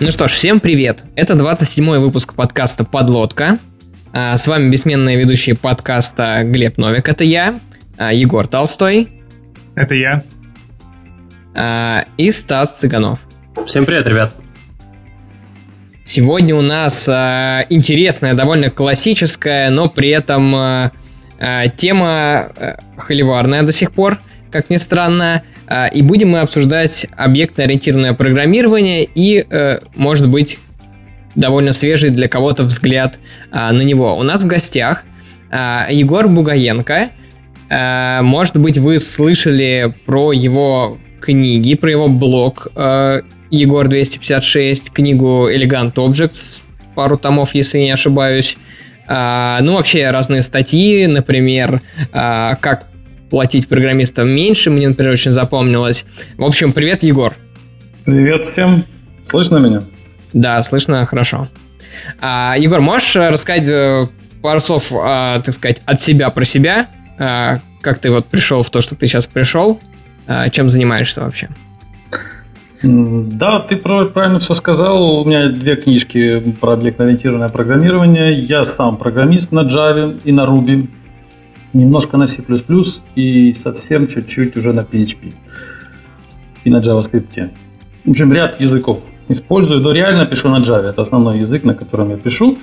Ну что ж, всем привет! Это 27-й выпуск подкаста «Подлодка». А, с вами бессменные ведущие подкаста Глеб Новик, это я, а, Егор Толстой. Это я. А, и Стас Цыганов. Всем привет, ребят. Сегодня у нас интересная, довольно классическая, но при этом тема холиварная до сих пор, как ни странно. А, и будем мы обсуждать объектно-ориентированное программирование и, э, может быть, довольно свежий для кого-то взгляд а, на него. У нас в гостях а, Егор Бугаенко. Может быть, вы слышали про его книги, про его блог Егор 256, книгу Elegant Objects, пару томов, если не ошибаюсь. Ну, вообще разные статьи, например, как платить программистам меньше, мне, например, очень запомнилось. В общем, привет, Егор. Привет всем. Слышно меня? Да, слышно хорошо. А, Егор, можешь рассказать э, пару слов, а, так сказать, от себя про себя? А, как ты вот пришел в то, что ты сейчас пришел? А, чем занимаешься вообще? Да, ты правильно все сказал. У меня две книжки про объектно-ориентированное программирование. Я сам программист на Java и на Ruby немножко на C++ и совсем чуть-чуть уже на PHP и на JavaScript. В общем, ряд языков использую, но реально пишу на Java. Это основной язык, на котором я пишу.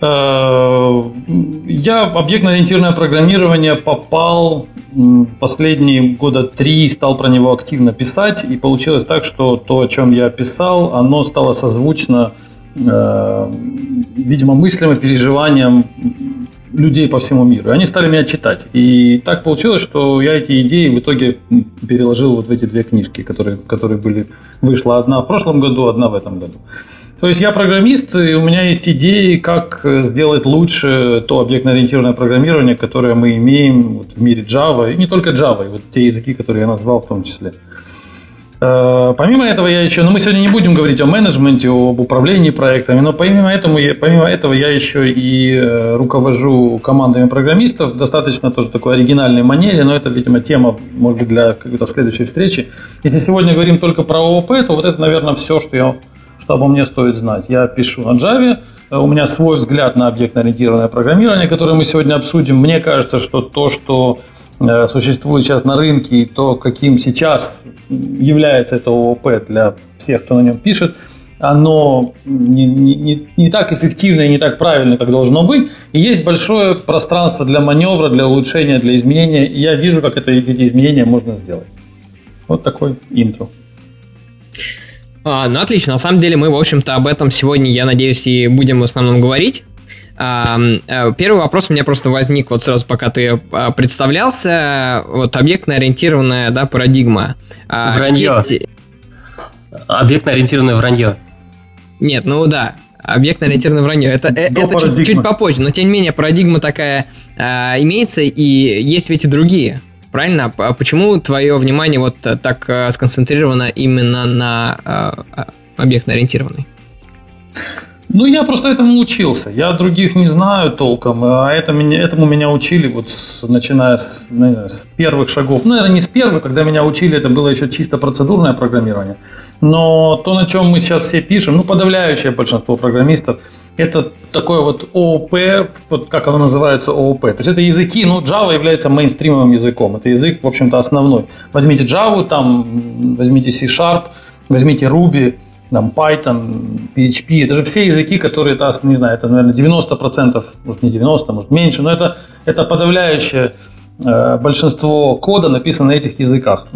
Э, я в объектно-ориентированное программирование попал последние года три, стал про него активно писать, и получилось так, что то, о чем я писал, оно стало созвучно, э, видимо, мыслям и переживаниям людей по всему миру. И они стали меня читать. И так получилось, что я эти идеи в итоге переложил вот в эти две книжки, которые, которые были... Вышла одна в прошлом году, одна в этом году. То есть я программист, и у меня есть идеи, как сделать лучше то объектно-ориентированное программирование, которое мы имеем вот в мире Java, и не только Java, и вот те языки, которые я назвал в том числе. Э, помимо этого я еще, ну мы сегодня не будем говорить о менеджменте, об управлении проектами, но помимо этого, помимо этого я еще и э, руковожу командами программистов в достаточно тоже такой оригинальной манере, но это, видимо, тема, может быть, для какой-то следующей встречи. Если сегодня говорим только про ООП, то вот это, наверное, все, что, я, что обо мне стоит знать. Я пишу на Java, э, у меня свой взгляд на объектно-ориентированное программирование, которое мы сегодня обсудим. Мне кажется, что то, что Э, существует сейчас на рынке и то, каким сейчас является это ООП для всех, кто на нем пишет, оно не, не, не так эффективно и не так правильно, как должно быть. И есть большое пространство для маневра, для улучшения, для изменения. И я вижу, как это, эти изменения можно сделать. Вот такой интро. А, ну, отлично. На самом деле мы, в общем-то, об этом сегодня, я надеюсь, и будем в основном говорить. Э, первый вопрос у меня просто возник вот сразу, пока ты а, представлялся. Вот объектно-ориентированная да, парадигма. А, вранье. Есть... Объектно-ориентированное вранье. Нет, ну да, объектно-ориентированное вранье. Это, э, это чуть, чуть попозже, но тем не менее парадигма такая а, имеется, и есть ведь и другие. Правильно? А почему твое внимание вот так сконцентрировано именно на а, объектно-ориентированной? Ну, я просто этому учился. Я других не знаю толком, а это этому меня учили, вот начиная с, наверное, с первых шагов. Ну, наверное, не с первых, когда меня учили, это было еще чисто процедурное программирование. Но то, на чем мы сейчас все пишем, ну, подавляющее большинство программистов, это такое вот ООП, вот как оно называется, ООП. То есть это языки, ну, Java является мейнстримовым языком. Это язык, в общем-то, основной. Возьмите Java, там, возьмите C-Sharp, возьмите Ruby – там, Python, PHP, это же все языки, которые, это, не знаю, это, наверное, 90%, может не 90, может меньше, но это, это подавляющее э, большинство кода написано на этих языках.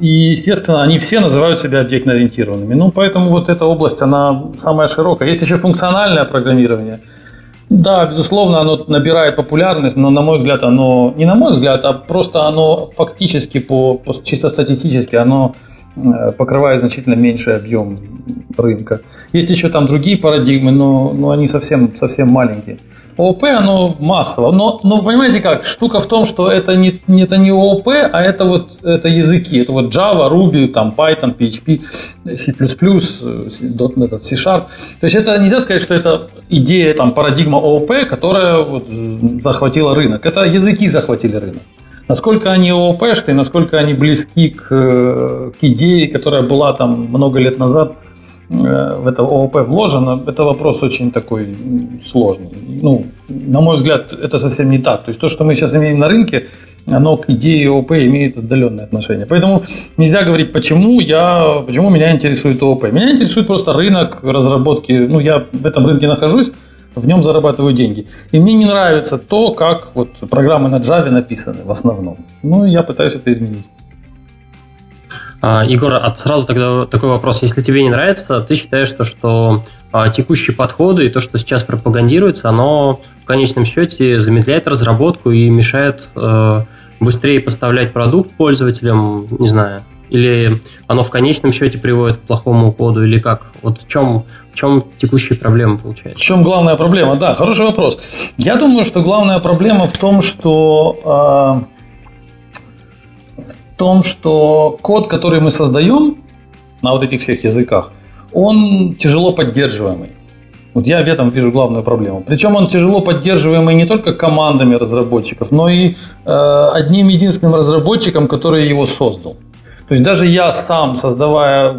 И, естественно, они все называют себя объектно-ориентированными. Ну, поэтому вот эта область, она самая широкая. Есть еще функциональное программирование. Да, безусловно, оно набирает популярность, но, на мой взгляд, оно, не на мой взгляд, а просто оно фактически, по, по чисто статистически, оно Э, покрывает значительно меньший объем рынка. Есть еще там другие парадигмы, но, но они совсем, совсем маленькие. ООП, оно массово. Но, но понимаете как, штука в том, что это не, это не ООП, а это вот это языки. Это вот Java, Ruby, там, Python, PHP, C++, .NET, C-Sharp. То есть это нельзя сказать, что это идея, там, парадигма ООП, которая вот захватила рынок. Это языки захватили рынок. Насколько они ООПшные, насколько они близки к, к идее, которая была там много лет назад, э, в это ООП вложено, это вопрос очень такой сложный. Ну, на мой взгляд, это совсем не так. То есть то, что мы сейчас имеем на рынке, оно к идее ООП имеет отдаленное отношение. Поэтому нельзя говорить, почему, я, почему меня интересует ООП. Меня интересует просто рынок разработки. Ну, я в этом рынке нахожусь, в нем зарабатываю деньги. И мне не нравится то, как вот программы на Java написаны в основном. Ну, я пытаюсь это изменить. А, Егор, а сразу тогда такой вопрос. Если тебе не нравится, ты считаешь, что, что а, текущие подходы и то, что сейчас пропагандируется, оно в конечном счете замедляет разработку и мешает э, быстрее поставлять продукт пользователям, не знаю, или оно в конечном счете приводит к плохому коду, или как? Вот в чем, в чем текущие проблемы получается? В чем главная проблема? Да, хороший вопрос. Я думаю, что главная проблема в том, что э, том, что код, который мы создаем на вот этих всех языках, он тяжело поддерживаемый. Вот я в этом вижу главную проблему. Причем он тяжело поддерживаемый не только командами разработчиков, но и э, одним единственным разработчиком, который его создал. То есть даже я сам, создавая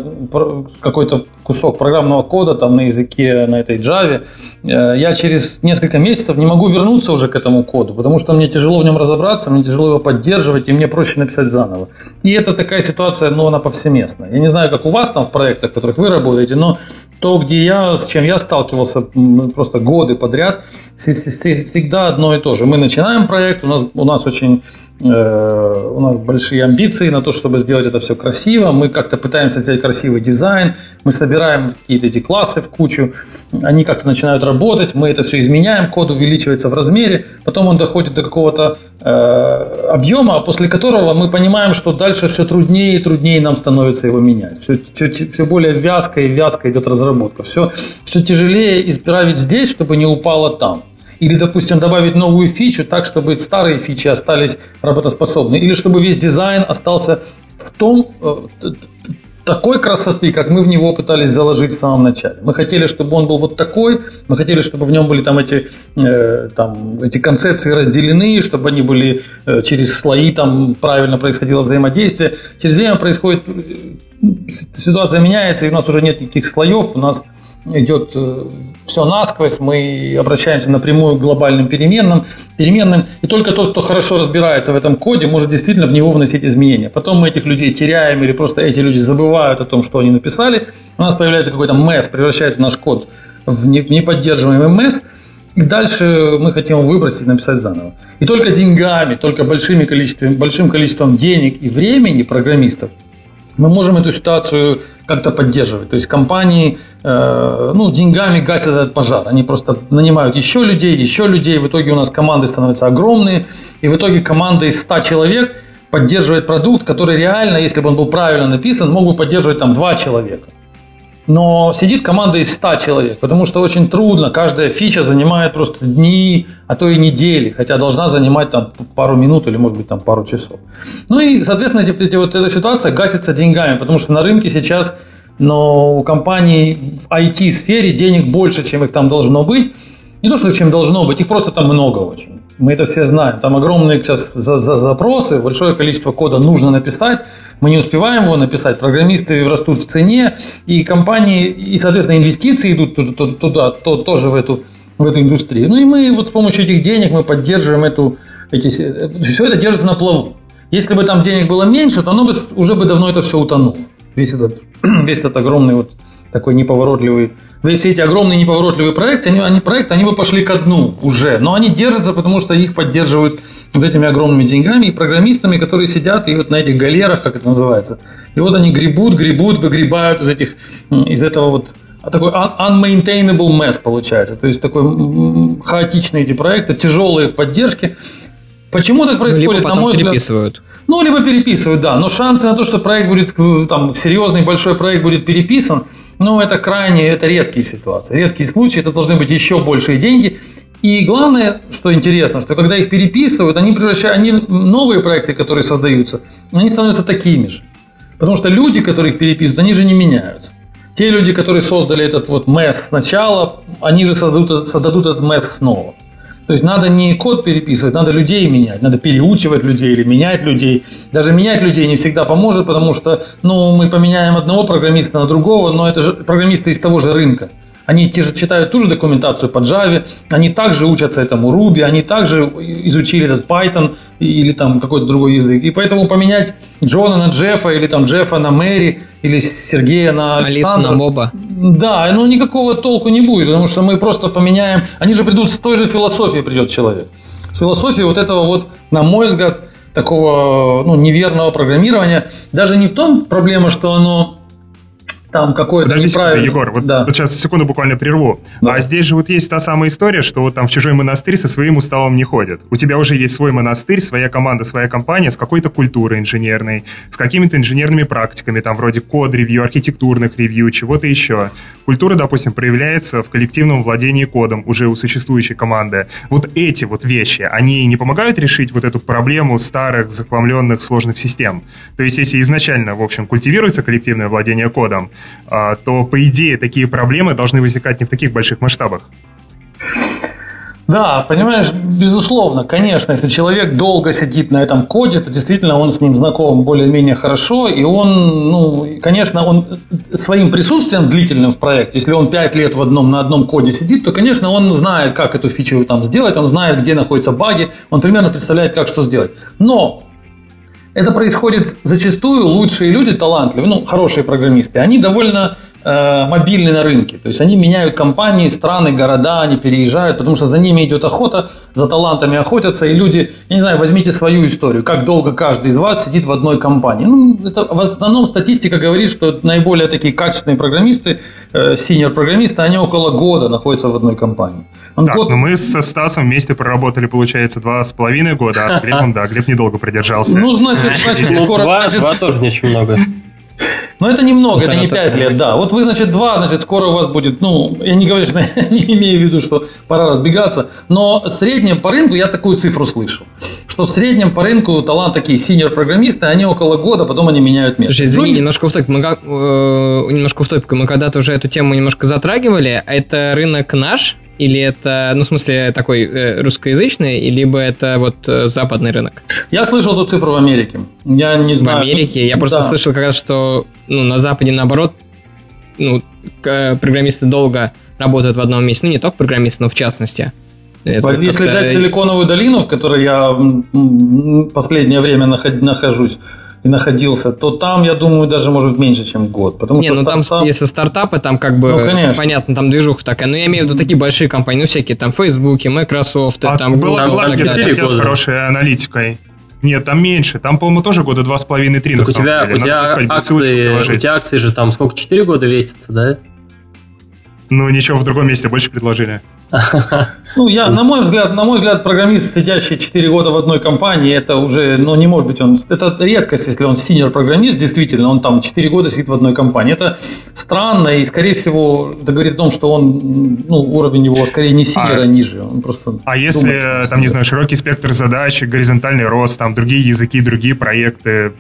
какой-то кусок программного кода там на языке, на этой Java, э, я через несколько месяцев не могу вернуться уже к этому коду, потому что мне тяжело в нем разобраться, мне тяжело его поддерживать, и мне проще написать заново. И это такая ситуация, но она повсеместная. Я не знаю, как у вас там в проектах, в которых вы работаете, но то, где я, с чем я сталкивался просто годы подряд, всегда одно и то же. Мы начинаем проект, у нас, у нас очень Э, у нас большие амбиции на то, чтобы сделать это все красиво. Мы как-то пытаемся сделать красивый дизайн. Мы собираем какие-то эти классы в кучу. Они как-то начинают работать. Мы это все изменяем. Код увеличивается в размере. Потом он доходит до какого-то э, объема, после которого мы понимаем, что дальше все труднее и труднее нам становится его менять. Все, все, все более вязко и вязко идет разработка. Все, все тяжелее исправить здесь, чтобы не упало там. Или, допустим, добавить новую фичу так, чтобы старые фичи остались работоспособны. Или чтобы весь дизайн остался в том, э, такой красоты, как мы в него пытались заложить в самом начале. Мы хотели, чтобы он был вот такой, мы хотели, чтобы в нем были там эти, э, там, эти концепции разделены, чтобы они были э, через слои, там правильно происходило взаимодействие. Через время происходит, ситуация меняется, и у нас уже нет никаких слоев, у нас идет э, все насквозь, мы обращаемся напрямую к глобальным переменным, переменным, и только тот, кто хорошо разбирается в этом коде, может действительно в него вносить изменения. Потом мы этих людей теряем или просто эти люди забывают о том, что они написали, у нас появляется какой-то месс, превращается наш код в неподдерживаемый месс, и дальше мы хотим выбросить и написать заново. И только деньгами, только большими количеством, большим количеством денег и времени программистов мы можем эту ситуацию как-то поддерживать. То есть компании э, ну, деньгами гасят этот пожар. Они просто нанимают еще людей, еще людей. В итоге у нас команды становятся огромные. И в итоге команда из 100 человек поддерживает продукт, который реально, если бы он был правильно написан, мог бы поддерживать там 2 человека но сидит команда из 100 человек, потому что очень трудно, каждая фича занимает просто дни, а то и недели, хотя должна занимать там пару минут или, может быть, там пару часов. Ну и, соответственно, эти, эти, вот эта ситуация гасится деньгами, потому что на рынке сейчас но у компаний в IT-сфере денег больше, чем их там должно быть. Не то, что чем должно быть, их просто там много очень. Мы это все знаем. Там огромные сейчас за, за запросы, большое количество кода нужно написать. Мы не успеваем его написать. Программисты растут в цене, и компании, и, соответственно, инвестиции идут туда, то, тоже в эту, в эту индустрию. Ну и мы вот с помощью этих денег мы поддерживаем эту, эти, все это держится на плаву. Если бы там денег было меньше, то оно бы уже бы давно это все утонуло. Весь этот, весь этот огромный вот такой неповоротливый. Все эти огромные неповоротливые проекты, они, они проекты, они бы пошли ко дну уже, но они держатся, потому что их поддерживают вот этими огромными деньгами и программистами, которые сидят и вот на этих галерах, как это называется. И вот они гребут, гребут, выгребают из этих, из этого вот такой unmaintainable mess получается. То есть такой хаотичные эти проекты, тяжелые в поддержке. Почему так происходит, либо потом на мой переписывают. взгляд? Ну, либо переписывают, да. Но шансы на то, что проект будет, там, серьезный большой проект будет переписан, ну, это крайне, это редкие ситуации. Редкие случаи, это должны быть еще большие деньги. И главное, что интересно, что когда их переписывают, они превращают, они новые проекты, которые создаются, они становятся такими же. Потому что люди, которые их переписывают, они же не меняются. Те люди, которые создали этот вот месс сначала, они же создадут, создадут этот месс снова. То есть надо не код переписывать, надо людей менять, надо переучивать людей или менять людей. Даже менять людей не всегда поможет, потому что ну, мы поменяем одного программиста на другого, но это же программисты из того же рынка. Они те же читают ту же документацию по Java, они также учатся этому Ruby, они также изучили этот Python или там какой-то другой язык. И поэтому поменять Джона на Джеффа или там Джеффа на Мэри или Сергея на Александра. на Боба. Да, ну никакого толку не будет, потому что мы просто поменяем... Они же придут с той же философией придет человек. С философией вот этого вот, на мой взгляд, такого ну, неверного программирования. Даже не в том проблема, что оно там какое-то Подожди секунду, Егор, вот, да. вот сейчас секунду буквально прерву. Да. А здесь же вот есть та самая история, что вот там в чужой монастырь со своим уставом не ходят. У тебя уже есть свой монастырь, своя команда, своя компания с какой-то культурой инженерной, с какими-то инженерными практиками, там вроде код-ревью, архитектурных ревью, чего-то еще. Культура, допустим, проявляется в коллективном владении кодом уже у существующей команды. Вот эти вот вещи, они не помогают решить вот эту проблему старых, захламленных, сложных систем? То есть, если изначально, в общем, культивируется коллективное владение кодом, то, по идее, такие проблемы должны возникать не в таких больших масштабах. Да, понимаешь, безусловно, конечно, если человек долго сидит на этом коде, то действительно он с ним знаком более-менее хорошо, и он, ну, конечно, он своим присутствием длительным в проекте, если он 5 лет в одном, на одном коде сидит, то, конечно, он знает, как эту фичу там сделать, он знает, где находятся баги, он примерно представляет, как что сделать. Но это происходит зачастую лучшие люди, талантливые, ну, хорошие программисты, они довольно мобильны на рынке. То есть они меняют компании, страны, города, они переезжают, потому что за ними идет охота, за талантами охотятся, и люди, я не знаю, возьмите свою историю, как долго каждый из вас сидит в одной компании. Ну, это в основном статистика говорит, что наиболее такие качественные программисты, э, синьор-программисты, они около года находятся в одной компании. Он так, год... ну мы со Стасом вместе проработали, получается, два с половиной года, а Глебом, да, Глеб недолго продержался. Ну, значит, значит, ну, скоро... Два тоже не очень много. Но это немного, это, это не 5 лет, да. Вот вы, значит, 2, значит, скоро у вас будет, ну, я не говорю, что не имею в виду, что пора разбегаться, но в среднем по рынку я такую цифру слышал, что в среднем по рынку талант такие синьор-программисты, они около года, потом они меняют место. Слушай, извини, немножко в топику, мы, э, немножко в топику, мы когда-то уже эту тему немножко затрагивали, это рынок наш, или это, ну, в смысле, такой э, русскоязычный, либо это вот э, западный рынок? Я слышал эту цифру в Америке. Я не знаю. В Америке? Я просто да. слышал как раз, что ну, на Западе, наоборот, ну, программисты долго работают в одном месте. Ну, не только программисты, но в частности. Это Если взять Силиконовую долину, в которой я последнее время нахожусь, и находился, то там, я думаю, даже может быть меньше, чем год. Потому не, что ну стартап... там, если стартапы, там как бы, ну, понятно, там движуха такая. Но я имею в виду такие большие компании, ну всякие там Facebook, Microsoft, а там Google. Была, была с хорошей аналитикой. Нет, там меньше. Там, по-моему, тоже года два с половиной, три. У тебя, у тебя, акции, у тебя акции же там сколько, четыре года весятся, да? Ну, ничего, в другом месте больше предложили. Ну, я, на мой взгляд, на мой взгляд, программист, сидящий 4 года в одной компании, это уже, ну, не может быть он, это редкость, если он синьор-программист, действительно, он там 4 года сидит в одной компании. Это странно, и, скорее всего, это говорит о том, что он, ну, уровень его скорее не синьора, а, ниже. Он просто а если, думает, там, не знаю, широкий спектр задач, горизонтальный рост, там, другие языки, другие проекты,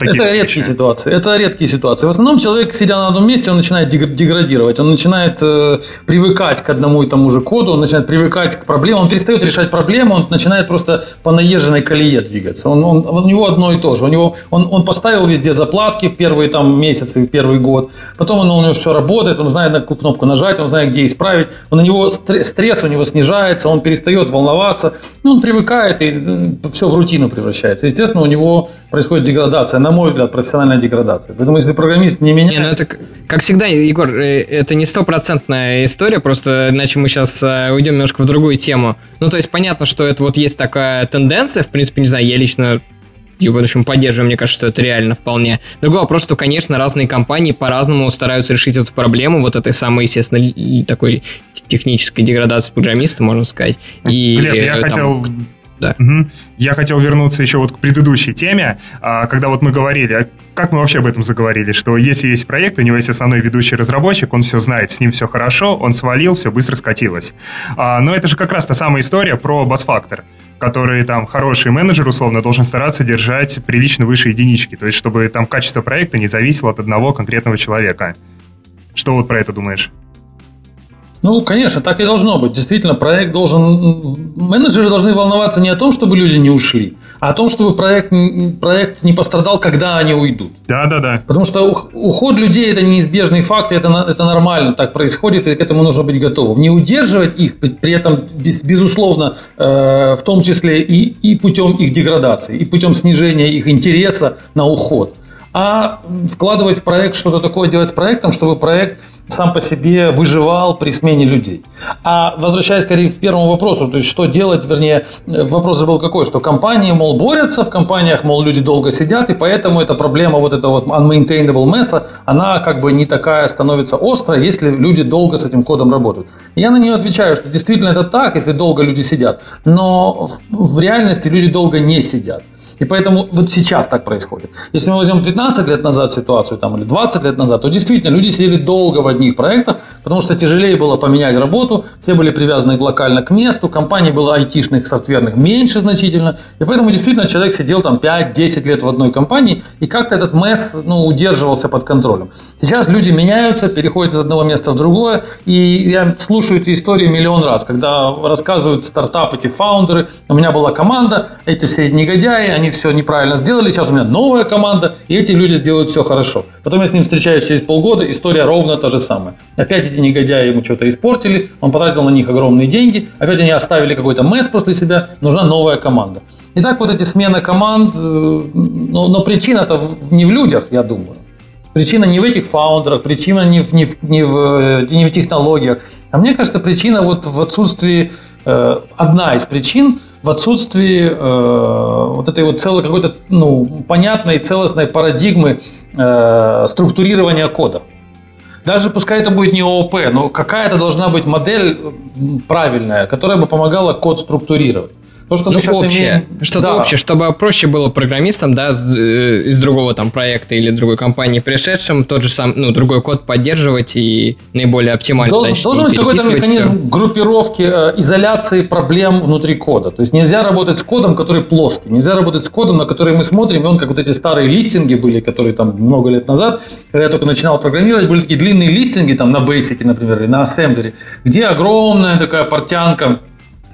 это редкие ситуации. Это редкие ситуации. В основном человек, сидя на одном месте, он начинает деградировать, он начинает э, привыкать к одному и тому же коду, он начинает привыкать к проблемам, он перестает решать проблемы, он начинает просто по наезженной колее двигаться. Он, он, у него одно и то же. У него, он, он поставил везде заплатки в первые там, месяцы, в первый год, потом он, у него все работает, он знает, на какую кнопку нажать, он знает, где исправить, он, у него стресс у него снижается, он перестает волноваться, ну, он привыкает, и все в рутину превращается. Естественно, у него происходит деградация деградация, на мой взгляд, профессиональная деградация. Поэтому если программист не меняет... Не, ну это, как всегда, Егор, э, это не стопроцентная история, просто иначе мы сейчас э, уйдем немножко в другую тему. Ну, то есть понятно, что это вот есть такая тенденция, в принципе, не знаю, я лично и, в общем, поддерживаю, мне кажется, что это реально вполне. Другой вопрос, что, конечно, разные компании по-разному стараются решить эту проблему, вот этой самой, естественно, такой технической деградации программиста, можно сказать. И, Глеб, я там, хотел да. Угу. Я хотел вернуться еще вот к предыдущей теме, а, когда вот мы говорили, а как мы вообще об этом заговорили, что если есть проект, у него есть основной ведущий разработчик, он все знает, с ним все хорошо, он свалил, все быстро скатилось. А, но это же как раз та самая история про бас-фактор который там хороший менеджер, условно, должен стараться держать прилично выше единички, то есть чтобы там качество проекта не зависело от одного конкретного человека. Что вот про это думаешь? Ну, конечно, так и должно быть. Действительно, проект должен... Менеджеры должны волноваться не о том, чтобы люди не ушли, а о том, чтобы проект, проект не пострадал, когда они уйдут. Да, да, да. Потому что уход людей – это неизбежный факт, это, это нормально так происходит, и к этому нужно быть готовым. Не удерживать их, при этом, безусловно, э, в том числе и, и путем их деградации, и путем снижения их интереса на уход, а вкладывать в проект что-то такое, делать с проектом, чтобы проект – сам по себе выживал при смене людей. А возвращаясь скорее к первому вопросу, то есть что делать, вернее, вопрос же был какой, что компании, мол, борются, в компаниях, мол, люди долго сидят, и поэтому эта проблема вот этого вот unmaintainable mess, она как бы не такая становится острой, если люди долго с этим кодом работают. Я на нее отвечаю, что действительно это так, если долго люди сидят, но в реальности люди долго не сидят. И поэтому вот сейчас так происходит. Если мы возьмем 15 лет назад ситуацию там, или 20 лет назад, то действительно люди сидели долго в одних проектах, потому что тяжелее было поменять работу, все были привязаны локально к месту, компаний было айтишных, софтверных меньше значительно, и поэтому действительно человек сидел там 5-10 лет в одной компании, и как-то этот месс ну, удерживался под контролем. Сейчас люди меняются, переходят из одного места в другое, и я слушаю эти истории миллион раз, когда рассказывают стартап эти фаундеры, у меня была команда, эти все негодяи, они все неправильно сделали, сейчас у меня новая команда, и эти люди сделают все хорошо. Потом я с ним встречаюсь через полгода, история ровно та же самая. Опять эти негодяи ему что-то испортили, он потратил на них огромные деньги, опять они оставили какой-то месс после себя, нужна новая команда. Итак, вот эти смены команд, э, но, но причина-то не в людях, я думаю. Причина не в этих фаундерах, причина не в, не в, не в, э, не в технологиях. А мне кажется, причина вот в отсутствии, э, одна из причин в отсутствии э, вот этой вот целой какой-то ну, понятной целостной парадигмы э, структурирования кода. Даже пускай это будет не ООП, но какая-то должна быть модель правильная, которая бы помогала код структурировать. То, что ну, общее. имеем... Что-то да. общее, чтобы проще было программистам, да, э, из другого там проекта или другой компании пришедшим, тот же сам, ну, другой код поддерживать и наиболее оптимально Должен, дальше, должен быть какой-то механизм все. группировки, э, изоляции проблем внутри кода. То есть нельзя работать с кодом, который плоский. Нельзя работать с кодом, на который мы смотрим, и он как вот эти старые листинги были, которые там много лет назад, когда я только начинал программировать, были такие длинные листинги там на Basic, например, или на Assembly, где огромная такая портянка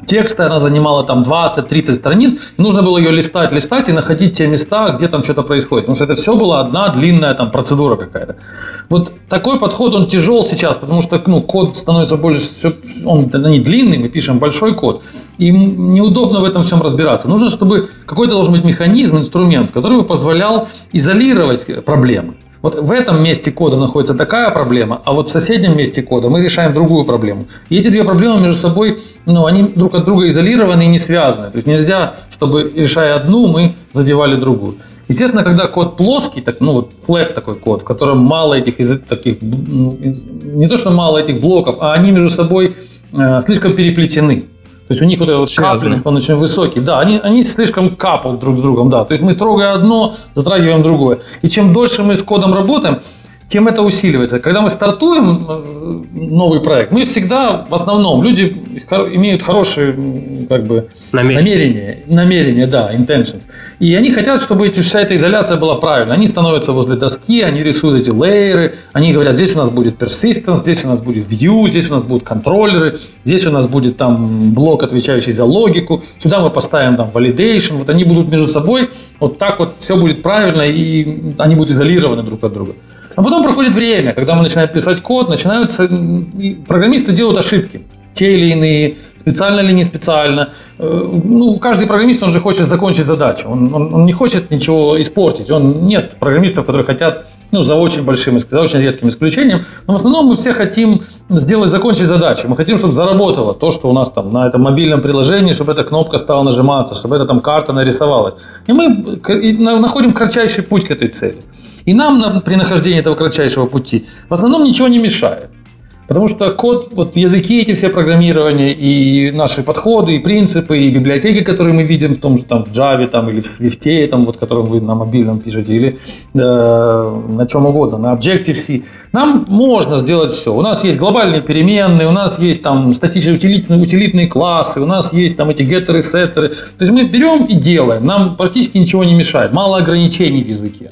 текста, она занимала там 20-30 страниц, и нужно было ее листать, листать и находить те места, где там что-то происходит. Потому что это все была одна длинная там процедура какая-то. Вот такой подход, он тяжел сейчас, потому что ну, код становится больше, он это не длинный, мы пишем большой код, и неудобно в этом всем разбираться. Нужно, чтобы какой-то должен быть механизм, инструмент, который бы позволял изолировать проблемы. Вот в этом месте кода находится такая проблема, а вот в соседнем месте кода мы решаем другую проблему. И эти две проблемы между собой, ну, они друг от друга изолированы и не связаны. То есть нельзя, чтобы решая одну, мы задевали другую. Естественно, когда код плоский, так, ну вот flat такой код, в котором мало этих из таких, не то что мало этих блоков, а они между собой э, слишком переплетены. То есть у них вот этот каплинг, он очень высокий. Да, они, они слишком капают друг с другом, да. То есть мы, трогая одно, затрагиваем другое. И чем дольше мы с кодом работаем, тем это усиливается. Когда мы стартуем э, новый проект, мы всегда, в основном, люди имеют хорошие как бы, намерения. намерения, намерения, да, intentions. И они хотят, чтобы эти, вся эта изоляция была правильной. Они становятся возле доски, они рисуют эти лейеры, они говорят, здесь у нас будет persistence, здесь у нас будет view, здесь у нас будут контроллеры, здесь у нас будет там блок, отвечающий за логику, сюда мы поставим там validation, вот они будут между собой, вот так вот все будет правильно, и они будут изолированы друг от друга. А потом проходит время, когда мы начинаем писать код, начинаются программисты делают ошибки, те или иные, специально или не специально. Э, ну, каждый программист, он же хочет закончить задачу, он, он, он не хочет ничего испортить. Он, нет программистов, которые хотят ну, за очень большим, за очень редким исключением. Но в основном мы все хотим сделать, закончить задачу. Мы хотим, чтобы заработало то, что у нас там на этом мобильном приложении, чтобы эта кнопка стала нажиматься, чтобы эта там карта нарисовалась. И мы находим кратчайший путь к этой цели. И нам при нахождении этого кратчайшего пути в основном ничего не мешает. Потому что код, вот языки эти все программирования, и наши подходы, и принципы, и библиотеки, которые мы видим в том же там в Java там, или в Swift, там, вот, которым вы на мобильном пишете, или э, на чем угодно, на Objective-C, нам можно сделать все. У нас есть глобальные переменные, у нас есть там статические утилитные, утилитные классы, у нас есть там эти геттеры, сеттеры. То есть мы берем и делаем, нам практически ничего не мешает, мало ограничений в языке.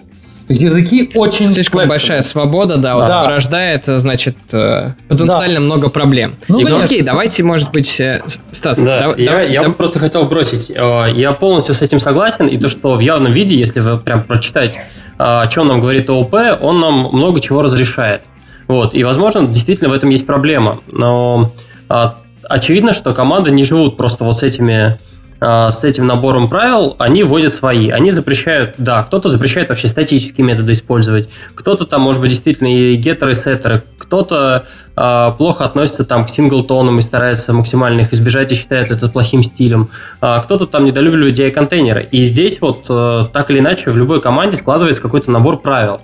Языки очень Слишком flexible. большая свобода, да, вот Да. порождает, значит, э, потенциально много проблем. Ну, И, конечно. окей, давайте, может быть, э, Стас, Да, дав- я, давай- я дав- просто хотел бросить. э, Я полностью с этим согласен. И то, что в явном виде, если вы прям прочитать, э, о чем нам говорит ООП, он нам много чего разрешает. Вот. И, возможно, действительно в этом есть проблема. Но а, очевидно, что команды не живут просто вот с этими с этим набором правил, они вводят свои. Они запрещают, да, кто-то запрещает вообще статические методы использовать, кто-то там, может быть, действительно и геттеры, и сеттеры, кто-то а, плохо относится там к синглтонам и старается максимально их избежать и считает это плохим стилем, а, кто-то там недолюбливает DI-контейнеры. И здесь вот э, так или иначе в любой команде складывается какой-то набор правил.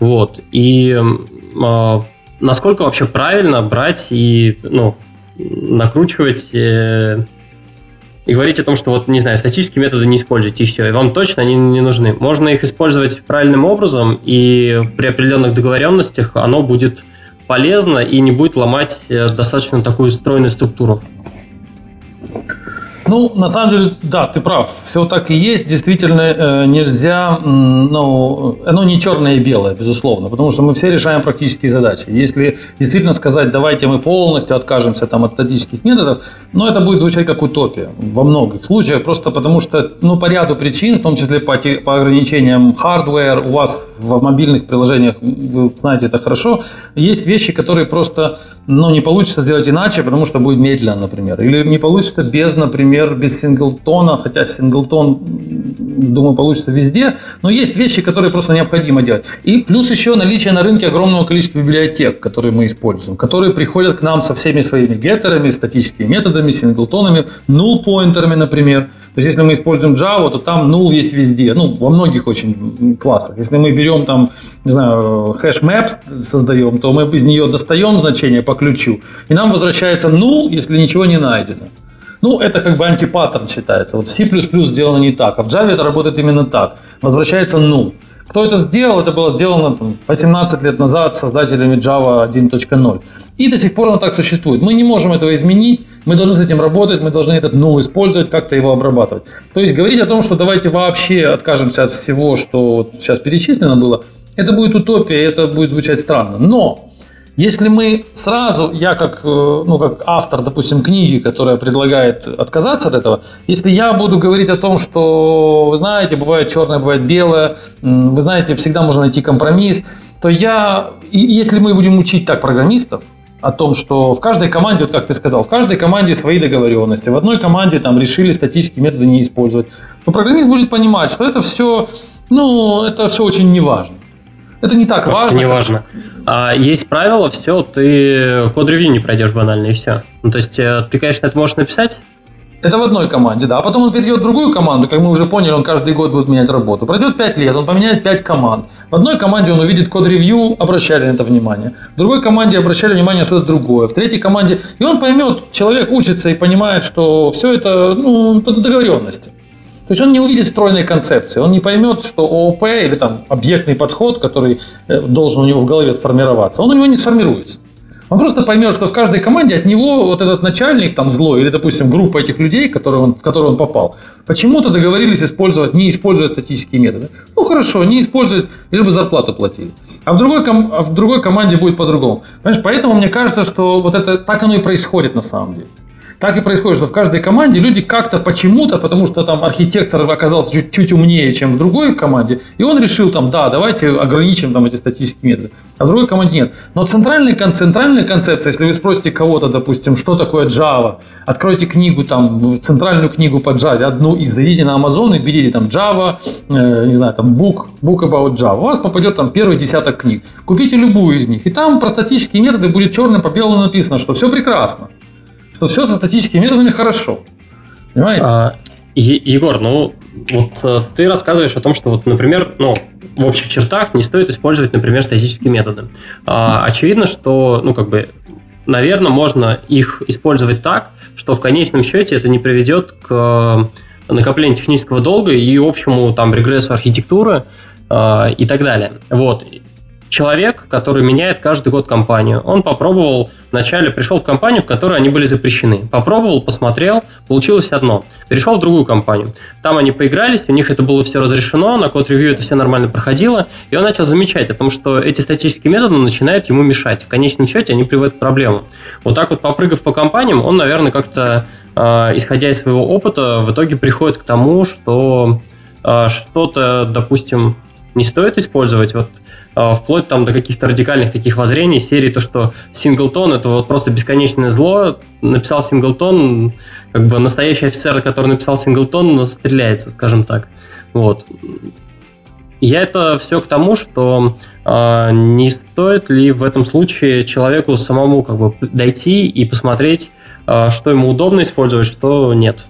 Вот. И а, насколько вообще правильно брать и ну, накручивать э, и говорить о том, что вот, не знаю, статические методы не используйте, и все, и вам точно они не нужны. Можно их использовать правильным образом, и при определенных договоренностях оно будет полезно и не будет ломать э, достаточно такую стройную структуру. Ну, на самом деле, да, ты прав. Все так и есть. Действительно, э, нельзя, ну, оно не черное и белое, безусловно, потому что мы все решаем практические задачи. Если действительно сказать, давайте мы полностью откажемся там, от статических методов, ну, это будет звучать как утопия во многих случаях, просто потому что, ну, по ряду причин, в том числе по, по ограничениям hardware, у вас в мобильных приложениях, вы знаете это хорошо, есть вещи, которые просто, ну, не получится сделать иначе, потому что будет медленно, например, или не получится без, например, без синглтона, хотя синглтон, думаю, получится везде, но есть вещи, которые просто необходимо делать. И плюс еще наличие на рынке огромного количества библиотек, которые мы используем, которые приходят к нам со всеми своими геттерами, статическими методами, синглтонами, null-поинтерами, например. То есть, если мы используем Java, то там null есть везде, ну, во многих очень классах. Если мы берем там, не знаю, хэш maps создаем, то мы из нее достаем значение по ключу, и нам возвращается null, если ничего не найдено. Ну, это как бы антипаттерн считается. Вот C++ сделано не так, а в Java это работает именно так. Возвращается null. Кто это сделал? Это было сделано там, 18 лет назад создателями Java 1.0. И до сих пор оно так существует. Мы не можем этого изменить, мы должны с этим работать, мы должны этот null использовать, как-то его обрабатывать. То есть говорить о том, что давайте вообще откажемся от всего, что вот сейчас перечислено было, это будет утопия, это будет звучать странно. Но если мы сразу, я как, э, ну, как автор, допустим, книги, которая предлагает отказаться от этого, если я буду говорить о том, что, вы знаете, бывает черное, бывает белое, вы знаете, всегда можно найти компромисс, то я, и если мы будем учить так программистов, о том, что в каждой команде, вот как ты сказал, в каждой команде свои договоренности. В одной команде там решили статические методы не использовать. То программист будет понимать, что это все, ну, это все очень неважно. Это не так важно. Не как- важно. А, есть правило, все, ты код-ревью не пройдешь банально, и все. Ну, то есть, э, ты, конечно, это можешь написать, Это в одной команде, да. А потом он перейдет в другую команду, как мы уже поняли, он каждый год будет менять работу. Пройдет 5 лет, он поменяет 5 команд. В одной команде он увидит код-ревью, обращали на это внимание. В другой команде обращали внимание на что-то другое. В третьей команде... И он поймет, человек учится и понимает, что все это, ну, это договоренности. То есть он не увидит стройной концепции, он не поймет, что ООП или там объектный подход, который э, должен у него в голове сформироваться, он у него не сформируется. Он просто поймет, что в каждой команде от него вот этот начальник там злой, или, допустим, группа этих людей, которые он, в которые он попал, почему-то договорились использовать, не используя статические методы. Ну хорошо, не используют, лишь бы зарплату платили. А в другой, ком- а в другой команде будет по-другому. Понимаешь, поэтому мне кажется, что вот это так оно и происходит на самом деле. Так и происходит, что в каждой команде люди как-то почему-то, потому что там архитектор оказался чуть, чуть умнее, чем в другой команде, и он решил там, да, давайте ограничим там эти статические методы. А в другой команде нет. Но центральная, центральная концепция, если вы спросите кого-то, допустим, что такое Java, откройте книгу, там, центральную книгу по Java, одну из, зайдите на Amazon и введите там Java, э, не знаю, там book, book about Java, у вас попадет там первый десяток книг. Купите любую из них, и там про статические методы будет черным по белому написано, что все прекрасно что все со статическими методами хорошо. Понимаете? А, Егор, ну вот э, ты рассказываешь о том, что вот, например, ну в общих чертах не стоит использовать, например, статические методы. А, очевидно, что, ну как бы, наверное, можно их использовать так, что в конечном счете это не приведет к э, накоплению технического долга и общему там регрессу архитектуры э, и так далее. Вот. Человек, который меняет каждый год компанию. Он попробовал, вначале пришел в компанию, в которой они были запрещены. Попробовал, посмотрел, получилось одно. Перешел в другую компанию. Там они поигрались, у них это было все разрешено, на код-ревью это все нормально проходило, и он начал замечать о том, что эти статические методы начинают ему мешать. В конечном счете они приводят к проблемам. Вот так вот, попрыгав по компаниям, он, наверное, как-то, э, исходя из своего опыта, в итоге приходит к тому, что э, что-то, допустим, не стоит использовать. Вот вплоть там до каких-то радикальных таких воззрений серии, то, что синглтон это вот просто бесконечное зло, написал синглтон, как бы настоящий офицер, который написал синглтон, стреляется, скажем так. Вот. Я это все к тому, что э, не стоит ли в этом случае человеку самому как бы дойти и посмотреть, э, что ему удобно использовать, что нет.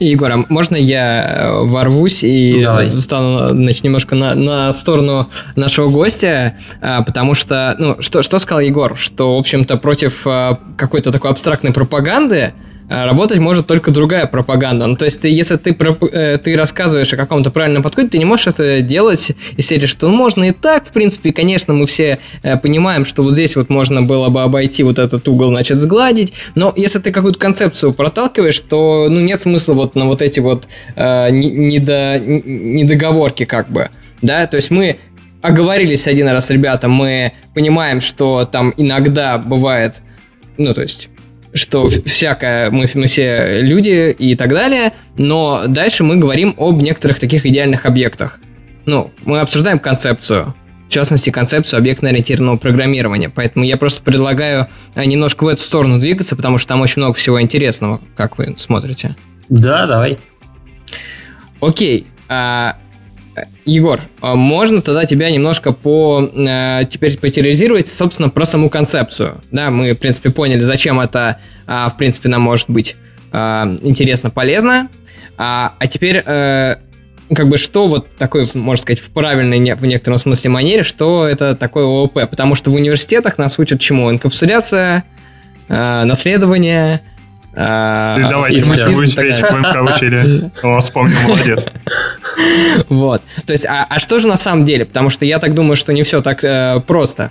Егор, а можно я э, ворвусь и Давай. стану значит, немножко на, на сторону нашего гостя, а, потому что, ну, что, что сказал Егор, что, в общем-то, против а, какой-то такой абстрактной пропаганды работать может только другая пропаганда. Ну, то есть, ты, если ты, э, ты рассказываешь о каком-то правильном подходе, ты не можешь это делать из серии, что можно и так, в принципе, конечно, мы все э, понимаем, что вот здесь вот можно было бы обойти вот этот угол, значит, сгладить, но если ты какую-то концепцию проталкиваешь, то, ну, нет смысла вот на вот эти вот э, недо, недоговорки как бы, да, то есть мы оговорились один раз, ребята, мы понимаем, что там иногда бывает, ну, то есть что всякое, мы, мы все люди и так далее, но дальше мы говорим об некоторых таких идеальных объектах. Ну, мы обсуждаем концепцию, в частности, концепцию объектно-ориентированного программирования. Поэтому я просто предлагаю э, немножко в эту сторону двигаться, потому что там очень много всего интересного, как вы смотрите. Да, давай. Окей. А, Егор, а можно тогда тебя немножко по э, теперь потерроризировать, собственно, про саму концепцию. Да, мы, в принципе, поняли, зачем это, э, в принципе, нам может быть э, интересно, полезно. А, а теперь, э, как бы, что вот такое, можно сказать, в правильной, в некотором смысле манере, что это такое ООП? Потому что в университетах нас учат чему? Инкапсуляция, э, наследование, а, Ты давай, Тимати, будешь речь в МК учили. О, вспомнил, молодец. Вот. То есть, а, а что же на самом деле? Потому что я так думаю, что не все так э, просто.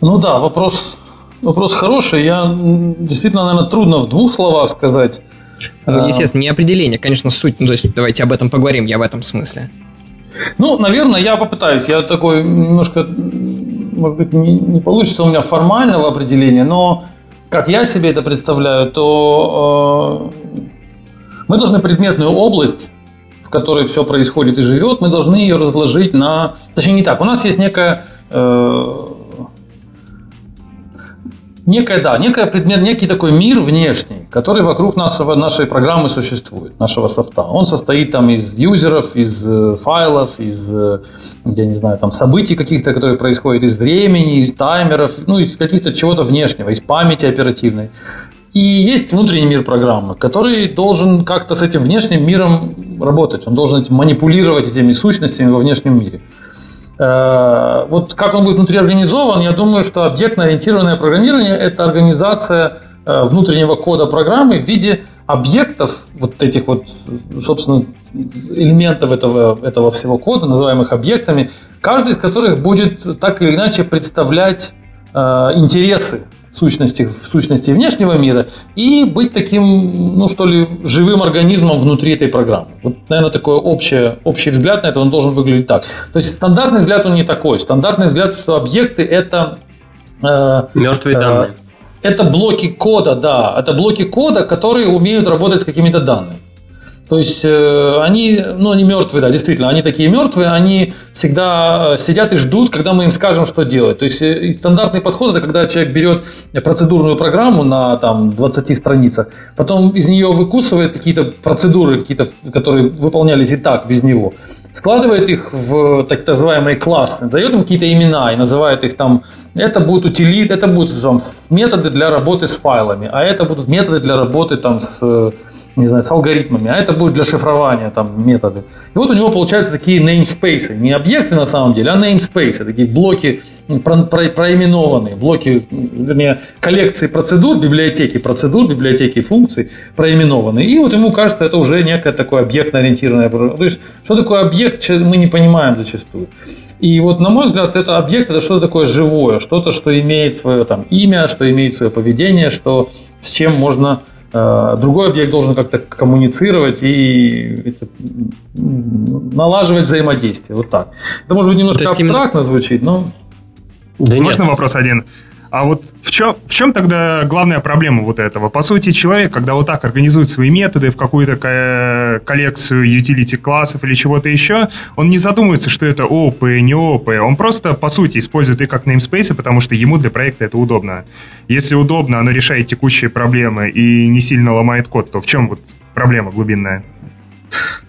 Ну да, вопрос, вопрос хороший. Я действительно, наверное, трудно в двух словах сказать. Ну, естественно, не определение, конечно, суть. Ну, то есть, давайте об этом поговорим, я в этом смысле. Ну, наверное, я попытаюсь. Я такой немножко, может быть, не, не получится у меня формального определения, но как я себе это представляю, то э, мы должны предметную область, в которой все происходит и живет, мы должны ее разложить на... Точнее, не так. У нас есть некая... Э, некая, да, некая предмет, некий такой мир внешний, который вокруг нашего, нашей программы существует, нашего софта. Он состоит там из юзеров, из э, файлов, из э, я не знаю, там событий каких-то, которые происходят из времени, из таймеров, ну, из каких-то чего-то внешнего, из памяти оперативной. И есть внутренний мир программы, который должен как-то с этим внешним миром работать. Он должен манипулировать этими сущностями во внешнем мире. Э, вот как он будет внутри организован, я думаю, что объектно-ориентированное программирование – это организация э, внутреннего кода программы в виде объектов, вот этих вот, собственно, элементов этого, этого всего кода, называемых объектами, каждый из которых будет так или иначе представлять э, интересы сущности, сущности внешнего мира и быть таким, ну что ли, живым организмом внутри этой программы. Вот, наверное, такой общий, общий взгляд на это, он должен выглядеть так. То есть стандартный взгляд он не такой. Стандартный взгляд, что объекты это... Э, Мертвые э, данные. Это блоки кода, да. Это блоки кода, которые умеют работать с какими-то данными. То есть э, они, ну, они мертвые, да, действительно, они такие мертвые, они всегда э, сидят и ждут, когда мы им скажем, что делать. То есть э, стандартный подход это когда человек берет процедурную программу на там 20 страницах, потом из нее выкусывает какие-то процедуры, какие-то, которые выполнялись и так без него, складывает их в так называемые классы, дает им какие-то имена и называет их там, это будут утилит, это будут там, методы для работы с файлами, а это будут методы для работы там с не знаю, с алгоритмами, а это будет для шифрования там методы. И вот у него получаются такие namespace, не объекты на самом деле, а namespace, такие блоки про, про, проименованные, блоки, вернее, коллекции процедур, библиотеки процедур, библиотеки функций проименованные. И вот ему кажется, это уже некое такое объектно-ориентированное. То есть, что такое объект, мы не понимаем зачастую. И вот, на мой взгляд, это объект это что-то такое живое, что-то, что имеет свое там имя, что имеет свое поведение, что с чем можно другой объект должен как-то коммуницировать и это, налаживать взаимодействие. Вот так. Это может быть немножко абстрактно именно... звучит, но... Да Можно нет. вопрос один? А вот в чем, в чем тогда главная проблема вот этого? По сути, человек, когда вот так организует свои методы в какую-то коллекцию utility классов или чего-то еще, он не задумывается, что это ОП, не ОП. Он просто, по сути, использует их как namespace, потому что ему для проекта это удобно. Если удобно, оно решает текущие проблемы и не сильно ломает код, то в чем вот проблема глубинная?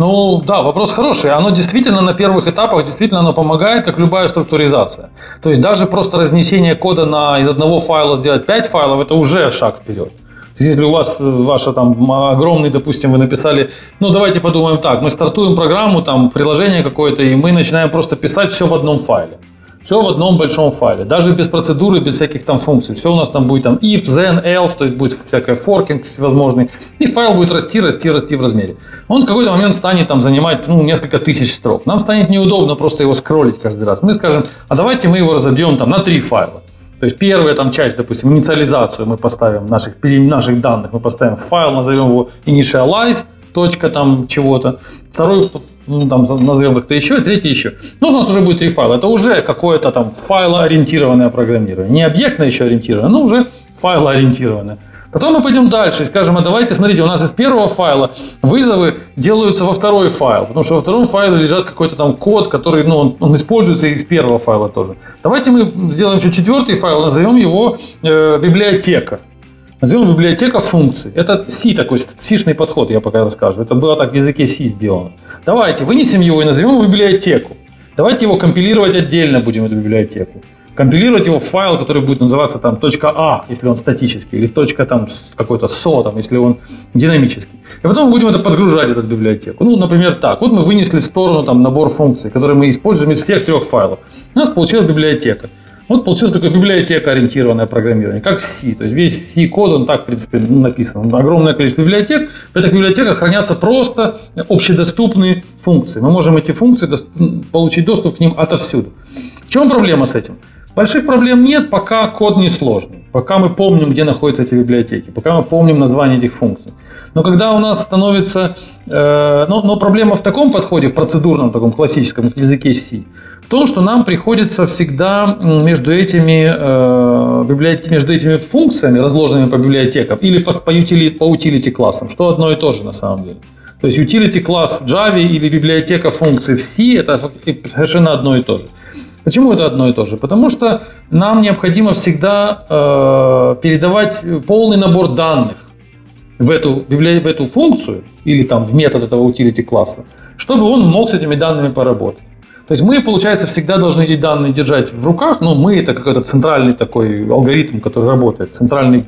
Ну да, вопрос хороший. Оно действительно на первых этапах действительно оно помогает, как любая структуризация. То есть даже просто разнесение кода на, из одного файла сделать 5 файлов, это уже шаг вперед. То есть, если у вас ваша там огромный, допустим, вы написали, ну давайте подумаем так, мы стартуем программу, там приложение какое-то, и мы начинаем просто писать все в одном файле. Все в одном большом файле, даже без процедуры, без всяких там функций. Все у нас там будет там if, then, else, то есть будет всякая форкинг возможный. И файл будет расти, расти, расти в размере. Он в какой-то момент станет там занимать ну, несколько тысяч строк. Нам станет неудобно просто его скроллить каждый раз. Мы скажем, а давайте мы его разобьем там на три файла. То есть первая там часть, допустим, инициализацию мы поставим наших, наших данных, мы поставим файл, назовем его initialize, точка там чего-то. Второй ну, там назовем как-то еще, третий еще. Ну, у нас уже будет три файла. Это уже какое-то там файлоориентированное программирование. Не объектно еще ориентированное, но уже файлоориентированное. Потом мы пойдем дальше и скажем, а давайте, смотрите, у нас из первого файла вызовы делаются во второй файл, потому что во втором файле лежат какой-то там код, который, ну, он, он используется из первого файла тоже. Давайте мы сделаем еще четвертый файл, назовем его э, библиотека. Назовем библиотека функций. Это C такой, сишный подход, я пока расскажу. Это было так в языке C сделано. Давайте вынесем его и назовем его библиотеку. Давайте его компилировать отдельно будем, эту библиотеку. Компилировать его в файл, который будет называться там .а, если он статический, или точка там какой-то .so, там, если он динамический. И потом мы будем это подгружать, эту библиотеку. Ну, например, так. Вот мы вынесли в сторону там набор функций, которые мы используем из всех трех файлов. У нас получилась библиотека. Вот получилось такое библиотека-ориентированное программирование, как C. То есть весь C-код, он так, в принципе, написан. Огромное количество библиотек. В этих библиотеках хранятся просто общедоступные функции. Мы можем эти функции получить доступ к ним отовсюду. В чем проблема с этим? Больших проблем нет, пока код не сложный, пока мы помним, где находятся эти библиотеки, пока мы помним название этих функций. Но когда у нас становится... Э, но, но проблема в таком подходе, в процедурном, таком классическом в языке C, том, что нам приходится всегда между этими, э, между этими функциями, разложенными по библиотекам, или по, по, utility, по utility классам, что одно и то же на самом деле. То есть utility класс в Java или библиотека функций в C это совершенно одно и то же. Почему это одно и то же? Потому что нам необходимо всегда э, передавать полный набор данных в эту, в эту функцию или там в метод этого utility класса, чтобы он мог с этими данными поработать. То есть мы, получается, всегда должны эти данные держать в руках, но мы это какой-то центральный такой алгоритм, который работает, центральный,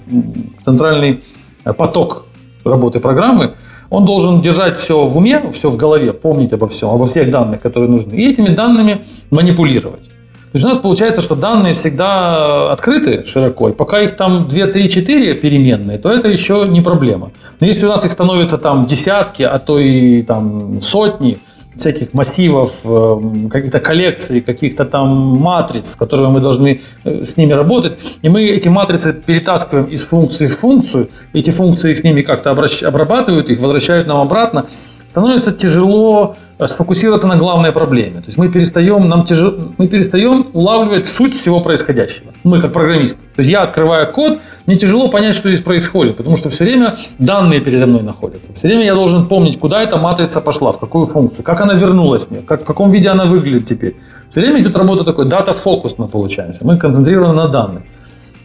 центральный э, поток работы программы, он должен держать все в уме, все в голове, помнить обо всем, обо всех данных, которые нужны, и этими данными манипулировать. То есть у нас получается, что данные всегда открыты широко, и пока их там 2, 3, 4 переменные, то это еще не проблема. Но если у нас их становится там десятки, а то и там сотни, всяких массивов, э, каких-то коллекций, каких-то там матриц, которые мы должны э, с ними работать. И мы эти матрицы перетаскиваем из функции в функцию. Эти функции с ними как-то обрабатывают их, возвращают нам обратно становится тяжело сфокусироваться на главной проблеме. То есть мы перестаем, нам тяжело, мы перестаем улавливать суть всего происходящего. Мы как программисты. То есть я открываю код, мне тяжело понять, что здесь происходит, потому что все время данные передо мной находятся. Все время я должен помнить, куда эта матрица пошла, в какую функцию, как она вернулась мне, как, в каком виде она выглядит теперь. Все время идет работа такой, дата-фокус мы получаемся. Мы концентрированы на данных.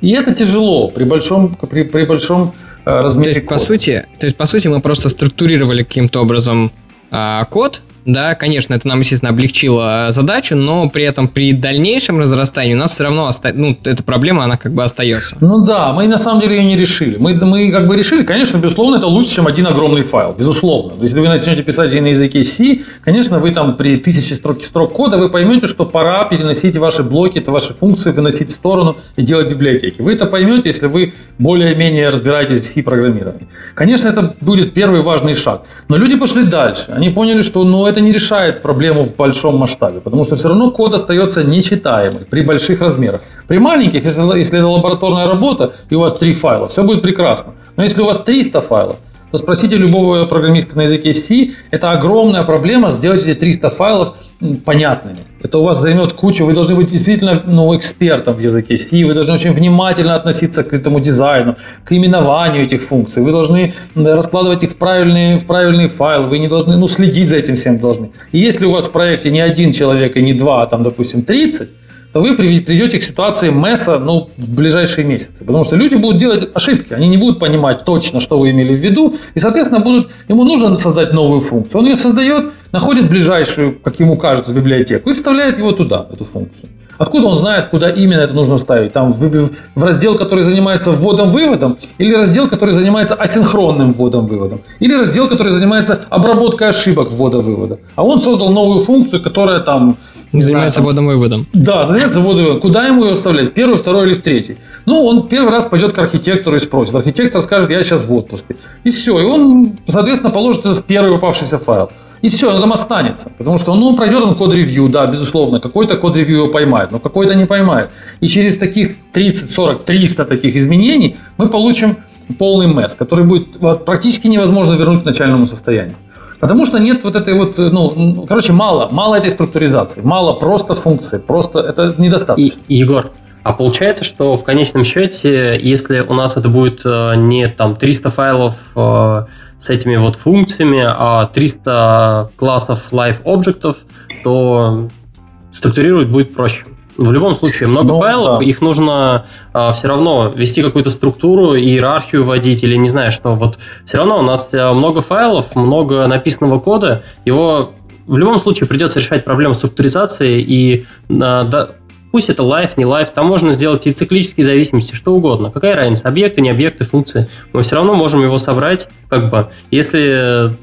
И это тяжело при большом, при, при большом э, размере то есть, кода. По сути, то есть, по сути, мы просто структурировали каким-то образом э, код, Да, конечно, это нам, естественно, облегчило задачу, но при этом при дальнейшем разрастании у нас все равно оста... ну, эта проблема, она как бы остается. Ну да, мы на самом деле ее не решили. Мы, мы как бы решили, конечно, безусловно, это лучше, чем один огромный файл, безусловно. Если вы начнете писать на языке C, конечно, вы там при тысяче строк, строк кода, вы поймете, что пора переносить ваши блоки, это ваши функции, выносить в сторону и делать библиотеки. Вы это поймете, если вы более-менее разбираетесь в C-программировании. Конечно, это будет первый важный шаг. Но люди пошли дальше. Они поняли, что ну, это это не решает проблему в большом масштабе, потому что все равно код остается нечитаемый при больших размерах. При маленьких, если, если это лабораторная работа и у вас три файла, все будет прекрасно. Но если у вас 300 файлов, то спросите любого программиста на языке C, это огромная проблема сделать эти 300 файлов понятными. Это у вас займет кучу, вы должны быть действительно ну, экспертом в языке C, вы должны очень внимательно относиться к этому дизайну, к именованию этих функций, вы должны раскладывать их в правильный, в правильный файл, вы не должны, ну, следить за этим всем должны. И если у вас в проекте не один человек и не два, а там, допустим, 30, вы придете к ситуации месса ну, в ближайшие месяцы. Потому что люди будут делать ошибки, они не будут понимать точно, что вы имели в виду, и, соответственно, будут, ему нужно создать новую функцию. Он ее создает, находит ближайшую, как ему кажется, библиотеку и вставляет его туда, эту функцию. Откуда он знает, куда именно это нужно вставить? Там в, в раздел, который занимается вводом-выводом, или раздел, который занимается асинхронным вводом-выводом, или раздел, который занимается обработкой ошибок ввода-вывода. А он создал новую функцию, которая там... Не занимается вводом-выводом. Да, занимается вводом-выводом. Куда ему ее вставлять? В первый, второй или в третий? Ну, он первый раз пойдет к архитектору и спросит. Архитектор скажет, я сейчас в отпуске. И все. И он, соответственно, положит это в первый попавшийся файл. И все, он там останется. Потому что, ну, пройдет он код-ревью, да, безусловно, какой-то код-ревью его поймает, но какой-то не поймает. И через таких 30, 40, 300 таких изменений мы получим полный месс, который будет практически невозможно вернуть к начальному состоянию. Потому что нет вот этой вот, ну, короче, мало, мало этой структуризации, мало просто функции, просто это недостаточно. И, Егор, а получается, что в конечном счете, если у нас это будет э, не там 300 файлов э, с этими вот функциями, а 300 классов live объектов, то структурировать будет проще. В любом случае, много ну, файлов, да. их нужно а, все равно вести какую-то структуру, иерархию вводить или не знаю что. Вот все равно у нас а, много файлов, много написанного кода, его в любом случае придется решать проблему структуризации и а, да, Пусть это лайф, не лайф, там можно сделать и циклические зависимости, что угодно. Какая разница, объекты, не объекты, функции. Мы все равно можем его собрать, как бы, если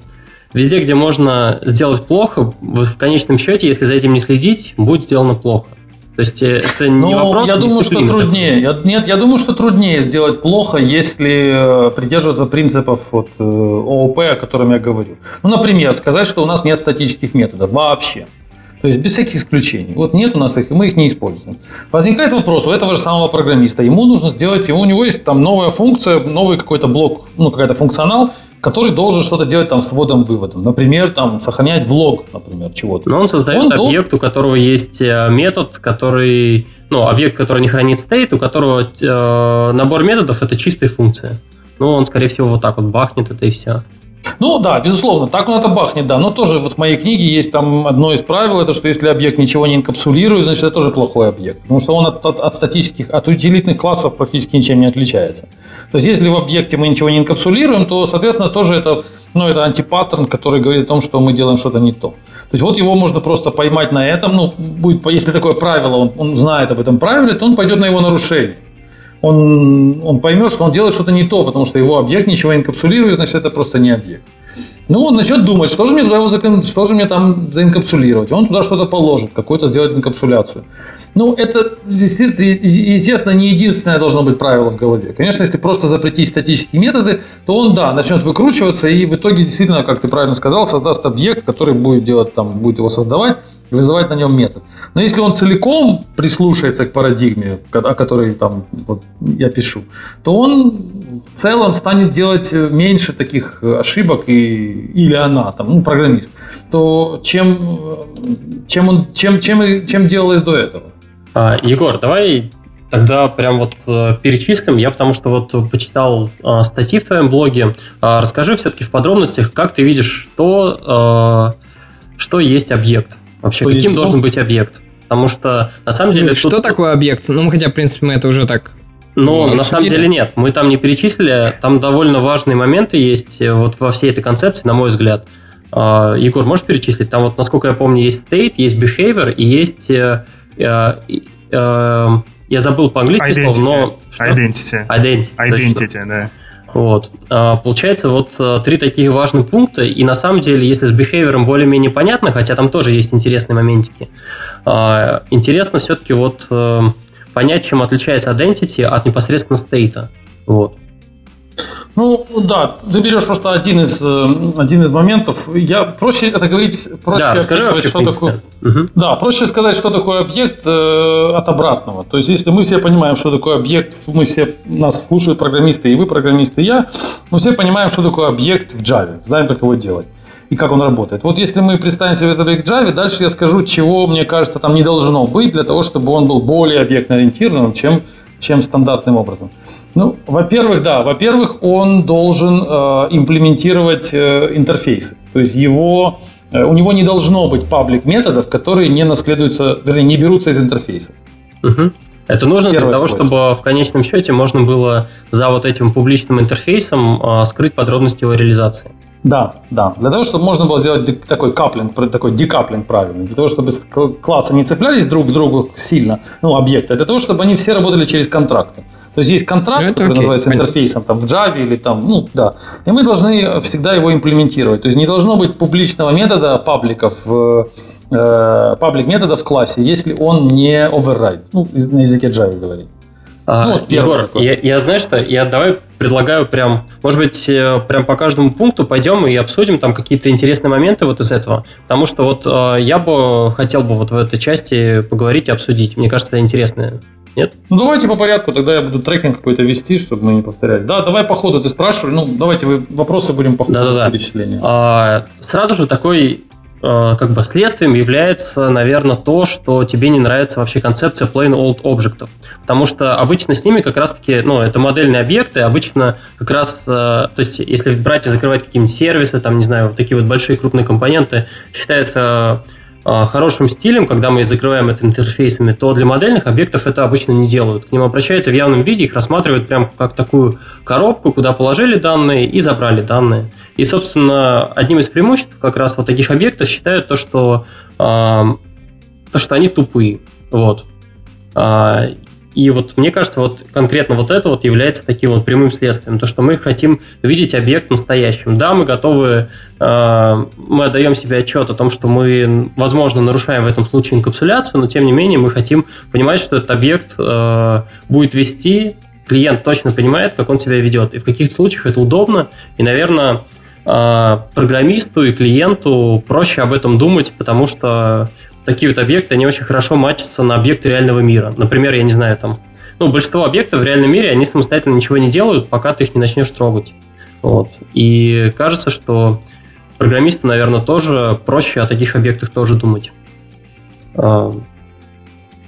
везде, где можно сделать плохо, в конечном счете, если за этим не следить, будет сделано плохо. То есть э, это не ну, вопрос. Я думаю, что труднее. Я, нет, я думаю, что труднее сделать плохо, если э, придерживаться принципов вот, э, ООП, о котором я говорю. Ну, например, сказать, что у нас нет статических методов вообще. То есть без всяких исключений. Вот нет у нас их, и мы их не используем. Возникает вопрос у этого же самого программиста. Ему нужно сделать, у него есть там новая функция, новый какой-то блок, ну, какой-то функционал, который должен что-то делать там с вводом-выводом. Например, там сохранять влог, например, чего-то. Но он создает он объект, должен... у которого есть э, метод, который, ну, объект, который не хранит стейт, у которого э, набор методов это чистая функция. Ну, он, скорее всего, вот так вот бахнет это и все. Ну да, безусловно, так он это бахнет, да. Но тоже вот в моей книге есть там одно из правил, это что если объект ничего не инкапсулирует, значит это тоже плохой объект. Потому что он от, от, от статических, от утилитных классов практически ничем не отличается. То есть если в объекте мы ничего не инкапсулируем, то, соответственно, тоже это, ну, это антипаттерн, который говорит о том, что мы делаем что-то не то. То есть вот его можно просто поймать на этом, ну, будет, если такое правило, он, он знает об этом правиле, то он пойдет на его нарушение он, он поймет, что он делает что-то не то, потому что его объект ничего не инкапсулирует, значит, это просто не объект. Ну, он начнет думать, что же мне туда его что же мне там заинкапсулировать. Он туда что-то положит, какую-то сделать инкапсуляцию. Ну, это, естественно, не единственное должно быть правило в голове. Конечно, если просто запретить статические методы, то он, да, начнет выкручиваться и в итоге действительно, как ты правильно сказал, создаст объект, который будет делать, там, будет его создавать, вызывать на нем метод. Но если он целиком прислушается к парадигме, о которой там, вот, я пишу, то он в целом станет делать меньше таких ошибок, и, или она, там, ну, программист, то чем, чем, он, чем, чем, чем делалось до этого. А, Егор, давай Тогда прям вот э, перечислим. Я потому что вот почитал э, статьи в твоем блоге. Э, расскажи все-таки в подробностях, как ты видишь то, э, что есть объект. Вообще, То каким должен быть объект? Потому что на самом деле... Что тут... такое объект? Ну, хотя, в принципе, мы это уже так но ну, на самом деле нет. Мы там не перечислили. Там довольно важные моменты есть э, вот во всей этой концепции, на мой взгляд. А, Егор, можешь перечислить? Там вот, насколько я помню, есть state, есть behavior и есть... Э, э, э, я забыл по-английски слово, но... Что? Identity. Identity. Identity, да. Вот. А, получается, вот э, три таких важных пункта, и на самом деле, если с behavior более-менее понятно, хотя там тоже есть интересные моментики, а, интересно все-таки вот э, понять, чем отличается identity от непосредственно стейта. Вот. Ну, да, ты берешь просто один из, э, один из моментов. Я проще это говорить, проще да, описывать, что такое. Угу. Да, проще сказать, что такое объект э, от обратного. То есть, если мы все понимаем, что такое объект, мы все нас слушают программисты, и вы программисты, и я, мы все понимаем, что такое объект в Java, знаем, как его делать и как он работает. Вот если мы представим себе этот объект в Java, дальше я скажу, чего, мне кажется, там не должно быть для того, чтобы он был более объектно ориентированным, чем, чем стандартным образом. Ну, во-первых, да, во-первых, он должен э, имплементировать э, интерфейсы. То есть его, э, у него не должно быть паблик методов, которые не наследуются, вернее, не берутся из интерфейсов. Угу. Это нужно Первое для того, свойство. чтобы в конечном счете можно было за вот этим публичным интерфейсом э, скрыть подробности его реализации. Да, да. Для того, чтобы можно было сделать такой каплинг, такой декаплинг правильный. Для того, чтобы классы не цеплялись друг к другу сильно, ну, объекты, для того, чтобы они все работали через контракты. То есть есть контракт, ну, который окей, называется интерфейсом там, в Java или там, ну да. И мы должны всегда его имплементировать. То есть не должно быть публичного метода пабликов в э, паблик метода в классе, если он не override. Ну, на языке Java говорит. А, ну, Егор, я, я знаю, что я давай предлагаю прям, может быть, э, прям по каждому пункту пойдем и обсудим там какие-то интересные моменты вот из этого. Потому что вот э, я бы хотел бы вот в этой части поговорить и обсудить. Мне кажется, это интересно. Нет? Ну, давайте по порядку, тогда я буду трекинг какой-то вести, чтобы мы не повторяли. Да, давай по ходу ты спрашивай. Ну, давайте вы вопросы будем по ходу Да-да-да. перечисления. А, сразу же такой как бы следствием является, наверное, то, что тебе не нравится вообще концепция plain old объектов. Потому что обычно с ними как раз-таки, ну, это модельные объекты, обычно как раз, э, то есть, если брать и закрывать какие-нибудь сервисы, там, не знаю, вот такие вот большие крупные компоненты, считается э, хорошим стилем, когда мы закрываем это интерфейсами, то для модельных объектов это обычно не делают. К ним обращаются в явном виде, их рассматривают прям как такую коробку, куда положили данные и забрали данные. И, собственно, одним из преимуществ как раз вот таких объектов считают то, что, э, то, что они тупые. Вот. И вот мне кажется, вот конкретно вот это вот является таким вот прямым следствием, то, что мы хотим видеть объект настоящим. Да, мы готовы, э, мы отдаем себе отчет о том, что мы, возможно, нарушаем в этом случае инкапсуляцию, но тем не менее мы хотим понимать, что этот объект э, будет вести, клиент точно понимает, как он себя ведет, и в каких случаях это удобно, и, наверное, а, программисту и клиенту проще об этом думать, потому что такие вот объекты, они очень хорошо матчатся на объекты реального мира. Например, я не знаю, там, ну, большинство объектов в реальном мире, они самостоятельно ничего не делают, пока ты их не начнешь трогать. Вот. И кажется, что программисту, наверное, тоже проще о таких объектах тоже думать.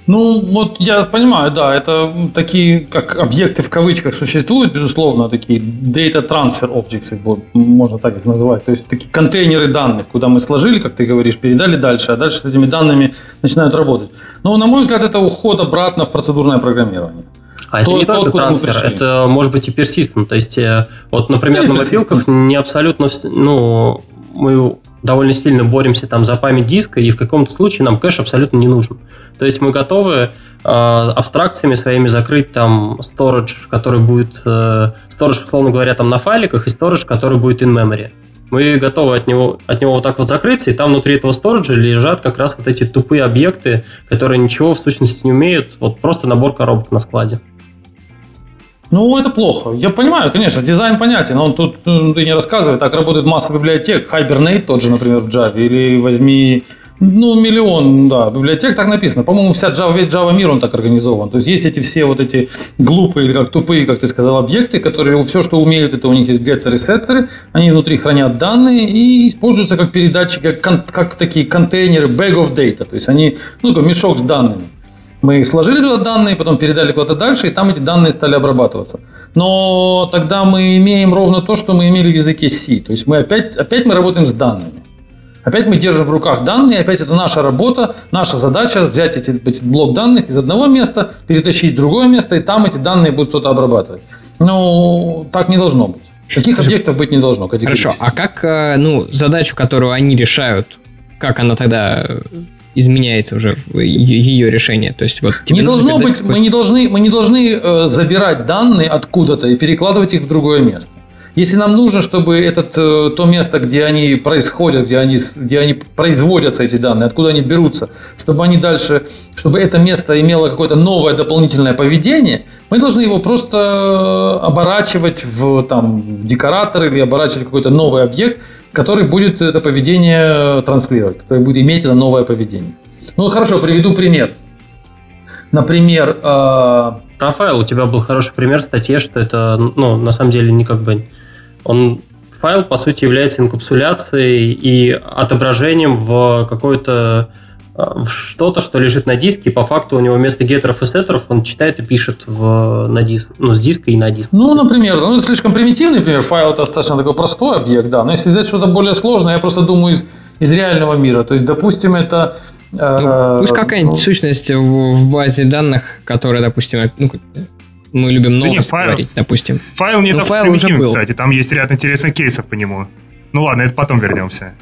Ну, вот я понимаю, да, это такие, как объекты в кавычках существуют, безусловно, такие data transfer objects, можно так их назвать, то есть такие контейнеры данных, куда мы сложили, как ты говоришь, передали дальше, а дальше с этими данными начинают работать. Но, на мой взгляд, это уход обратно в процедурное программирование. А это не только трансфер, это может быть и persistent. То есть, э, вот, например, Или на мобилках не абсолютно, ну, мы довольно сильно боремся там за память диска, и в каком-то случае нам кэш абсолютно не нужен. То есть мы готовы э, абстракциями своими закрыть там storage, который будет, э, storage, условно говоря, там на файликах, и storage, который будет in memory. Мы готовы от него, от него вот так вот закрыться, и там внутри этого сториджа лежат как раз вот эти тупые объекты, которые ничего в сущности не умеют, вот просто набор коробок на складе. Ну, это плохо. Я понимаю, конечно, дизайн понятен, он тут э, ты не рассказывай, так работает масса библиотек. Hibernate тот же, например, в Java, или возьми ну, миллион, да, библиотек так написано. По-моему, вся Java, весь Java мир, он так организован. То есть, есть эти все вот эти глупые или как тупые, как ты сказал, объекты, которые все, что умеют, это у них есть геттеры, сеттеры, они внутри хранят данные и используются как передатчики, как, как такие контейнеры, bag of data. То есть, они, ну, такой мешок с данными. Мы сложили туда данные, потом передали куда-то дальше, и там эти данные стали обрабатываться. Но тогда мы имеем ровно то, что мы имели в языке C. То есть мы опять, опять мы работаем с данными. Опять мы держим в руках данные, опять это наша работа, наша задача взять эти, эти блок данных из одного места, перетащить в другое место, и там эти данные будут кто-то обрабатывать. Ну, так не должно быть. Таких объектов быть не должно. Хорошо, а как, э, ну, задачу, которую они решают, как она тогда изменяется уже ее решение. То есть вот не должно быть, мы не должны, мы не должны э, забирать данные откуда-то и перекладывать их в другое место. Если нам нужно, чтобы этот, э, то место, где они происходят, где они, где они производятся, эти данные, откуда они берутся, чтобы они дальше, чтобы это место имело какое-то новое дополнительное поведение, мы должны его просто оборачивать в, там, в декоратор или оборачивать какой-то новый объект, который будет это поведение транслировать, который будет иметь это новое поведение. Ну хорошо, приведу пример. Например, э... Рафаэл, у тебя был хороший пример в статье, что это, ну, на самом деле, не как бы он файл, по сути, является инкапсуляцией и отображением в какое-то в что-то, что лежит на диске, и по факту у него вместо геттеров и сеттеров он читает и пишет в, на диск, ну, с диска и на диск. Ну, например, ну, это слишком примитивный пример, файл это достаточно такой простой объект, да, но если взять что-то более сложное, я просто думаю из, из реального мира, то есть, допустим, это э, ну, пусть какая-нибудь ну, сущность в, в базе данных, которая, допустим, ну, мы любим новость да нет, файл, говорить, допустим. Файл не ну, файл уже был. кстати, там есть ряд интересных кейсов по нему. Ну ладно, это потом вернемся.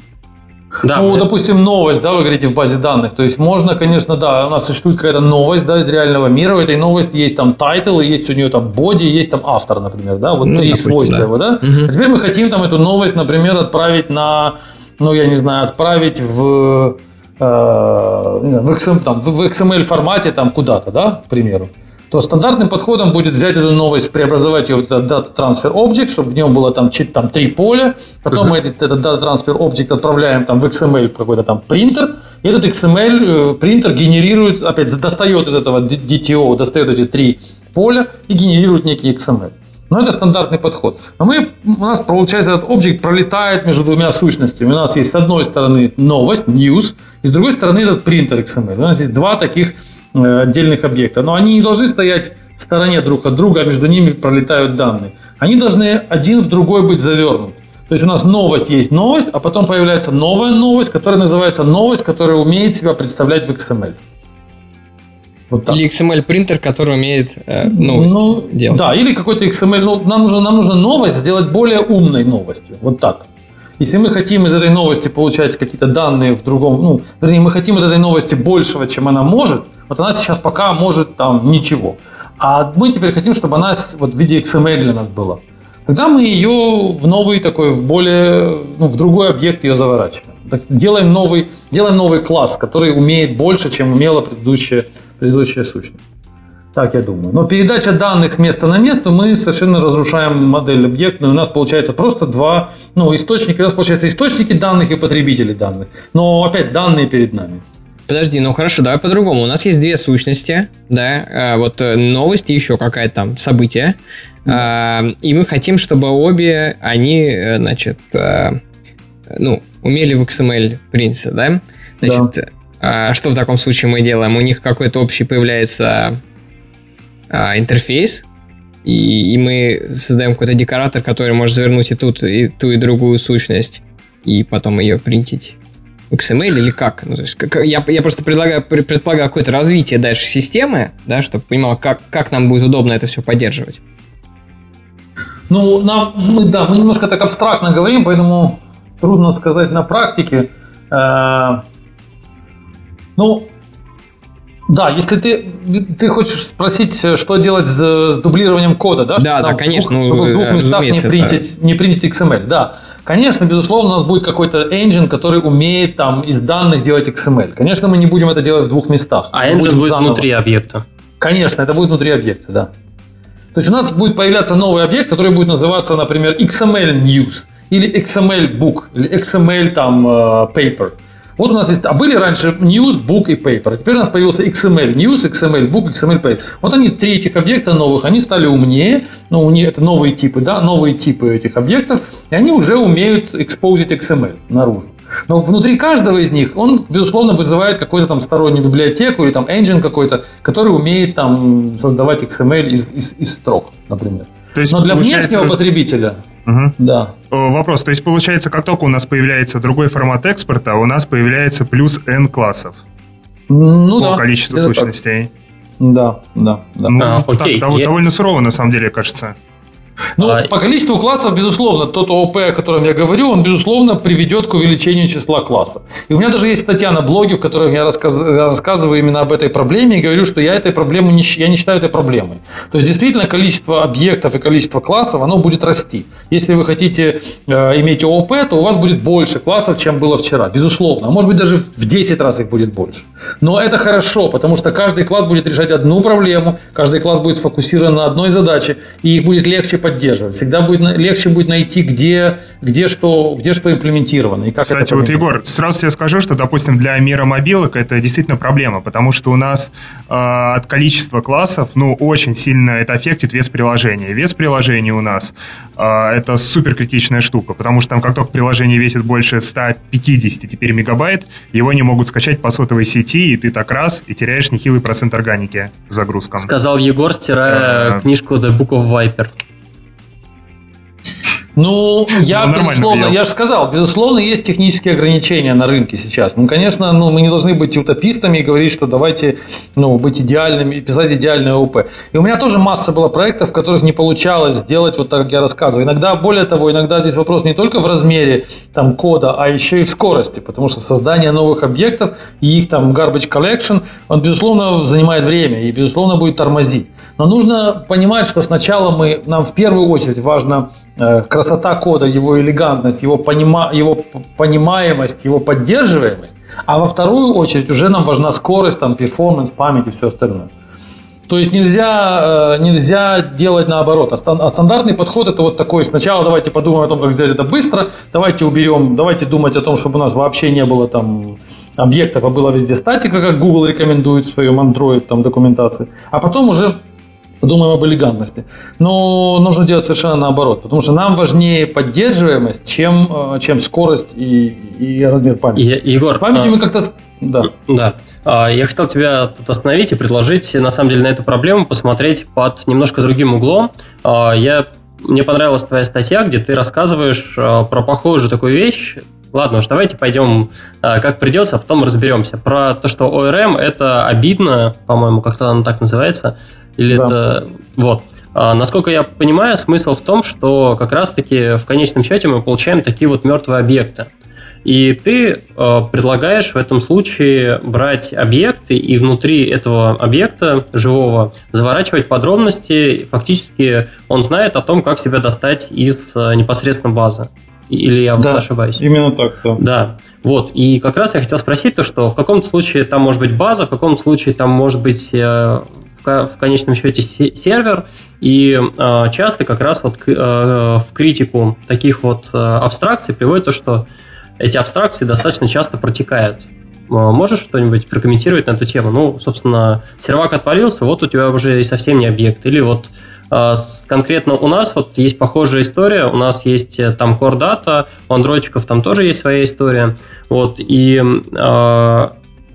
Да, ну, это... допустим, новость, да, вы говорите в базе данных. То есть можно, конечно, да, у нас существует какая-то новость, да, из реального мира. У этой новости есть там title, есть у нее там body, есть там автор, например, да, вот ну, три допустим, свойства да. его, да. Угу. А теперь мы хотим там эту новость, например, отправить на, ну, я не знаю, отправить в э, в, XML, там, в XML формате там куда-то, да, к примеру то стандартным подходом будет взять эту новость, преобразовать ее в Data Transfer Object, чтобы в нем было там, там три поля, потом uh-huh. мы этот, этот Data Transfer Object отправляем там в XML какой-то там принтер, и этот XML э, принтер генерирует, опять достает из этого DTO, достает эти три поля и генерирует некий XML. Но это стандартный подход. Но мы, у нас, получается, этот объект пролетает между двумя сущностями. У нас есть с одной стороны новость, news, и с другой стороны этот принтер XML. У нас есть два таких отдельных объектов. Но они не должны стоять в стороне друг от друга, а между ними пролетают данные. Они должны один в другой быть завернут. То есть у нас новость есть новость, а потом появляется новая новость, которая называется новость, которая умеет себя представлять в XML. Вот так. Или XML принтер, который умеет э, новость ну, делать. Да, или какой-то XML. Ну, нам нужно, нам нужно новость сделать более умной новостью. Вот так. Если мы хотим из этой новости получать какие-то данные в другом, ну, вернее, мы хотим от этой новости большего, чем она может, вот она сейчас пока может там ничего. А мы теперь хотим, чтобы она вот в виде XML для нас была. Тогда мы ее в новый такой, в более, ну, в другой объект ее заворачиваем. Делаем новый, делаем новый класс, который умеет больше, чем умела предыдущая, предыдущая сущность. Так я думаю. Но передача данных с места на место, мы совершенно разрушаем модель объектную. У нас получается просто два ну, источника. У нас получается источники данных и потребители данных. Но опять данные перед нами. Подожди, ну хорошо, давай по-другому. У нас есть две сущности, да, а, вот э, новости, еще какая-то там событие, mm-hmm. и мы хотим, чтобы обе они, э, значит, э, ну, умели в XML принца, да? Значит, да. что в таком случае мы делаем? У них какой-то общий появляется а, интерфейс, и, и мы создаем какой-то декоратор, который может завернуть и тут, и ту, и другую сущность, и потом ее принтить XML или как? Ну, то есть, как я, я просто предлагаю, предполагаю какое-то развитие дальше системы, да, чтобы понимал, как, как нам будет удобно это все поддерживать. Ну, нам, да, мы немножко так абстрактно говорим, поэтому трудно сказать на практике. Э, ну, да, если ты, ты хочешь спросить, что делать с, с дублированием кода, да? Да, да, конечно. Двух, чтобы в двух местах не принтить, не принтить XML, да. Конечно, безусловно, у нас будет какой-то engine, который умеет там из данных делать XML. Конечно, мы не будем это делать в двух местах. А engine будет заново. внутри объекта. Конечно, это будет внутри объекта, да. То есть у нас будет появляться новый объект, который будет называться, например, XML News или XML Book или XML там э, Paper. Вот у нас есть, а были раньше News, Book и Paper. Теперь у нас появился XML News, XML Book, XML Paper. Вот они, три этих объекта новых, они стали умнее, ну, у них это новые типы, да, новые типы этих объектов, и они уже умеют экспозить XML наружу. Но внутри каждого из них он, безусловно, вызывает какую-то там стороннюю библиотеку или там engine какой-то, который умеет там создавать XML из, из, из строк, например. То есть, Но для получается... внешнего потребителя Угу. Да. Вопрос. То есть, получается, как только у нас появляется другой формат экспорта, у нас появляется плюс N классов. Ну по да. количеству сущностей. Так. Да, да, да. Ну, а, окей. Так, Я... Довольно сурово, на самом деле, кажется. Ну, а... по количеству классов, безусловно, тот ООП, о котором я говорю, он, безусловно, приведет к увеличению числа классов. И у меня даже есть статья на блоге, в которой я рассказ... рассказываю именно об этой проблеме и говорю, что я этой проблему не, я не считаю этой проблемой. То есть, действительно, количество объектов и количество классов, оно будет расти. Если вы хотите э, иметь ООП, то у вас будет больше классов, чем было вчера. Безусловно. А может быть, даже в 10 раз их будет больше. Но это хорошо, потому что каждый класс будет решать одну проблему, каждый класс будет сфокусирован на одной задаче, и их будет легче поддерживать. Всегда будет легче будет найти, где, где, что, где что имплементировано. И как Кстати, вот, Егор, сразу тебе скажу, что, допустим, для мира мобилок это действительно проблема, потому что у нас э, от количества классов, ну, очень сильно это аффектит вес приложения. Вес приложения у нас э, это супер критичная штука, потому что там, как только приложение весит больше 150 теперь мегабайт, его не могут скачать по сотовой сети, и ты так раз, и теряешь нехилый процент органики загрузкам. Сказал Егор, стирая а... книжку The Book of Viper. Ну, я, ну, безусловно, я же сказал, безусловно, есть технические ограничения на рынке сейчас. Ну, конечно, ну, мы не должны быть утопистами и говорить, что давайте ну, быть идеальными, писать идеальное ОП. И у меня тоже масса было проектов, в которых не получалось сделать вот так, как я рассказываю. Иногда, более того, иногда здесь вопрос не только в размере там, кода, а еще и в скорости, потому что создание новых объектов и их там garbage collection, он, безусловно, занимает время и, безусловно, будет тормозить. Но нужно понимать, что сначала мы, нам в первую очередь важно Э, красота кода, его элегантность, его, понима, его понимаемость, его поддерживаемость, а во вторую очередь уже нам важна скорость, там, перформанс, память и все остальное. То есть нельзя, э, нельзя делать наоборот. А, а стандартный подход это вот такой. Сначала давайте подумаем о том, как сделать это быстро. Давайте уберем, давайте думать о том, чтобы у нас вообще не было там объектов, а была везде статика, как Google рекомендует в своем Android там, документации. А потом уже Подумаем об элегантности. Но нужно делать совершенно наоборот, потому что нам важнее поддерживаемость, чем, э, чем скорость и, и размер памяти. И, Егор, С памятью а... мы как-то... Да. да. А, я хотел тебя тут остановить и предложить, на самом деле, на эту проблему посмотреть под немножко другим углом. А, я мне понравилась твоя статья, где ты рассказываешь а, про похожую такую вещь. Ладно уж, давайте пойдем как придется, а потом разберемся. Про то, что ORM это обидно, по-моему, как-то оно так называется. Или да. это... Вот. А, насколько я понимаю, смысл в том, что как раз-таки в конечном счете мы получаем такие вот мертвые объекты. И ты э, предлагаешь в этом случае брать объекты и внутри этого объекта живого заворачивать подробности. Фактически он знает о том, как себя достать из э, непосредственно базы. Или я да, ошибаюсь? Именно так, да. Да. Вот. И как раз я хотел спросить то, что в каком-то случае там может быть база, в каком-то случае там может быть э, в конечном счете сервер, и э, часто как раз вот э, в критику таких вот э, абстракций приводит то, что эти абстракции достаточно часто протекают. Можешь что-нибудь прокомментировать на эту тему? Ну, собственно, сервак отвалился, вот у тебя уже совсем не объект. Или вот конкретно у нас вот есть похожая история, у нас есть там core data, у андроидчиков там тоже есть своя история, вот, и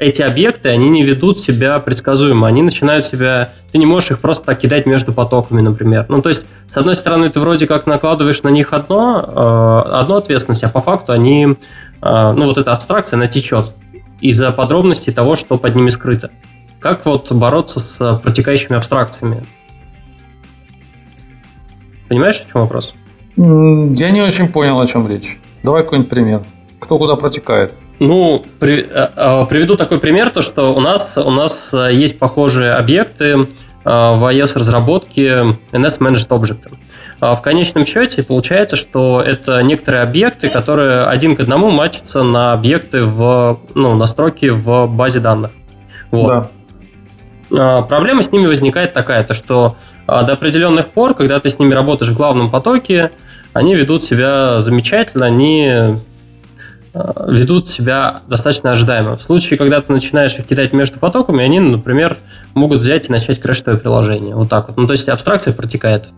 эти объекты, они не ведут себя предсказуемо, они начинают себя... Ты не можешь их просто так кидать между потоками, например. Ну, то есть, с одной стороны, ты вроде как накладываешь на них одно, э, одну ответственность, а по факту они... Э, ну, вот эта абстракция, она течет из-за подробностей того, что под ними скрыто. Как вот бороться с протекающими абстракциями? Понимаешь, о чем вопрос? Я не очень понял, о чем речь. Давай какой-нибудь пример. Кто куда протекает? Ну, при, э, э, приведу такой пример, то что у нас, у нас э, есть похожие объекты в iOS-разработке NS Managed Object. В конечном счете получается, что это некоторые объекты, которые один к одному матчатся на объекты в ну, на строки в базе данных. Вот. Да. Проблема с ними возникает такая, то что до определенных пор, когда ты с ними работаешь в главном потоке, они ведут себя замечательно, они ведут себя достаточно ожидаемо. В случае, когда ты начинаешь их кидать между потоками, они, например, могут взять и начать крашить твое приложение. Вот так вот. Ну, то есть абстракция протекает.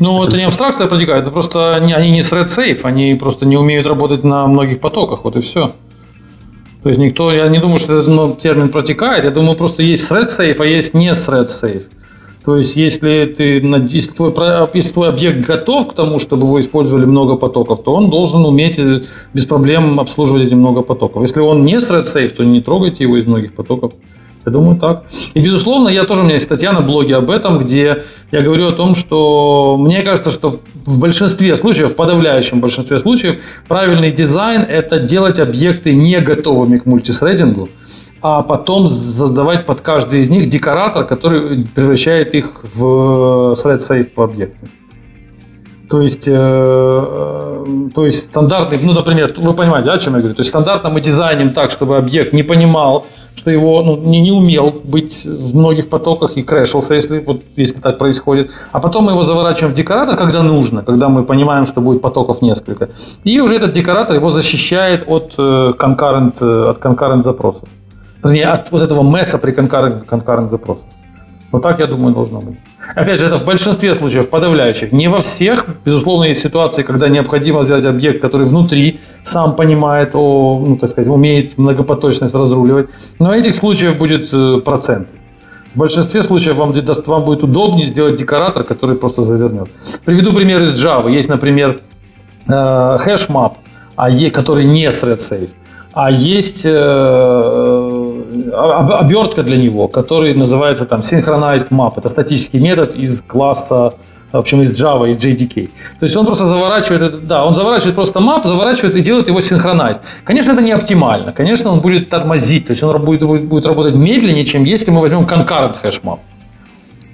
Ну, это не абстракция протекает, это просто они, они не thread safe, они просто не умеют работать на многих потоках, вот и все. То есть никто, я не думаю, что этот ну, термин протекает, я думаю, просто есть thread safe, а есть не thread safe. То есть, если, ты, если, твой, если твой объект готов к тому, чтобы вы использовали много потоков, то он должен уметь э, без проблем обслуживать эти много потоков. Если он не thread safe, то не трогайте его из многих потоков. Я думаю, так. И, безусловно, я тоже, у меня есть статья на блоге об этом, где я говорю о том, что мне кажется, что в большинстве случаев, в подавляющем большинстве случаев, правильный дизайн – это делать объекты не готовыми к мультисредингу, а потом создавать под каждый из них декоратор, который превращает их в thread-safe объекты. То есть, э, э, то есть стандартный, ну, например, вы понимаете, да, о чем я говорю? То есть стандартно мы дизайним так, чтобы объект не понимал, что его ну, не, не умел быть в многих потоках и крэшился, если, вот, если так происходит. А потом мы его заворачиваем в декоратор, когда нужно, когда мы понимаем, что будет потоков несколько. И уже этот декоратор его защищает от concurrent, э, от concurrent запросов. От вот этого месса при concurrent, concurrent запросах. Вот так, я думаю, должно быть. Опять же, это в большинстве случаев, подавляющих. Не во всех. Безусловно, есть ситуации, когда необходимо взять объект, который внутри сам понимает, о, ну, так сказать, умеет многопоточность разруливать. Но этих случаев будет э, процент. В большинстве случаев вам, вам будет удобнее сделать декоратор, который просто завернет. Приведу пример из Java. Есть, например, HashMap, который не thread safe а есть э, обертка для него, который называется там Synchronized Map. Это статический метод из класса, в общем, из Java, из JDK. То есть он просто заворачивает, да, он заворачивает просто map, заворачивает и делает его synchronized. Конечно, это не оптимально. Конечно, он будет тормозить, то есть он будет, будет, будет работать медленнее, чем если мы возьмем concurrent hash map.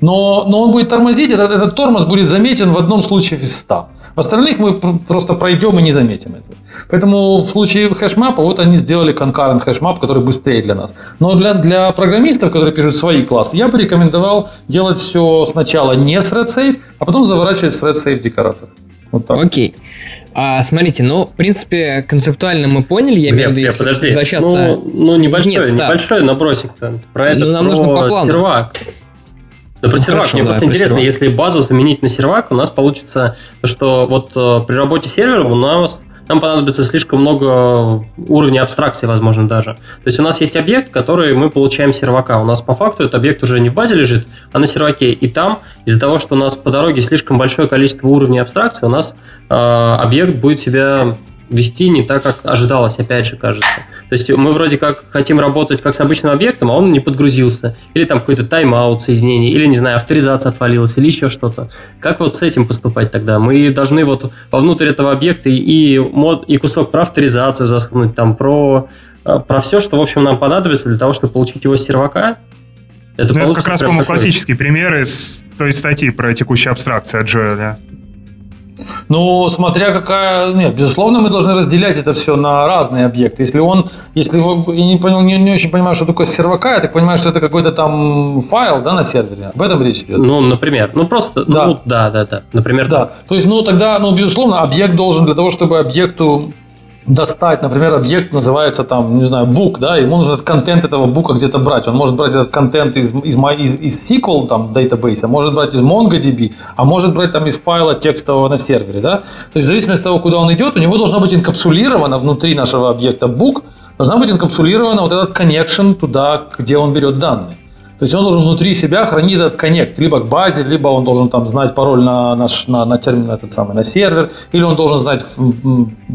Но, но он будет тормозить, этот, этот тормоз будет заметен в одном случае из 100. Остальных мы просто пройдем и не заметим этого. Поэтому в случае HashMap а вот они сделали concurrent HashMap, который быстрее для нас. Но для, для программистов, которые пишут свои классы, я бы рекомендовал делать все сначала не с thread а потом заворачивать в thread декоратор. Вот так. Окей. А, смотрите, ну, в принципе, концептуально мы поняли, я имею в виду, подожди. За сейчас, ну, ну, небольшой, Нет, небольшой набросик про это, ну, нам про нужно по плану. сервак. Да про ну, сервак. Хорошо, Мне да, просто интересно, сервак. если базу заменить на сервак, у нас получится, что вот э, при работе сервера у нас нам понадобится слишком много уровней абстракции, возможно, даже. То есть у нас есть объект, который мы получаем сервака. У нас по факту этот объект уже не в базе лежит, а на серваке. И там из-за того, что у нас по дороге слишком большое количество уровней абстракции, у нас э, объект будет себя вести не так, как ожидалось, опять же, кажется. То есть мы вроде как хотим работать как с обычным объектом, а он не подгрузился. Или там какой-то тайм-аут соединение, или, не знаю, авторизация отвалилась, или еще что-то. Как вот с этим поступать тогда? Мы должны вот вовнутрь этого объекта и, мод, и кусок про авторизацию засунуть, там, про, э, про все, что, в общем, нам понадобится для того, чтобы получить его с сервака. Это, ну, это как раз, по-моему, классический пример из той статьи про текущую абстракцию от Джоэля. Ну, смотря какая... Нет, безусловно, мы должны разделять это все на разные объекты. Если он... Если я не, понял, не, не очень понимаю, что такое сервака, я так понимаю, что это какой-то там файл, да, на сервере. Об этом речь идет. Ну, например. Ну, просто... Да, ну, да, да, да. Например, да. Так. То есть, ну, тогда, ну, безусловно, объект должен для того, чтобы объекту достать, например, объект называется там, не знаю, book, да, ему нужно этот контент этого бука где-то брать. Он может брать этот контент из, из, из, из SQL там, database, а может брать из MongoDB, а может брать там из файла текстового на сервере, да. То есть в зависимости от того, куда он идет, у него должно быть инкапсулировано внутри нашего объекта book, должна быть инкапсулирована вот этот connection туда, где он берет данные. То есть он должен внутри себя хранить этот connect, либо к базе, либо он должен там знать пароль на, наш, на, на термин, этот самый, на сервер, или он должен знать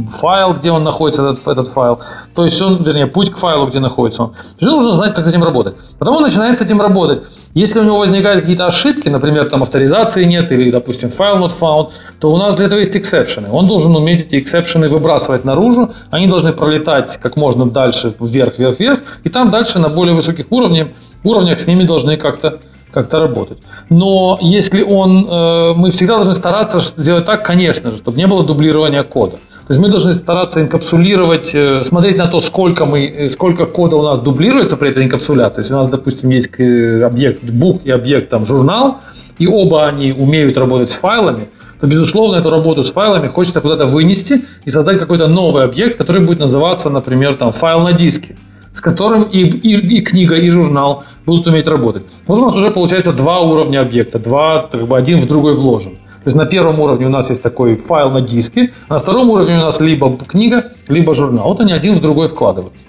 файл, где он находится, этот, этот файл. То есть он, вернее, путь к файлу, где находится он. То есть он должен знать, как с этим работать. Потом он начинает с этим работать. Если у него возникают какие-то ошибки, например, там авторизации нет, или, допустим, файл not found, то у нас для этого есть exception ы. Он должен уметь эти exception ы выбрасывать наружу, они должны пролетать как можно дальше вверх, вверх, вверх, и там дальше на более высоких уровнях уровнях с ними должны как-то как-то работать. Но если он, э, мы всегда должны стараться сделать так, конечно же, чтобы не было дублирования кода. То есть мы должны стараться инкапсулировать, э, смотреть на то, сколько, мы, э, сколько кода у нас дублируется при этой инкапсуляции. Если у нас, допустим, есть объект book и объект там, журнал, и оба они умеют работать с файлами, то, безусловно, эту работу с файлами хочется куда-то вынести и создать какой-то новый объект, который будет называться, например, там, файл на диске с которым и, и, и книга, и журнал будут уметь работать. Вот у нас уже получается два уровня объекта, два, как бы один в другой вложен. То есть на первом уровне у нас есть такой файл на диске, а на втором уровне у нас либо книга, либо журнал. Вот они один в другой вкладываются.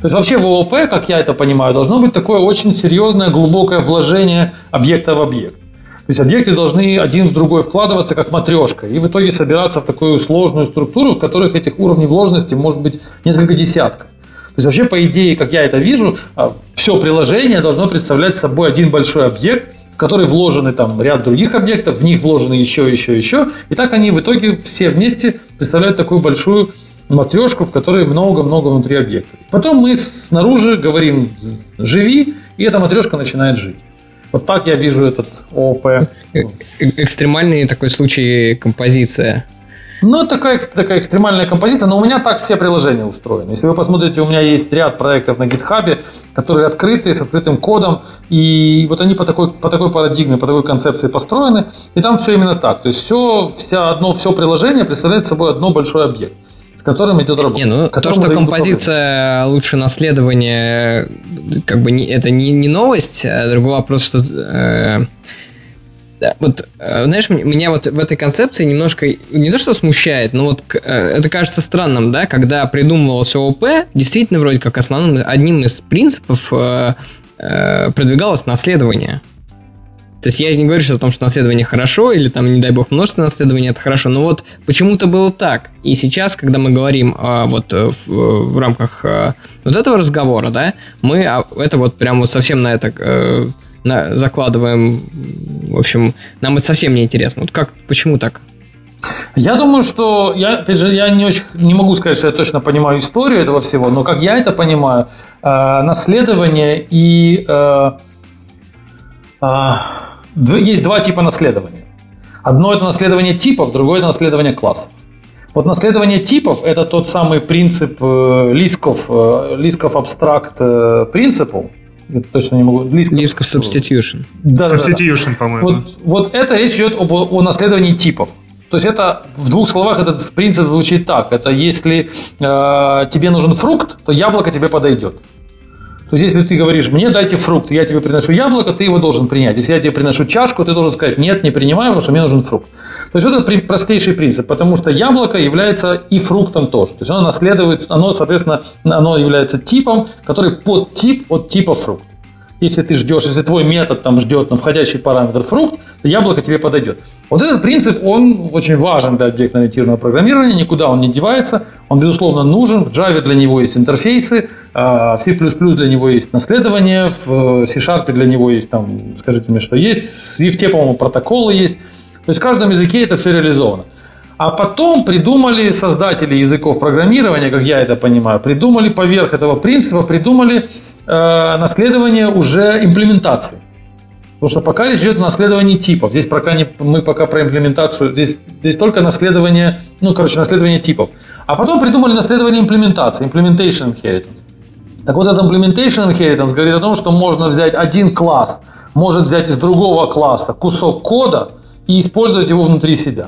То есть вообще в ООП, как я это понимаю, должно быть такое очень серьезное, глубокое вложение объекта в объект. То есть объекты должны один в другой вкладываться как матрешка и в итоге собираться в такую сложную структуру, в которых этих уровней вложенности может быть несколько десятков. То есть вообще, по идее, как я это вижу, а, все приложение должно представлять собой один большой объект, в который вложены там ряд других объектов, в них вложены еще, еще, еще. И так они в итоге все вместе представляют такую большую матрешку, в которой много-много внутри объектов. Потом мы снаружи говорим «живи», и эта матрешка начинает жить. Вот так я вижу этот ООП. Э, экстремальный такой случай композиция. Ну, такая, такая экстремальная композиция, но у меня так все приложения устроены. Если вы посмотрите, у меня есть ряд проектов на GitHub, которые открытые, с открытым кодом, и вот они по такой, по такой парадигме, по такой концепции построены, и там все именно так. То есть все, вся одно, все приложение представляет собой одно большой объект с которым идет работа. Не, ну то, что композиция лучше наследования, как бы не, это не, не новость, а другой вопрос, что э, да, вот, э, знаешь, меня вот в этой концепции немножко, не то что смущает, но вот э, это кажется странным, да, когда придумывался ОП, действительно вроде как основным, одним из принципов э, продвигалось наследование. То есть я не говорю сейчас о том, что наследование хорошо, или там, не дай бог, множество наследования это хорошо, но вот почему-то было так. И сейчас, когда мы говорим э, вот в, в рамках э, вот этого разговора, да, мы а, это вот прям вот совсем на это на, закладываем. В общем, нам это совсем не интересно. Вот как, почему так? Я думаю, что я, опять же, я не очень не могу сказать, что я точно понимаю историю этого всего, но как я это понимаю, э, наследование и э, э, есть два типа наследования. Одно это наследование типов, другое это наследование классов. Вот наследование типов – это тот самый принцип э, Лисков, э, Лисков абстракт э, я точно не могу. Лиск of substitution. Да, substitution, да, да. по-моему. Вот, вот это речь идет об, о наследовании типов. То есть это в двух словах этот принцип звучит так. Это если э, тебе нужен фрукт, то яблоко тебе подойдет. То есть, если ты говоришь, мне дайте фрукт, я тебе приношу яблоко, ты его должен принять. Если я тебе приношу чашку, ты должен сказать, нет, не принимаю, потому что мне нужен фрукт. То есть, это простейший принцип, потому что яблоко является и фруктом тоже. То есть, оно наследует, оно, соответственно, оно является типом, который под тип от типа фрукт. Если ты ждешь, если твой метод там ждет на входящий параметр фрукт, то яблоко тебе подойдет. Вот этот принцип, он очень важен для объектно-ориентированного программирования, никуда он не девается, он, безусловно, нужен. В Java для него есть интерфейсы, C++ для него есть наследование, в C-Sharp для него есть, там, скажите мне, что есть, в Swift, по-моему, протоколы есть. То есть в каждом языке это все реализовано. А потом придумали создатели языков программирования, как я это понимаю, придумали поверх этого принципа, придумали э, наследование уже имплементации. Потому что пока речь идет о наследовании типов. Здесь пока не, мы пока про имплементацию, здесь, здесь только наследование, ну, короче, наследование типов. А потом придумали наследование имплементации, implementation inheritance. Так вот, этот implementation inheritance говорит о том, что можно взять один класс, может взять из другого класса кусок кода и использовать его внутри себя.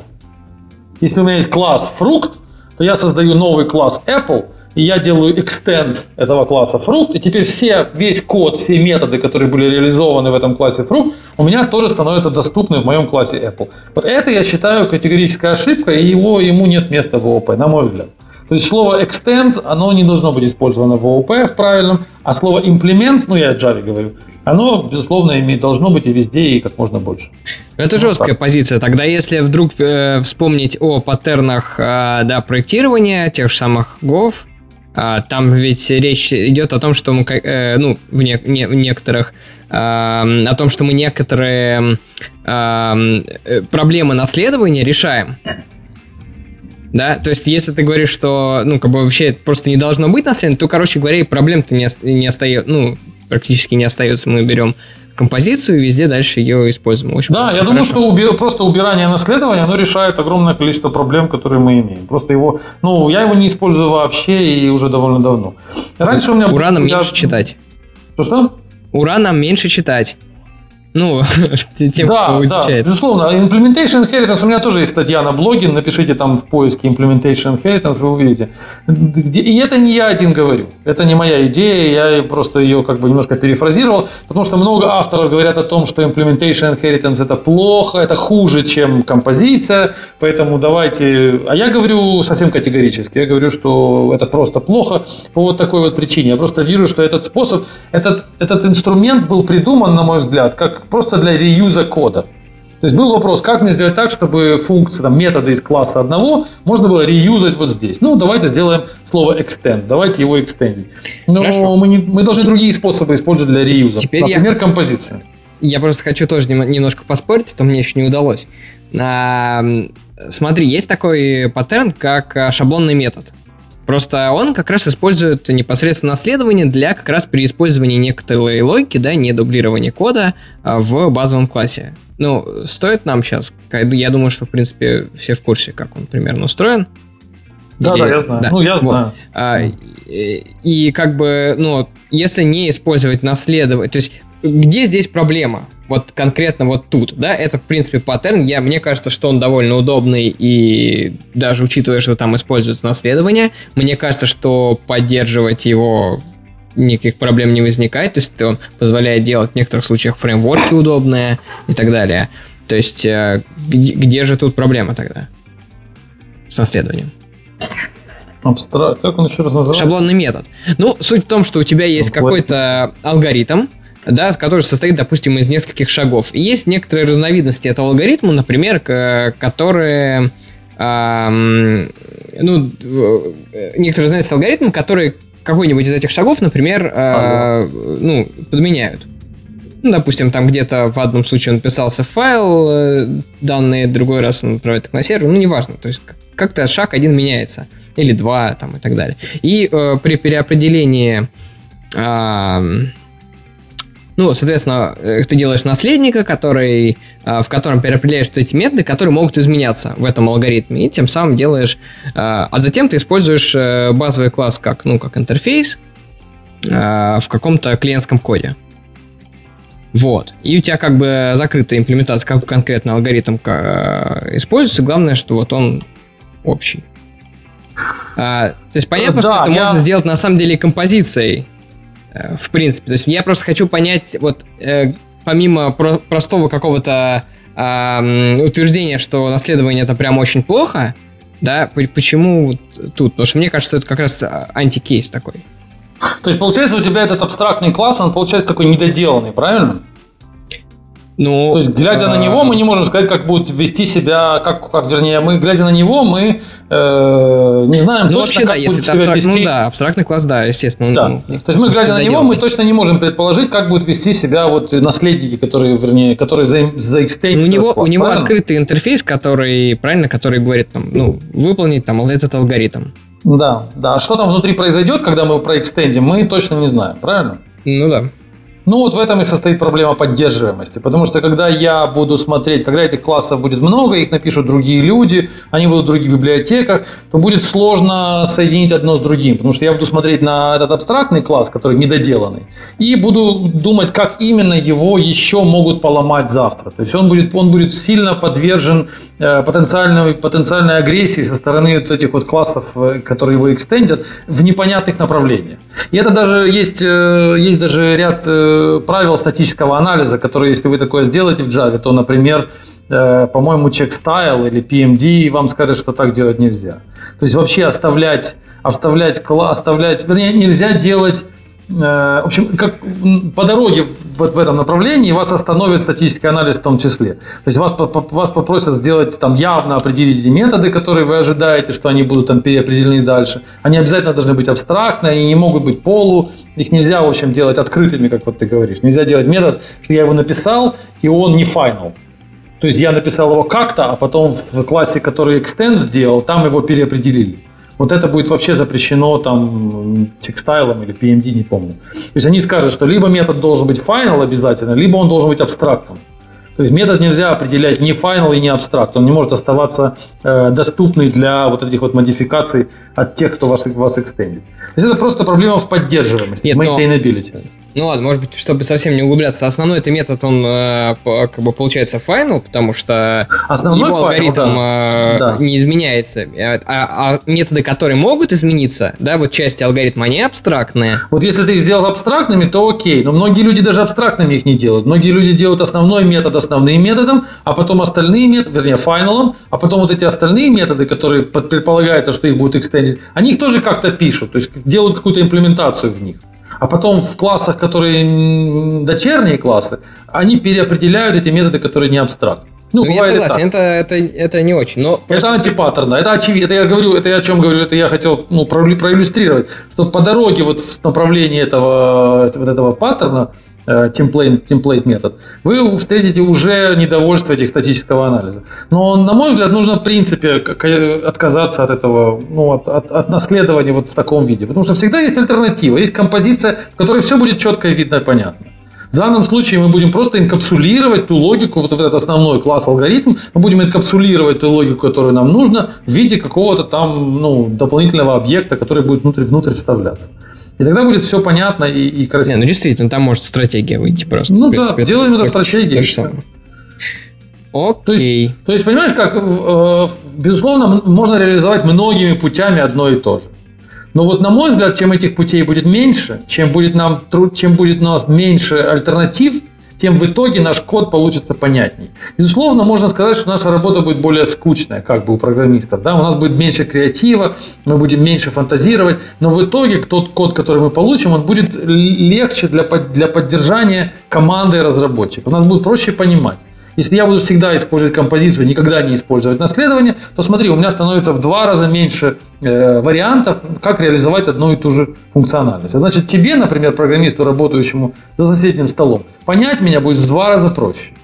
Если у меня есть класс фрукт, то я создаю новый класс Apple, и я делаю экстенс этого класса фрукт, и теперь все, весь код, все методы, которые были реализованы в этом классе фрукт, у меня тоже становятся доступны в моем классе Apple. Вот это я считаю категорической ошибкой, и его, ему нет места в ООП, на мой взгляд. То есть слово extends, оно не должно быть использовано в ООП в правильном, а слово implements, ну я о Java говорю, оно, безусловно, иметь, должно быть и везде, и как можно больше. Это жесткая так. позиция. Тогда, если вдруг э, вспомнить о паттернах э, да, проектирования, тех же самых GOV, э, там ведь речь идет о том, что мы, э, ну, в, не, не, в некоторых, э, о том, что мы некоторые э, проблемы наследования решаем. Да, то есть, если ты говоришь, что, ну, как бы вообще просто не должно быть наследования, то, короче говоря, и проблем-то не, не остается, ну, практически не остается. Мы берем композицию и везде дальше ее используем. Очень да, я хорошо. думаю, что уби- просто убирание наследования, оно решает огромное количество проблем, которые мы имеем. Просто его, ну, я его не использую вообще и уже довольно давно. Раньше у меня... Ура нам я... меньше читать. Что-что? Ура нам меньше читать. Ну, тем, да, кто изучает. Да, безусловно. Implementation Inheritance, у меня тоже есть статья на блоге, напишите там в поиске Implementation Inheritance, вы увидите. И это не я один говорю, это не моя идея, я просто ее как бы немножко перефразировал, потому что много авторов говорят о том, что Implementation Inheritance это плохо, это хуже, чем композиция, поэтому давайте... А я говорю совсем категорически, я говорю, что это просто плохо по вот такой вот причине. Я просто вижу, что этот способ, этот, этот инструмент был придуман, на мой взгляд, как просто для реюза кода. То есть был вопрос, как мне сделать так, чтобы функции, там, методы из класса одного можно было реюзать вот здесь. Ну, давайте сделаем слово extend, давайте его экстендить. Но мы, не, мы должны другие способы использовать для реюза. Теперь Например, я... композицию. Я просто хочу тоже немножко поспорить, это мне еще не удалось. А, смотри, есть такой паттерн, как а, шаблонный метод. Просто он как раз использует непосредственно наследование для как раз переиспользования некоторой логики, да, не дублирования кода а, в базовом классе. Ну, стоит нам сейчас, я думаю, что, в принципе, все в курсе, как он примерно устроен. Да, Или, да, я знаю. Да, ну, я знаю. Вот. А, и, и как бы, ну, если не использовать наследование, то есть где здесь проблема? Вот конкретно вот тут, да, это, в принципе, паттерн. Я, мне кажется, что он довольно удобный, и даже учитывая, что там используется наследование, мне кажется, что поддерживать его никаких проблем не возникает, то есть он позволяет делать в некоторых случаях фреймворки удобные и так далее. То есть э, где, где же тут проблема тогда с наследованием? Абстракт. Как он еще раз называется? Шаблонный метод. Ну, суть в том, что у тебя есть какой-то алгоритм, да, который состоит, допустим, из нескольких шагов. И есть некоторые разновидности этого алгоритма, например, которые эм, ну, э, некоторые разновидности алгоритма, которые какой-нибудь из этих шагов, например, э, ну, подменяют. Ну, допустим, там где-то в одном случае он писался файл, э, данные, другой раз он отправляет их на сервер, ну, неважно. То есть как-то шаг один меняется. Или два, там, и так далее. И э, при переопределении э, ну, соответственно, э, ты делаешь наследника, который, э, в котором переопределяешь эти методы, которые могут изменяться в этом алгоритме, и тем самым делаешь... Э, а затем ты используешь базовый класс как, ну, как интерфейс в каком-то клиентском коде. Вот. И у тебя как бы закрытая имплементация, как конкретно алгоритм используется. Главное, что вот он общий. А, то есть понятно, да, что это я... можно сделать на самом деле композицией Э, в принципе. То есть я просто хочу понять, вот э, помимо про- простого какого-то э, утверждения, что наследование это прям очень плохо, да, почему тут? Потому что мне кажется, что это как раз антикейс такой. То есть, получается, у тебя этот абстрактный класс, он получается такой недоделанный, правильно? Ну, То есть, глядя а... на него, мы не можем сказать, как будет вести себя, как, как вернее, мы, глядя на него, мы э, не знаем ну, точно, вообще, как да, будет себя абстрак... вести. Ну да, абстрактный класс, да, естественно. Да. Ну, То есть, мы, глядя на него, мы точно не можем предположить, как будут вести себя вот наследники, которые, вернее, которые за, за у него, класс, у него открытый интерфейс, который, правильно, который говорит, там, ну, выполнить там этот алгоритм. Да, да. А что там внутри произойдет, когда мы проэкстендим, мы точно не знаем, правильно? Ну да. Ну вот в этом и состоит проблема поддерживаемости. Потому что когда я буду смотреть, когда этих классов будет много, их напишут другие люди, они будут в других библиотеках, то будет сложно соединить одно с другим. Потому что я буду смотреть на этот абстрактный класс, который недоделанный, и буду думать, как именно его еще могут поломать завтра. То есть он будет, он будет сильно подвержен э, потенциальной, потенциальной агрессии со стороны вот этих вот классов, э, которые его экстендят, в непонятных направлениях. И это даже есть, э, есть даже ряд правил статического анализа, которые, если вы такое сделаете в Java, то, например, э, по-моему, checkstyle или PMD вам скажет, что так делать нельзя. То есть вообще оставлять, оставлять, оставлять, вернее, нельзя делать в общем, как по дороге вот в этом направлении вас остановит статический анализ в том числе. То есть вас, вас попросят сделать там явно определить методы, которые вы ожидаете, что они будут там переопределены дальше. Они обязательно должны быть абстрактны, они не могут быть полу, их нельзя, в общем, делать открытыми, как вот ты говоришь. Нельзя делать метод, что я его написал, и он не final. То есть я написал его как-то, а потом в классе, который extend сделал, там его переопределили. Вот это будет вообще запрещено там текстайлом или PMD, не помню. То есть они скажут, что либо метод должен быть final обязательно, либо он должен быть абстрактом. То есть метод нельзя определять ни final и ни абстракт. Он не может оставаться э, доступный для вот этих вот модификаций от тех, кто вас, вас экстендит. То есть это просто проблема в поддерживаемости, Нет, maintainability. Но... Ну ладно, может быть, чтобы совсем не углубляться, основной это метод, он э, как бы получается final, потому что Основной его алгоритм final, да. Э, не изменяется. А, а, а методы, которые могут измениться, да, вот части алгоритма, они абстрактные. Вот если ты их сделал абстрактными, то окей. Но многие люди даже абстрактными их не делают. Многие люди делают основной метод основным методом, а потом остальные методы, вернее, файналом, а потом вот эти остальные методы, которые предполагается, что их будут экстендить, они их тоже как-то пишут, то есть делают какую-то имплементацию в них. А потом в классах, которые дочерние классы, они переопределяют эти методы, которые не абстракт. Ну, ну я согласен, это, это, это не очень. Но это антипаттерно, это очевидно. Это я говорю, это я о чем говорю, это я хотел ну, проиллюстрировать, что по дороге вот в направлении этого, вот этого паттерна, темплейт, темплейт метод, вы встретите уже недовольство этих статического анализа. Но, на мой взгляд, нужно в принципе отказаться от этого, ну, от, от, от наследования вот в таком виде. Потому что всегда есть альтернатива, есть композиция, в которой все будет четко, видно и понятно. В данном случае мы будем просто инкапсулировать ту логику, вот этот основной класс алгоритм, мы будем инкапсулировать ту логику, которую нам нужно, в виде какого-то там ну, дополнительного объекта, который будет внутрь, внутрь вставляться. И тогда будет все понятно и, и красиво. Не, ну действительно, там может стратегия выйти просто. Ну да, делаем это стратегией. Окей. То есть, то есть, понимаешь, как, э, безусловно, можно реализовать многими путями одно и то же. Но вот на мой взгляд, чем этих путей будет меньше, чем будет, нам, чем будет у нас меньше альтернатив, тем в итоге наш код получится понятней. Безусловно, можно сказать, что наша работа будет более скучная, как бы у программистов. Да? У нас будет меньше креатива, мы будем меньше фантазировать, но в итоге тот код, который мы получим, он будет легче для, для поддержания команды разработчиков. Нас будет проще понимать. Если я буду всегда использовать композицию, никогда не использовать наследование, то смотри, у меня становится в два раза меньше э, вариантов, как реализовать одну и ту же функциональность. А значит, тебе, например, программисту, работающему за соседним столом, понять меня будет в два раза проще.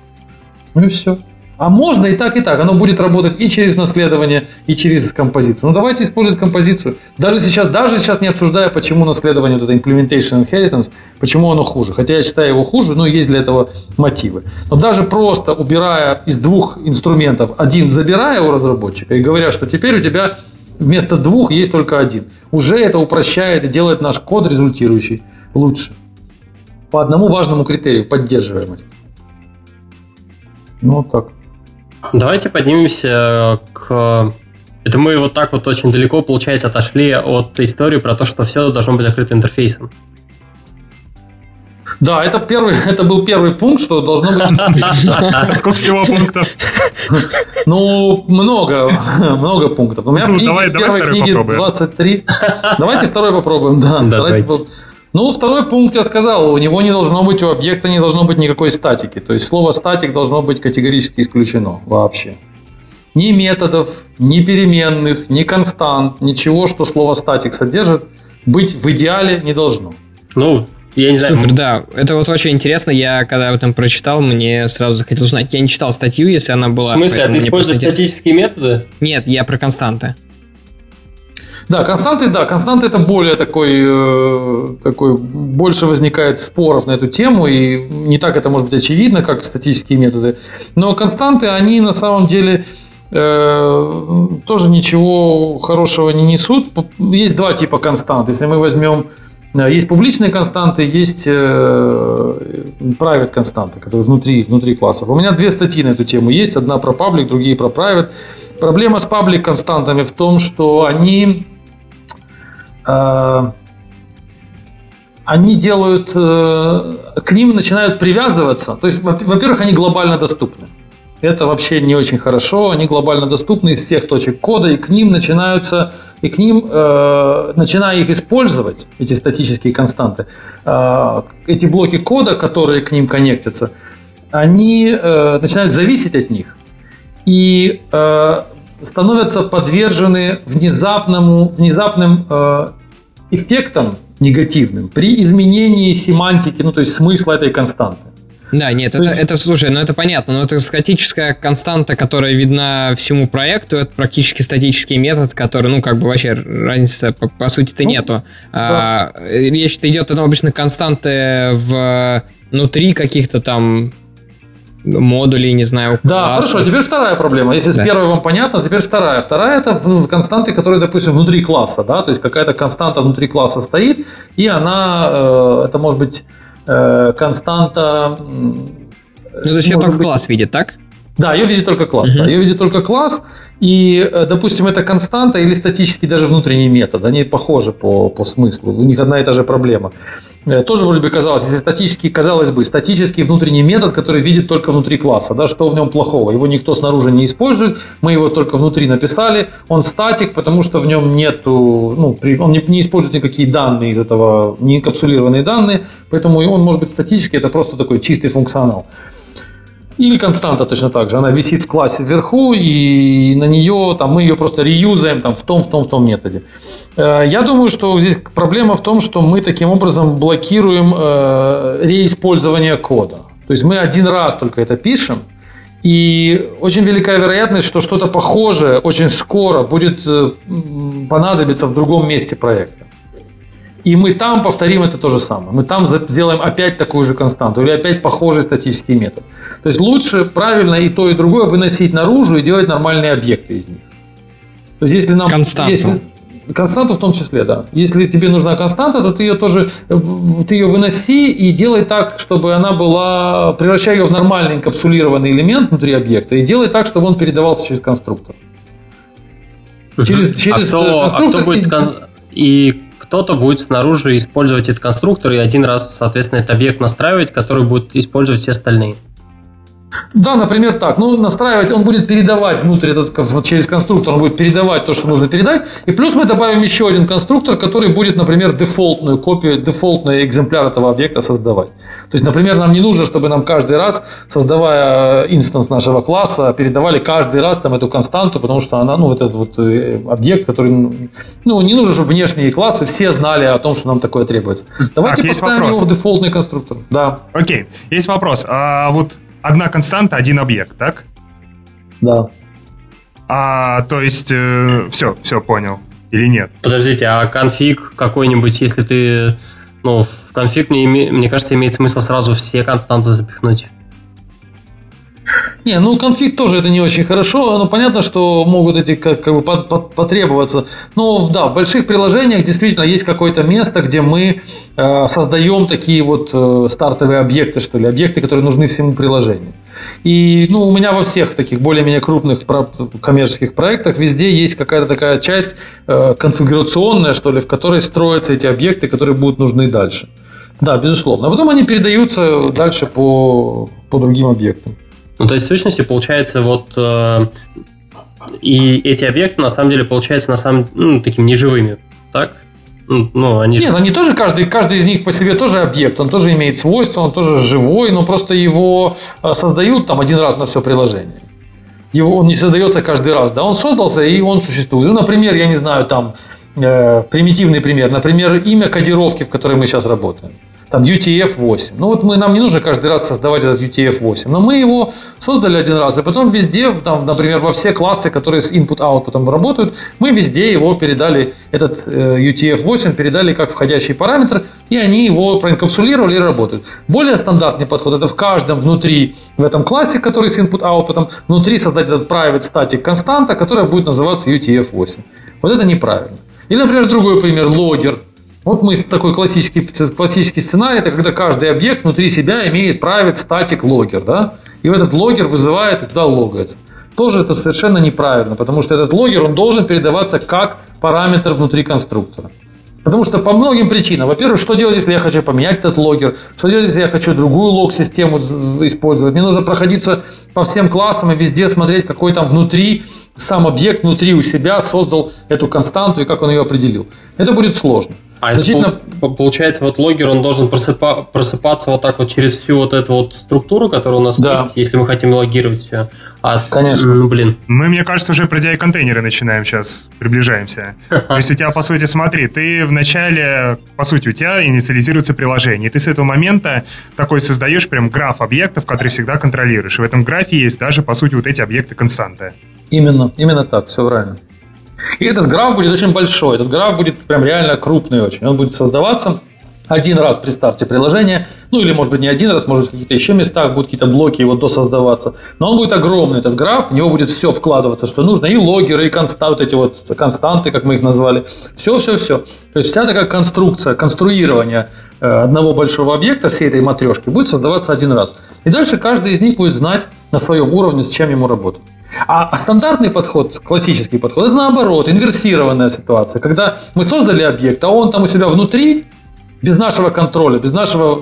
Ну и все. А можно и так, и так. Оно будет работать и через наследование, и через композицию. Ну, давайте использовать композицию. Даже сейчас, даже сейчас не обсуждая, почему наследование, вот это implementation inheritance, почему оно хуже. Хотя я считаю его хуже, но есть для этого мотивы. Но даже просто убирая из двух инструментов, один забирая у разработчика и говоря, что теперь у тебя вместо двух есть только один. Уже это упрощает и делает наш код результирующий лучше. По одному важному критерию – поддерживаемость. Ну, вот так. Давайте поднимемся к... Это мы вот так вот очень далеко, получается, отошли от истории про то, что все должно быть закрыто интерфейсом. Да, это первый, это был первый пункт, что должно быть. Сколько всего пунктов? Ну, много, много пунктов. У меня в первой книге 23. Давайте второй попробуем, да. Давайте ну, второй пункт я сказал, у него не должно быть, у объекта не должно быть никакой статики. То есть слово статик должно быть категорически исключено вообще. Ни методов, ни переменных, ни констант, ничего, что слово статик содержит, быть в идеале не должно. Ну, я не знаю. Супер, да. Это вот очень интересно. Я когда об этом прочитал, мне сразу захотелось узнать. Я не читал статью, если она была. В смысле, а ты используешь статические методы? Нет, я про константы. Да, константы, да, константы это более такой, э, такой, больше возникает споров на эту тему, и не так это может быть очевидно, как статические методы. Но константы, они на самом деле э, тоже ничего хорошего не несут. Есть два типа констант. Если мы возьмем э, есть публичные константы, есть private константы, которые внутри, внутри классов. У меня две статьи на эту тему есть. Одна про public, другие про private. Проблема с public константами в том, что они они делают, э, к ним начинают привязываться. То есть, во-первых, они глобально доступны. Это вообще не очень хорошо. Они глобально доступны из всех точек кода, и к ним начинаются, и к ним, э, начиная их использовать, эти статические константы, э, эти блоки кода, которые к ним коннектятся, они э, начинают зависеть от них. И э, становятся подвержены внезапному, внезапным э, эффектам негативным при изменении семантики, ну то есть смысла этой константы. Да, нет, это, есть... это, слушай, ну это понятно, но это статическая константа, которая видна всему проекту, это практически статический метод, который, ну, как бы вообще разницы по, по сути-то ну, нету. Да. А, речь идет о обычных константы в внутри каких-то там модулей, не знаю. Да, хорошо. Теперь вторая проблема. Если да. с первой вам понятно, теперь вторая. Вторая это константы, которые, допустим, внутри класса, да, то есть какая-то константа внутри класса стоит, и она, э, это может быть э, константа. Ну, то есть ее только быть... класс видит, так? Да, ее видит только класс. Uh-huh. Да, ее видит только класс. И, э, допустим, это константа или статический даже внутренний метод. Они похожи по, по смыслу. У них одна и та же проблема. Э, тоже вроде бы казалось, если статический, казалось бы, статический внутренний метод, который видит только внутри класса, да, что в нем плохого? Его никто снаружи не использует, мы его только внутри написали, он статик, потому что в нем нету, ну, он не, не использует никакие данные из этого, не инкапсулированные данные, поэтому он может быть статический, это просто такой чистый функционал. Или константа точно так же. Она висит в классе вверху, и на нее там, мы ее просто реюзаем там, в том, в том, в том методе. Э, я думаю, что здесь проблема в том, что мы таким образом блокируем э, реиспользование кода. То есть мы один раз только это пишем, и очень велика вероятность, что что-то похожее очень скоро будет э, понадобиться в другом месте проекта. И мы там повторим это то же самое. Мы там сделаем опять такую же константу или опять похожий статический метод. То есть лучше правильно и то, и другое выносить наружу и делать нормальные объекты из них. То есть если нам... Константу. Если, константу в том числе, да. Если тебе нужна константа, то ты ее тоже ты ее выноси и делай так, чтобы она была... Превращай ее в нормальный инкапсулированный элемент внутри объекта и делай так, чтобы он передавался через конструктор. Через, через а кто, конструктор... А кто будет... И кто-то будет снаружи использовать этот конструктор и один раз, соответственно, этот объект настраивать, который будет использовать все остальные. Да, например, так. Ну, настраивать, он будет передавать внутрь этот, через конструктор, он будет передавать то, что нужно передать. И плюс мы добавим еще один конструктор, который будет, например, дефолтную копию, дефолтный экземпляр этого объекта создавать. То есть, например, нам не нужно, чтобы нам каждый раз, создавая инстанс нашего класса, передавали каждый раз там эту константу, потому что она, ну, этот вот э, объект, который, ну, не нужно, чтобы внешние классы все знали о том, что нам такое требуется. Давайте так, поставим его дефолтный конструктор. Да. Окей, есть вопрос. А вот одна константа, один объект, так? Да. А, то есть, э, все, все понял. Или нет? Подождите, а конфиг какой-нибудь, если ты... Ну, в конфиг, мне, мне кажется, имеет смысл сразу все константы запихнуть. Не, ну конфиг тоже это не очень хорошо, но понятно, что могут эти как, как бы потребоваться. Но да, в больших приложениях действительно есть какое-то место, где мы э, создаем такие вот э, стартовые объекты, что ли, объекты, которые нужны всему приложению. И ну, у меня во всех таких более-менее крупных коммерческих проектах везде есть какая-то такая часть э, конфигурационная, что ли, в которой строятся эти объекты, которые будут нужны дальше. Да, безусловно. А потом они передаются дальше по, по другим объектам. Ну, то есть, в сущности, получается, вот э, и эти объекты, на самом деле, получаются на самом ну, такими неживыми, так? Ну, ну, они Нет, они тоже, каждый, каждый из них по себе тоже объект, он тоже имеет свойства, он тоже живой, но просто его э, создают там один раз на все приложение. Его, он не создается каждый раз, да, он создался и он существует. Ну, например, я не знаю, там, э, примитивный пример, например, имя кодировки, в которой мы сейчас работаем там UTF-8. Ну вот мы, нам не нужно каждый раз создавать этот UTF-8, но мы его создали один раз, и потом везде, там, например, во все классы, которые с input-output работают, мы везде его передали, этот э, UTF-8 передали как входящий параметр, и они его проинкапсулировали и работают. Более стандартный подход – это в каждом внутри, в этом классе, который с input-output, внутри создать этот private static константа, которая будет называться UTF-8. Вот это неправильно. Или, например, другой пример – логер – вот мы такой классический, классический сценарий, это когда каждый объект внутри себя имеет private static логер, да? И этот логер вызывает и туда логается. Тоже это совершенно неправильно, потому что этот логер, он должен передаваться как параметр внутри конструктора. Потому что по многим причинам. Во-первых, что делать, если я хочу поменять этот логер? Что делать, если я хочу другую лог-систему использовать? Мне нужно проходиться по всем классам и везде смотреть, какой там внутри сам объект внутри у себя создал эту константу и как он ее определил. Это будет сложно. А Значительно... это получается, вот логер, он должен просыпа, просыпаться вот так вот через всю вот эту вот структуру, которая у нас да. есть, если мы хотим логировать все. А, Конечно. Ну, блин. Мы, мне кажется, уже про DI-контейнеры начинаем сейчас, приближаемся. То есть у тебя, по сути, смотри, ты вначале, по сути, у тебя инициализируется приложение, и ты с этого момента такой создаешь прям граф объектов, который всегда контролируешь. И в этом графе есть даже, по сути, вот эти объекты константы. Именно, именно так, все правильно. И этот граф будет очень большой, этот граф будет прям реально крупный очень. Он будет создаваться один раз при старте приложения, ну или может быть не один раз, может быть в каких-то еще местах будут какие-то блоки его досоздаваться, но он будет огромный, этот граф, в него будет все вкладываться, что нужно, и логеры, и константы, вот эти вот константы, как мы их назвали, все-все-все. То есть вся такая конструкция, конструирование э, одного большого объекта, всей этой матрешки, будет создаваться один раз. И дальше каждый из них будет знать на своем уровне, с чем ему работать. А, стандартный подход, классический подход, это наоборот, инверсированная ситуация, когда мы создали объект, а он там у себя внутри, без нашего контроля, без нашего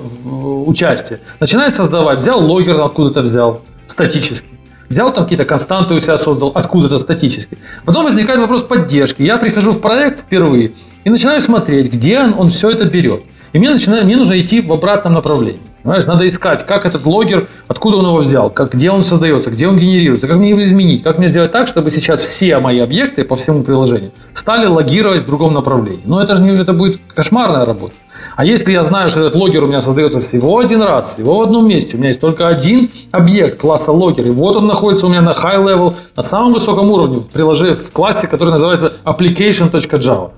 участия, начинает создавать, взял логер откуда-то взял, статически. Взял там какие-то константы у себя создал, откуда-то статически. Потом возникает вопрос поддержки. Я прихожу в проект впервые и начинаю смотреть, где он, он все это берет. И мне, начинает, мне нужно идти в обратном направлении. Понимаешь, надо искать, как этот логер, откуда он его взял, как, где он создается, где он генерируется, как мне его изменить, как мне сделать так, чтобы сейчас все мои объекты по всему приложению стали логировать в другом направлении. Но это же не, это будет кошмарная работа. А если я знаю, что этот логер у меня создается всего один раз, всего в одном месте, у меня есть только один объект класса логер, и вот он находится у меня на high level, на самом высоком уровне в приложении, в классе, который называется application.java.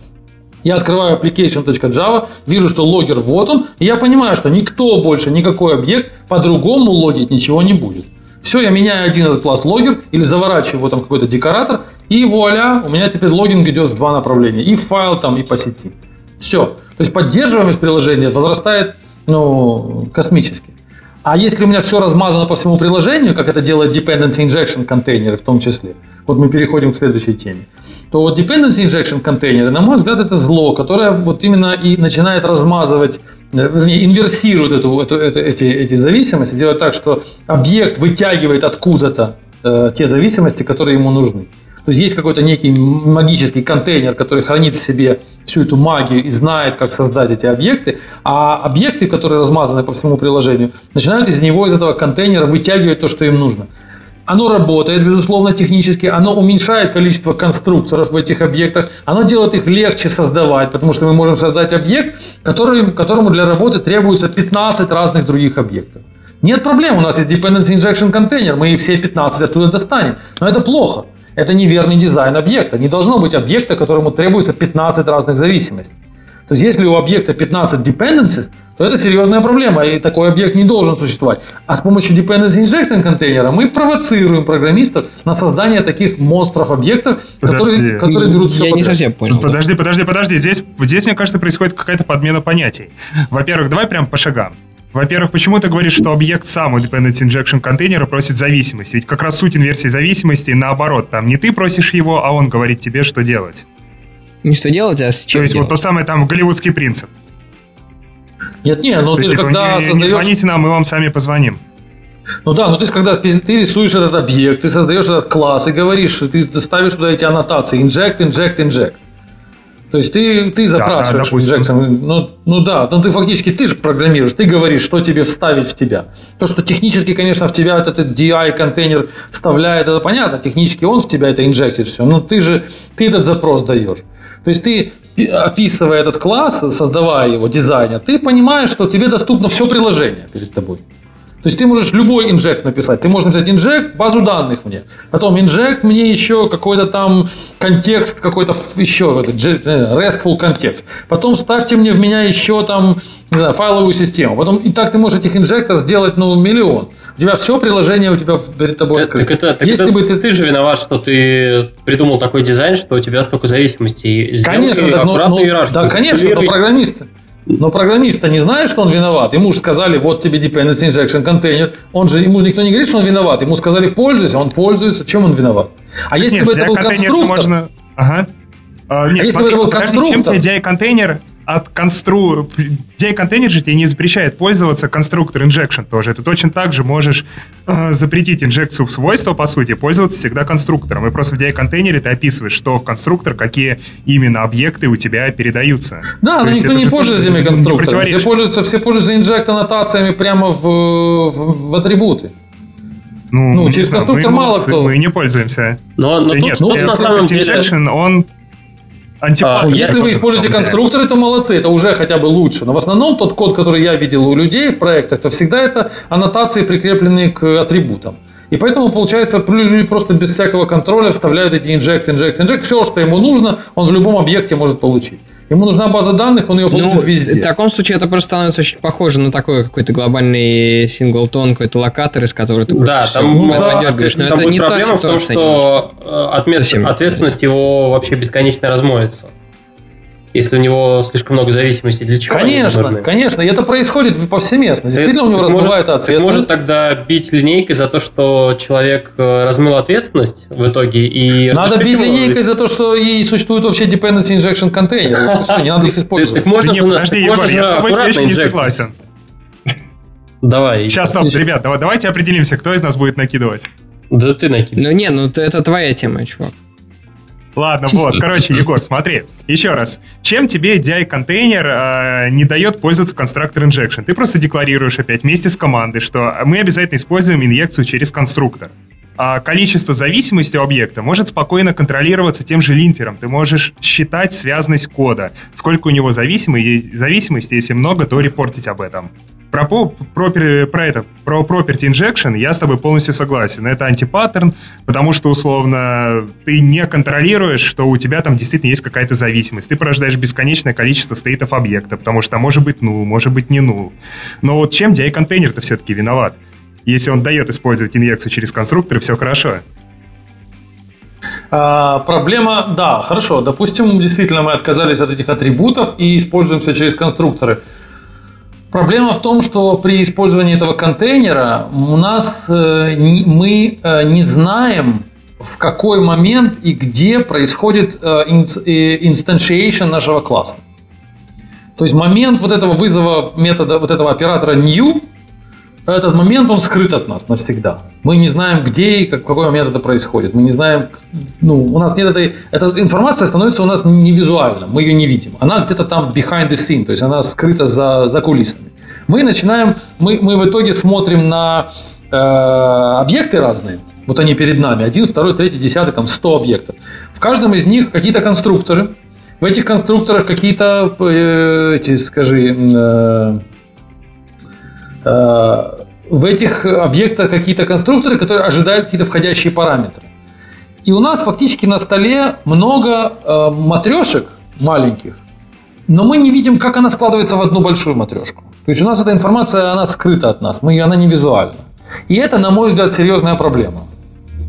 Я открываю application.java, вижу, что логер вот он, и я понимаю, что никто больше, никакой объект по-другому логить ничего не будет. Все, я меняю один этот класс логер или заворачиваю его там какой-то декоратор, и вуаля, у меня теперь логинг идет в два направления. И в файл там, и по сети. Все. То есть поддерживаемость приложения возрастает ну, космически. А если у меня все размазано по всему приложению, как это делает dependency injection контейнеры в том числе, вот мы переходим к следующей теме, то вот dependency injection контейнеры, на мой взгляд, это зло, которое вот именно и начинает размазывать, э, вернее, инверсирует эту, эту, эту, эти, эти зависимости, делает так, что объект вытягивает откуда-то э, те зависимости, которые ему нужны. То есть есть какой-то некий магический контейнер, который хранит в себе всю эту магию и знает, как создать эти объекты, а объекты, которые размазаны по всему приложению, начинают из него, из этого контейнера вытягивать то, что им нужно. Оно работает, безусловно, технически, оно уменьшает количество конструкторов в этих объектах, оно делает их легче создавать, потому что мы можем создать объект, который, которому для работы требуется 15 разных других объектов. Нет проблем, у нас есть dependency injection контейнер, мы все 15 оттуда достанем, но это плохо. Это неверный дизайн объекта. Не должно быть объекта, которому требуется 15 разных зависимостей. То есть, если у объекта 15 dependencies, то это серьезная проблема, и такой объект не должен существовать. А с помощью dependency injection контейнера мы провоцируем программистов на создание таких монстров объектов, которые, которые берут все Я не совсем понял. Подожди, подожди, подожди. Здесь, здесь, мне кажется, происходит какая-то подмена понятий. Во-первых, давай прям по шагам. Во-первых, почему ты говоришь, что объект сам у dependency injection контейнера просит зависимости? Ведь как раз суть инверсии зависимости наоборот. Там не ты просишь его, а он говорит тебе, что делать. Не что делать, а с чем То есть делать. вот тот самый там голливудский принцип. Нет, нет, ну То ты есть, же типа, когда не, не создаешь... звоните нам, мы вам сами позвоним. Ну да, ну ты же когда ты, ты рисуешь этот объект, ты создаешь этот класс и говоришь, ты ставишь туда эти аннотации inject, inject, inject. То есть ты, ты запрашиваешь да, допустим. injection. Ну, ну да, ну ты фактически ты же программируешь, ты говоришь, что тебе вставить в тебя. То, что технически, конечно, в тебя этот DI контейнер вставляет, это понятно, технически он в тебя это инжектит все, но ты же ты этот запрос даешь. То есть ты описывая этот класс, создавая его, дизайня, ты понимаешь, что тебе доступно все приложение перед тобой. То есть ты можешь любой инжект написать. Ты можешь написать инжект, базу данных мне. Потом инжект мне еще какой-то там контекст, какой-то еще э, RESTful контекст. Потом ставьте мне в меня еще там, не знаю, файловую систему. Потом и так ты можешь этих инжектов сделать, ну, миллион. У тебя все приложение у тебя перед тобой Так, открыто. так это, так Если это бы ты, ты же виноват, что ты придумал такой дизайн, что у тебя столько зависимостей. Конечно, так, ну, иерархию. да, конечно, но Регулируй. Но программист-то не знает, что он виноват. Ему же сказали, вот тебе dependency injection контейнер. Он же, ему же никто не говорит, что он виноват. Ему сказали, пользуйся, он пользуется. Чем он виноват? А если Нет, бы это был конструктор, можно... Ага. А, нет, если бы смотри, это был подожди, чем конструктор? тебе DI-контейнер от констру... DI-контейнер же тебе не запрещает пользоваться конструктор injection тоже. Ты точно так же можешь э, запретить инжекцию в свойства, по сути, пользоваться всегда конструктором. И просто в DI-контейнере ты описываешь, что в конструктор, какие именно объекты у тебя передаются. Да, То но никто не пользуется не конструкторами. Все пользуются, все пользуются инжект аннотациями прямо в, в, в атрибуты. Ну, Ну, через знаю, конструктор мы мало кто. Мы не пользуемся. Но, но тут, нет, э, на самом деле... injection, он антипод. А, если вы используете конструкторы, то молодцы, это уже хотя бы лучше. Но в основном тот код, который я видел у людей в проектах, то всегда это аннотации, прикрепленные к атрибутам. И поэтому, получается, люди просто без всякого контроля вставляют эти инжект, инжект, инжект. Все, что ему нужно, он в любом объекте может получить. Ему нужна база данных, он ее получит Ну, везде. в таком случае это просто становится очень похоже на такой какой-то глобальный синглтон, какой-то локатор, из которого ты Да, просто там, ну, да, подёргаешь. Но там это будет не та проблема в том, ситуация. что э, отмет- ответственность его вообще бесконечно размоется. Если у него слишком много зависимостей, для чего Конечно, конечно. И это происходит повсеместно. Действительно, у него Так размывается может, так может ответственность. тогда бить линейкой за то, что человек э, размыл ответственность в итоге и... Надо бить его- линейкой за то, что и существует вообще dependency injection контейнеры. Не надо их использовать. Так можно нет, подожди, Егор, я с тобой не согласен. Давай. Сейчас, стоп, ребят, давай- давайте определимся, кто из нас будет накидывать. Да ты накинь. Ну не, ну это твоя тема, чувак. Ладно, вот, короче, Егор, смотри, еще раз. Чем тебе DI-контейнер э, не дает пользоваться конструктор injection? Ты просто декларируешь опять вместе с командой, что мы обязательно используем инъекцию через конструктор. А количество зависимости объекта может спокойно контролироваться тем же линтером. Ты можешь считать связность кода, сколько у него зависимости, если много, то репортить об этом. Про, про, про это, про property injection я с тобой полностью согласен. Это антипаттерн, потому что, условно, ты не контролируешь, что у тебя там действительно есть какая-то зависимость. Ты порождаешь бесконечное количество стейтов объекта, потому что может быть ну, может быть не ну. Но вот чем DI-контейнер-то все-таки виноват? Если он дает использовать инъекцию через конструктор, все хорошо. А, проблема, да, хорошо. Допустим, действительно мы отказались от этих атрибутов и используем все через конструкторы. Проблема в том, что при использовании этого контейнера у нас э, мы э, не знаем, в какой момент и где происходит э, инстанциation нашего класса. То есть момент вот этого вызова метода, вот этого оператора new, этот момент, он скрыт от нас навсегда. Мы не знаем, где и как, в какой момент это происходит. Мы не знаем, ну, у нас нет этой... Эта информация становится у нас не визуально, мы ее не видим. Она где-то там behind the scene, то есть она скрыта за, за кулисами. Мы начинаем, мы, мы в итоге смотрим на э, объекты разные, вот они перед нами, один, второй, третий, десятый, там 100 объектов. В каждом из них какие-то конструкторы, в этих конструкторах какие-то, э, эти, скажи, Э, в этих объектах какие-то конструкторы, которые ожидают какие-то входящие параметры. И у нас фактически на столе много э, матрешек маленьких, но мы не видим, как она складывается в одну большую матрешку. То есть у нас эта информация, она скрыта от нас, мы, она не визуальна. И это, на мой взгляд, серьезная проблема.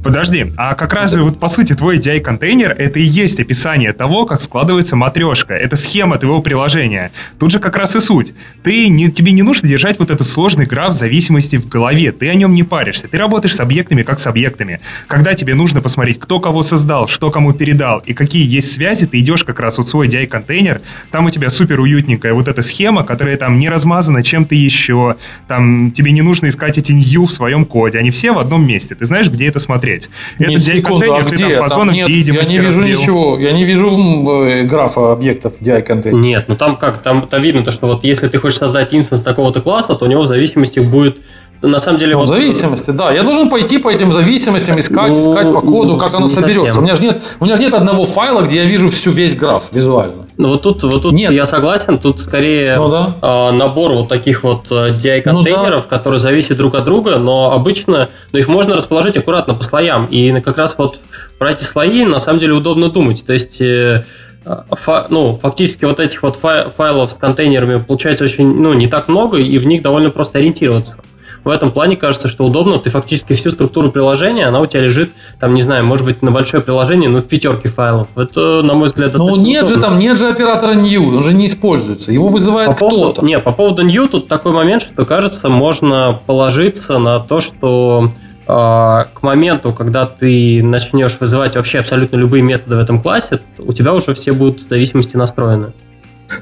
Подожди, а как раз же вот по сути твой DI-контейнер это и есть описание того, как складывается матрешка. Это схема твоего приложения. Тут же как раз и суть. Ты не, тебе не нужно держать вот этот сложный граф зависимости в голове. Ты о нем не паришься. Ты работаешь с объектами как с объектами. Когда тебе нужно посмотреть, кто кого создал, что кому передал и какие есть связи, ты идешь как раз вот в свой DI-контейнер. Там у тебя супер уютненькая вот эта схема, которая там не размазана чем-то еще. Там тебе не нужно искать эти new в своем коде. Они все в одном месте. Ты знаешь, где это смотреть смотреть. Это DI-контейнер, а ты где? там по зонам нет, видимости Я не вижу разбил. ничего, я не вижу э, графа объектов в DI-контейнере. Нет, ну там как, там, там видно то, что вот если ты хочешь создать инстанс такого-то класса, то у него в зависимости будет на самом деле... Ну, вот... зависимости, да. Я должен пойти по этим зависимостям, искать, ну, искать по коду, как оно соберется. У меня, же нет, у меня же нет одного файла, где я вижу всю весь граф визуально. Ну вот тут, вот тут нет. я согласен, тут скорее ну, да. э, набор вот таких вот DI-контейнеров, ну, да. которые зависят друг от друга, но обычно ну, их можно расположить аккуратно по слоям. И как раз вот про эти слои на самом деле удобно думать. То есть... Э, Фа, ну, фактически вот этих вот файлов с контейнерами получается очень, ну, не так много, и в них довольно просто ориентироваться в этом плане кажется, что удобно. Ты фактически всю структуру приложения, она у тебя лежит, там, не знаю, может быть, на большое приложение, но в пятерке файлов. Это, на мой взгляд, Ну, нет удобно. же там, нет же оператора new, он же не используется. Его вызывает по кто-то. Нет, по поводу new тут такой момент, что, кажется, можно положиться на то, что а, к моменту, когда ты начнешь вызывать вообще абсолютно любые методы в этом классе, у тебя уже все будут в зависимости настроены.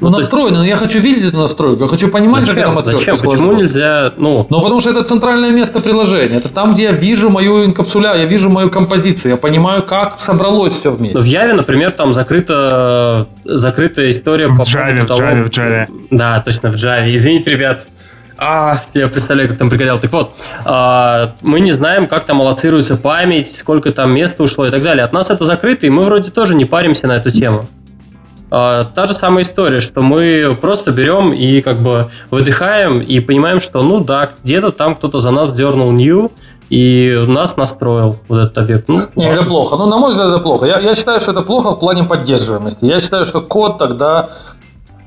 Ну, ну настроено, но я хочу видеть эту настройку, я хочу понимать, зачем? как там отвертка Зачем? Почему нельзя, ну... Ну, потому что это центральное место приложения. Это там, где я вижу мою инкапсуля, я вижу мою композицию, я понимаю, как собралось все вместе. В Яве, например, там закрыта, закрытая история в по Java, того... В Java, в Java. Да, точно, в Java. Извините, ребят. А, я представляю, как там пригорел. Так вот, а, мы не знаем, как там аллоцируется память, сколько там места ушло и так далее. От нас это закрыто, и мы вроде тоже не паримся на эту тему. А, та же самая история, что мы просто берем и как бы выдыхаем и понимаем, что ну да, где-то там кто-то за нас дернул new, и нас настроил вот этот объект. Ну, Не, это плохо. Ну, на мой взгляд, это плохо. Я, я считаю, что это плохо в плане поддерживаемости. Я считаю, что код тогда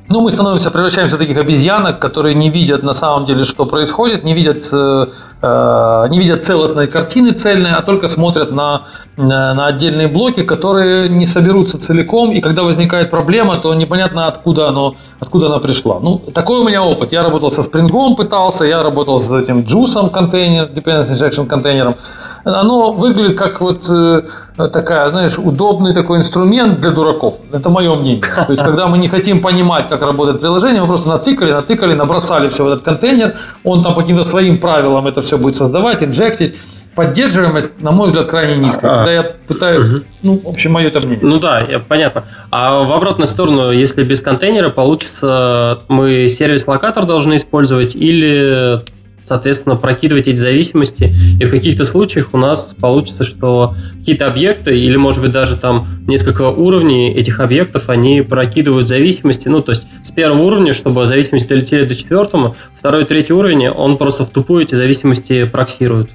ну, мы становимся, превращаемся в таких обезьянок, которые не видят на самом деле, что происходит, не видят, э, э не видят целостной картины цельной, а только смотрят на, на, отдельные блоки, которые не соберутся целиком, и когда возникает проблема, то непонятно, откуда, оно, откуда она пришла. Ну, такой у меня опыт. Я работал со Spring пытался, я работал с этим Juice контейнер, Dependency Injection контейнером оно выглядит как вот э, такая, знаешь, удобный такой инструмент для дураков. Это мое мнение. То есть, когда мы не хотим понимать, как работает приложение, мы просто натыкали, натыкали, набросали все в этот контейнер, он там по каким-то своим правилам это все будет создавать, инжектить. поддерживаемость, на мой взгляд, крайне низкая. А, Когда я пытаюсь, угу. ну, в общем, мое это мнение. Ну да, понятно. А в обратную сторону, если без контейнера получится, мы сервис-локатор должны использовать или соответственно, прокидывать эти зависимости, и в каких-то случаях у нас получится, что какие-то объекты, или, может быть, даже там несколько уровней этих объектов, они прокидывают зависимости, ну, то есть с первого уровня, чтобы зависимости долетели до четвертого, второй и третий уровень, он просто в тупую эти зависимости проксирует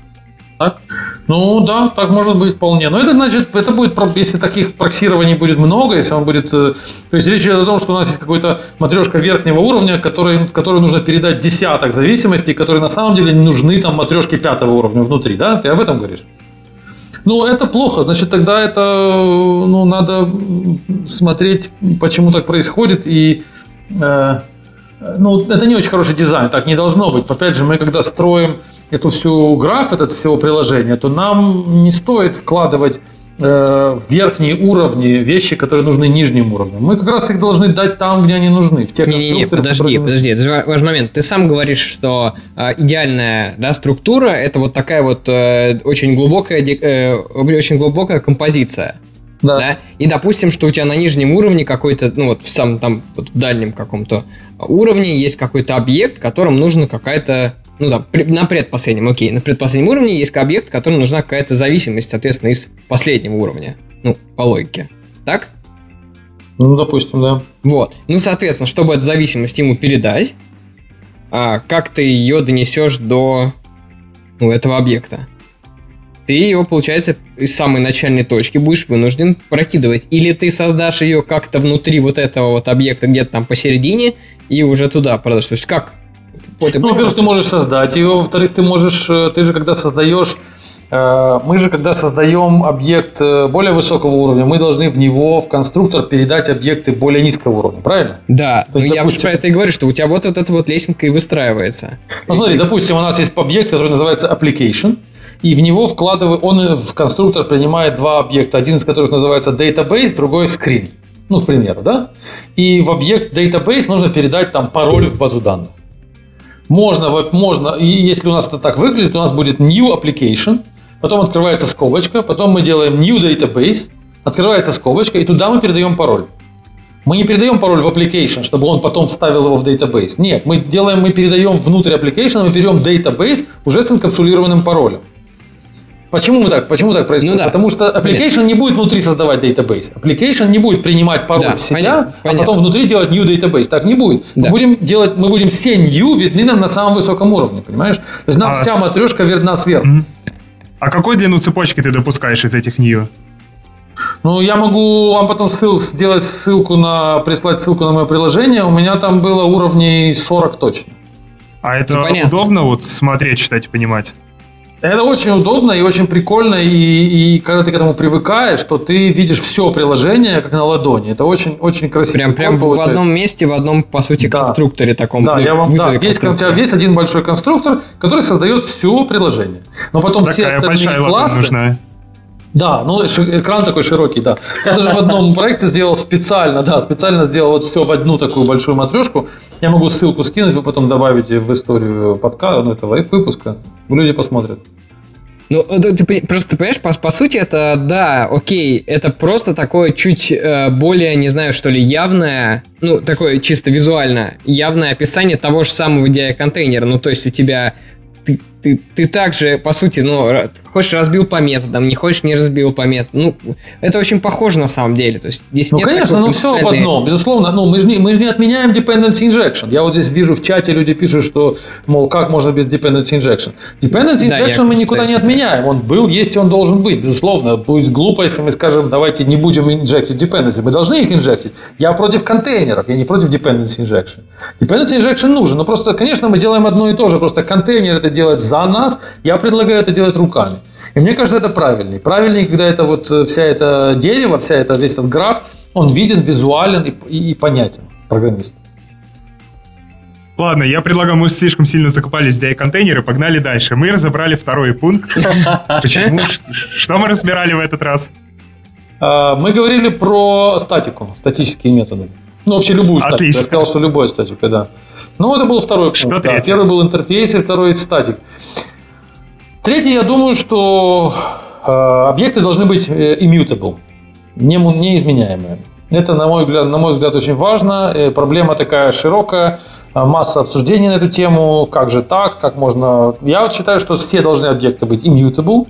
так? Ну да, так может быть вполне. Но это значит, это будет, если таких проксирований будет много, если он будет... Э, то есть речь идет о том, что у нас есть какая-то матрешка верхнего уровня, который, в которую нужно передать десяток зависимостей, которые на самом деле нужны там матрешки пятого уровня внутри, да? Ты об этом говоришь? Ну, это плохо. Значит, тогда это ну, надо смотреть, почему так происходит. И э, ну, это не очень хороший дизайн, так не должно быть. Опять же, мы когда строим эту всю граф, этот всего приложения, то нам не стоит вкладывать э, в верхние уровни вещи, которые нужны нижним уровням. Мы как раз их должны дать там, где они нужны. В тех не, не, не, подожди, которые... подожди, это важный момент. Ты сам говоришь, что э, идеальная да, структура это вот такая вот э, очень глубокая, э, очень глубокая композиция. Да. да. И допустим, что у тебя на нижнем уровне какой-то, ну вот в самом там вот в дальнем каком-то уровне есть какой-то объект, которым нужна какая-то ну да, на предпоследнем, окей, на предпоследнем уровне есть объект, которому нужна какая-то зависимость, соответственно, из последнего уровня. Ну, по логике. Так? Ну, допустим, да. Вот. Ну, соответственно, чтобы эту зависимость ему передать, а как ты ее донесешь до ну, этого объекта? Ты ее, получается, из самой начальной точки будешь вынужден прокидывать. Или ты создашь ее как-то внутри вот этого вот объекта, где-то там посередине, и уже туда продашь. То есть как ну, во-первых, ты можешь создать его, во-вторых, ты можешь, э, ты же когда создаешь э, мы же, когда создаем объект э, более высокого уровня, мы должны в него, в конструктор, передать объекты более низкого уровня, правильно? Да, То есть, ну, допустим, я про это и говорю, что у тебя вот, вот эта вот лесенка и выстраивается. Ну смотри, и... допустим, у нас есть объект, который называется application, и в него вкладываю, он в конструктор принимает два объекта, один из которых называется database, другой screen, ну, к примеру, да? И в объект database нужно передать там пароль в базу данных. Можно, можно, если у нас это так выглядит, у нас будет new application, потом открывается скобочка, потом мы делаем new database, открывается скобочка, и туда мы передаем пароль. Мы не передаем пароль в application, чтобы он потом вставил его в database. Нет, мы делаем, мы передаем внутрь application, мы берем database уже с инкапсулированным паролем. Почему мы так? Почему так происходит? Ну, да. Потому что application понятно. не будет внутри создавать database. Application не будет принимать пароль да, себя, понятно, а понятно. потом внутри делать new database. Так не будет. Да. Мы будем делать, мы будем все new видны нам на самом высоком уровне, понимаешь? То есть нам а вся матрешка видна сверху. А какую длину цепочки ты допускаешь из этих new? Ну, я могу вам потом ссыл, сделать ссылку на, прислать ссылку на мое приложение. У меня там было уровней 40 точно. А это ну, удобно вот смотреть, читать и понимать? Это очень удобно и очень прикольно, и, и когда ты к этому привыкаешь, то ты видишь все приложение как на ладони. Это очень, очень красиво. Прям, прям в одном месте, в одном, по сути, да. конструкторе таком. Да, ну, я вам, да, весь, у тебя весь один большой конструктор, который создает все приложение. Но потом Такая все остальные классы... Нужна. Да, ну экран такой широкий, да. Я даже в одном проекте сделал специально, да, специально сделал вот все в одну такую большую матрешку. Я могу ссылку скинуть, вы потом добавите в историю подкаста, ну, этого выпуска. Люди посмотрят. Ну, ты, просто ты понимаешь, по, по сути, это, да, окей, это просто такое чуть э, более, не знаю, что ли, явное, ну, такое чисто визуально, явное описание того же самого DI контейнера. Ну, то есть у тебя ты, ты, ты также, по сути, ну, хочешь разбил по методам, не хочешь не разбил по методам. Ну, это очень похоже на самом деле. То есть здесь ну, конечно, ну все в одном. Безусловно, ну, мы же не, мы же не отменяем dependency injection. Я вот здесь вижу в чате люди пишут, что, мол, как можно без dependency injection. Dependency injection да, мы никуда не отменяем. Он был, есть и он должен быть. Безусловно, будет глупо, если мы скажем, давайте не будем инжектить dependency. Мы должны их инжектить. Я против контейнеров, я не против dependency injection. Dependency injection нужен, но просто, конечно, мы делаем одно и то же. Просто контейнер это делает за нас, я предлагаю это делать руками. И мне кажется, это правильнее. Правильнее, когда это вот э, вся это дерево, вся это, весь этот граф, он виден, визуален и, и, и понятен программисту. Ладно, я предлагаю, мы слишком сильно закопались в DI-контейнеры, погнали дальше. Мы разобрали второй пункт. Почему? Что мы разбирали в этот раз? А, мы говорили про статику, статические методы. Ну, вообще любую статику. Отлично. Я сказал, что любая статика, да. Ну, это был второй пункт. Что да. Первый был интерфейс, и второй статик. Третье, я думаю, что э, объекты должны быть э, immutable, не, неизменяемые. Это, на мой взгляд, на мой взгляд, очень важно. Э, проблема такая широкая, э, масса обсуждений на эту тему. Как же так? Как можно... Я вот считаю, что все должны объекты быть immutable,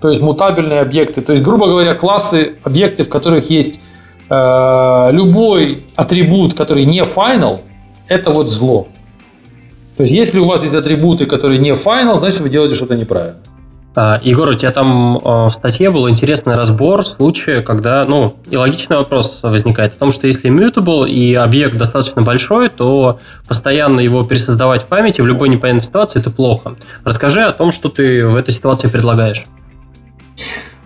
то есть мутабельные объекты. То есть, грубо говоря, классы, объекты, в которых есть э, любой атрибут, который не final, это вот зло. То есть, если у вас есть атрибуты, которые не final, значит, вы делаете что-то неправильно. А, Егор, у тебя там а, в статье был интересный разбор случая, когда, ну, и логичный вопрос возникает о том, что если mutable и объект достаточно большой, то постоянно его пересоздавать в памяти в любой непонятной ситуации – это плохо. Расскажи о том, что ты в этой ситуации предлагаешь.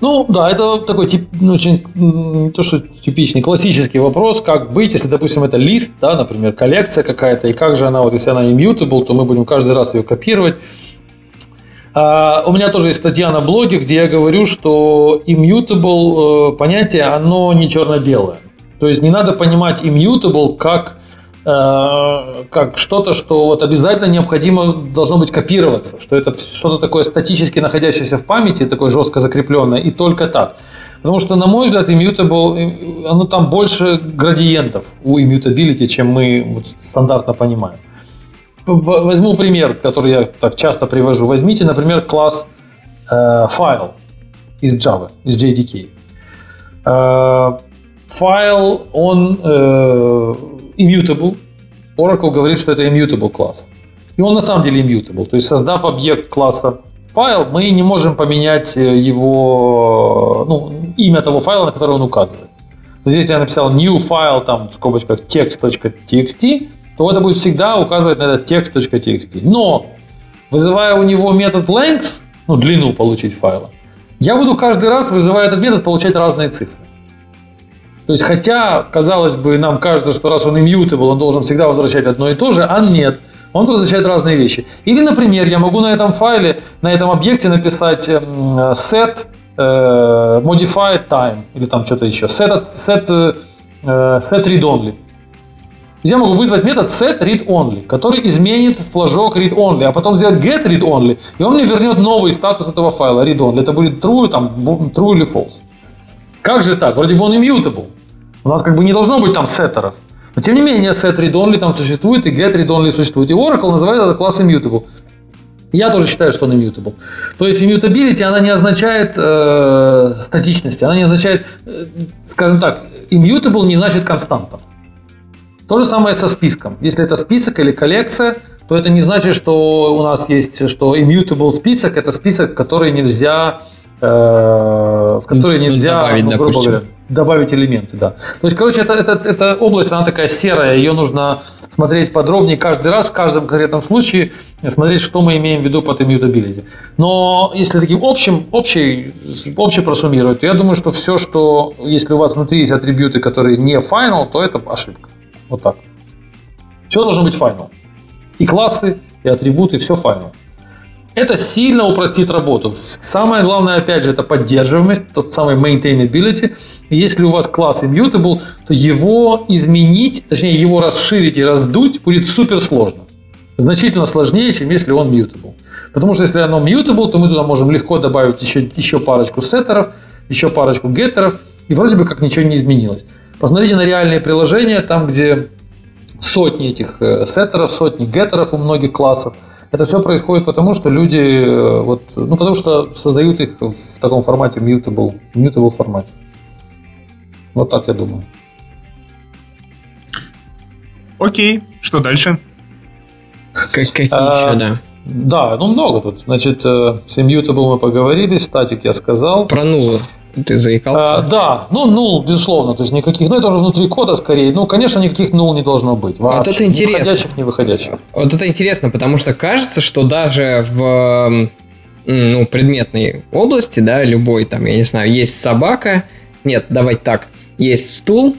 Ну, да, это такой тип, ну, очень, то что типичный, классический вопрос, как быть, если, допустим, это лист, да, например, коллекция какая-то, и как же она, вот если она immutable, то мы будем каждый раз ее копировать. А, у меня тоже есть статья на блоге, где я говорю, что immutable э, понятие, оно не черно-белое. То есть не надо понимать immutable как, как что-то, что вот обязательно необходимо должно быть копироваться, что это что-то такое статически находящееся в памяти, такое жестко закрепленное, и только так. Потому что, на мой взгляд, immutable, э, оно там больше градиентов у immutability, чем мы вот стандартно понимаем. Возьму пример, который я так часто привожу. Возьмите, например, класс э, файл из Java, из JDK. Э, файл, он э, immutable. Oracle говорит, что это immutable класс. И он на самом деле immutable. То есть, создав объект класса файл, мы не можем поменять э, его, ну, имя того файла, на который он указывает. То есть, если я написал new file, там, в скобочках text.txt, то это будет всегда указывать на этот text.txt. Но, вызывая у него метод length, ну, длину получить файла, я буду каждый раз, вызывая этот метод, получать разные цифры. То есть, хотя, казалось бы, нам кажется, что раз он immutable, он должен всегда возвращать одно и то же, а нет. Он возвращает разные вещи. Или, например, я могу на этом файле, на этом объекте написать эм, set э, modified time, или там что-то еще, set, set, э, set read only я могу вызвать метод set read only, который изменит флажок read only, а потом сделать get read only, и он мне вернет новый статус этого файла read only. Это будет true, там, true или false. Как же так? Вроде бы он immutable. У нас как бы не должно быть там сеттеров. Но тем не менее, set read only там существует, и get read only существует. И Oracle называет этот класс immutable. Я тоже считаю, что он immutable. То есть immutability, она не означает э, статичности, она не означает, э, скажем так, immutable не значит константа. То же самое со списком. Если это список или коллекция, то это не значит, что у нас есть, что immutable список – это список, который нельзя, в который нельзя, добавить, ну, грубо говоря, добавить элементы, да. То есть, короче, это, это, эта область, она такая серая, ее нужно смотреть подробнее каждый раз, в каждом конкретном случае, смотреть, что мы имеем в виду под immutability. Но если таким общим, общий, общий просуммировать, то я думаю, что все, что, если у вас внутри есть атрибуты, которые не final, то это ошибка. Вот так. Все должно быть final. И классы, и атрибуты, все final. Это сильно упростит работу. Самое главное, опять же, это поддерживаемость, тот самый maintainability. Если у вас класс immutable, то его изменить, точнее его расширить и раздуть будет супер сложно. Значительно сложнее, чем если он mutable. Потому что если оно mutable, то мы туда можем легко добавить еще, еще парочку сеттеров, еще парочку геттеров, и вроде бы как ничего не изменилось. Посмотрите на реальные приложения, там, где сотни этих э, сеттеров, сотни геттеров у многих классов. Это все происходит потому, что люди, э, вот, ну, потому что создают их в таком формате mutable, mutable формате. Вот так я думаю. Окей, что дальше? Какие а, еще, да? Да, ну много тут. Значит, с э, Immutable мы поговорили, статик я сказал. Про нулы. Ты заикался? А, да, ну, нул, безусловно, то есть никаких, ну, это уже внутри кода скорее, ну, конечно, никаких нул не должно быть. Вообще. Вот это интересно. Ни входящих, ни выходящих. Вот это интересно, потому что кажется, что даже в ну, предметной области, да, любой там, я не знаю, есть собака, нет, давайте так, есть стул,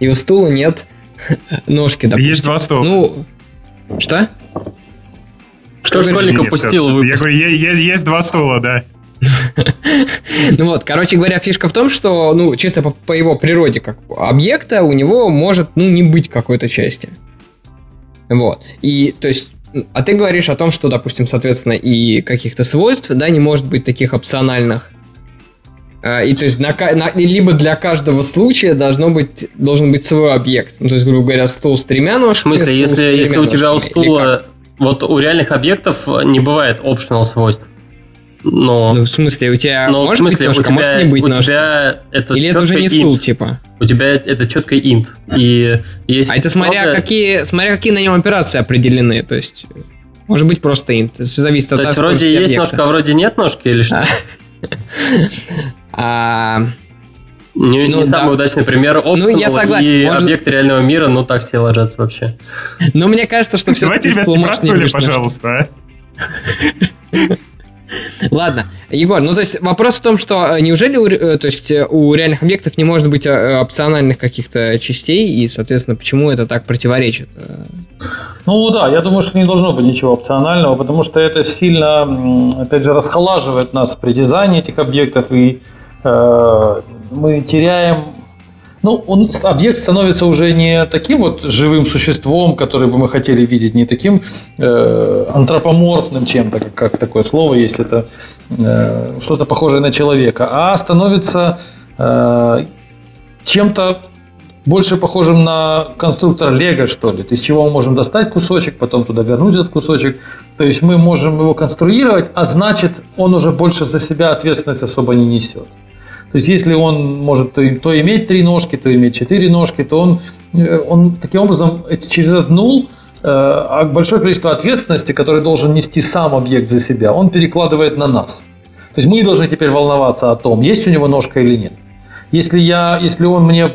и у стула нет ножки, допустим. Есть два стула. Ну, что? Что школьник опустил Я говорю, есть два стула, да. Ну вот, короче говоря, фишка в том, что, ну, чисто по, по его природе как объекта у него может, ну, не быть какой-то части. Вот. И, то есть, а ты говоришь о том, что, допустим, соответственно, и каких-то свойств, да, не может быть таких опциональных. А, и то есть на, на, либо для каждого случая должно быть, должен быть свой объект. Ну, то есть, грубо говоря, стул с тремя ножками. В смысле, если, если у тебя у стула... Вот у реальных объектов не бывает optional свойств. Но, ну, в смысле, у тебя но, может в смысле, быть ножка, у тебя, может не быть у ножка? Тебя это Или это уже не стул, int. типа? У тебя это четко int. И есть а это смотря, какие, смотря какие на нем операции определены. То есть, может быть просто int. Все зависит от То есть, вроде есть объекта. ножка, а вроде нет ножки или что? А, не, ну, не да. самый удачный пример. Optional ну, я согласен. И может... объекты реального мира, ну, так себе ложатся вообще. Ну, мне кажется, что все Давайте, ребят, не пожалуйста, а? Ладно, Егор, ну то есть вопрос в том, что э, неужели у, э, то есть, э, у реальных объектов не может быть опциональных каких-то частей, и, соответственно, почему это так противоречит? Ну да, я думаю, что не должно быть ничего опционального, потому что это сильно, опять же, расхолаживает нас при дизайне этих объектов, и э, мы теряем ну, он, объект становится уже не таким вот живым существом, который бы мы хотели видеть, не таким э, антропоморфным чем-то, как, как такое слово, если это э, что-то похожее на человека, а становится э, чем-то больше похожим на конструктор Лего, что ли. Из чего мы можем достать кусочек, потом туда вернуть этот кусочек. То есть мы можем его конструировать, а значит, он уже больше за себя ответственность особо не несет. То есть, если он может то, иметь три ножки, то иметь четыре ножки, то он, э, он таким образом через этот нул э, большое количество ответственности, который должен нести сам объект за себя, он перекладывает на нас. То есть мы должны теперь волноваться о том, есть у него ножка или нет. Если, я, если он мне,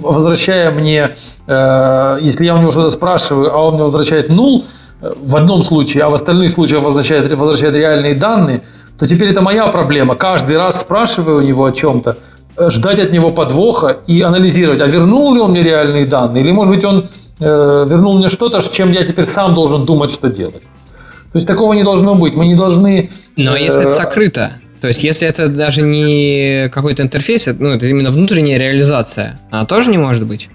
возвращая мне, э, если я у него что-то спрашиваю, а он мне возвращает нул э, в одном случае, а в остальных случаях возвращает, возвращает реальные данные – то теперь это моя проблема. Каждый раз спрашиваю у него о чем-то, э, ждать от него подвоха и анализировать, а вернул ли он мне реальные данные, или, может быть, он э, вернул мне что-то, чем я теперь сам должен думать, что делать. То есть такого не должно быть. Мы не должны... Но э, если это сокрыто, то есть если это даже не какой-то интерфейс, ну, это именно внутренняя реализация, она тоже не может быть?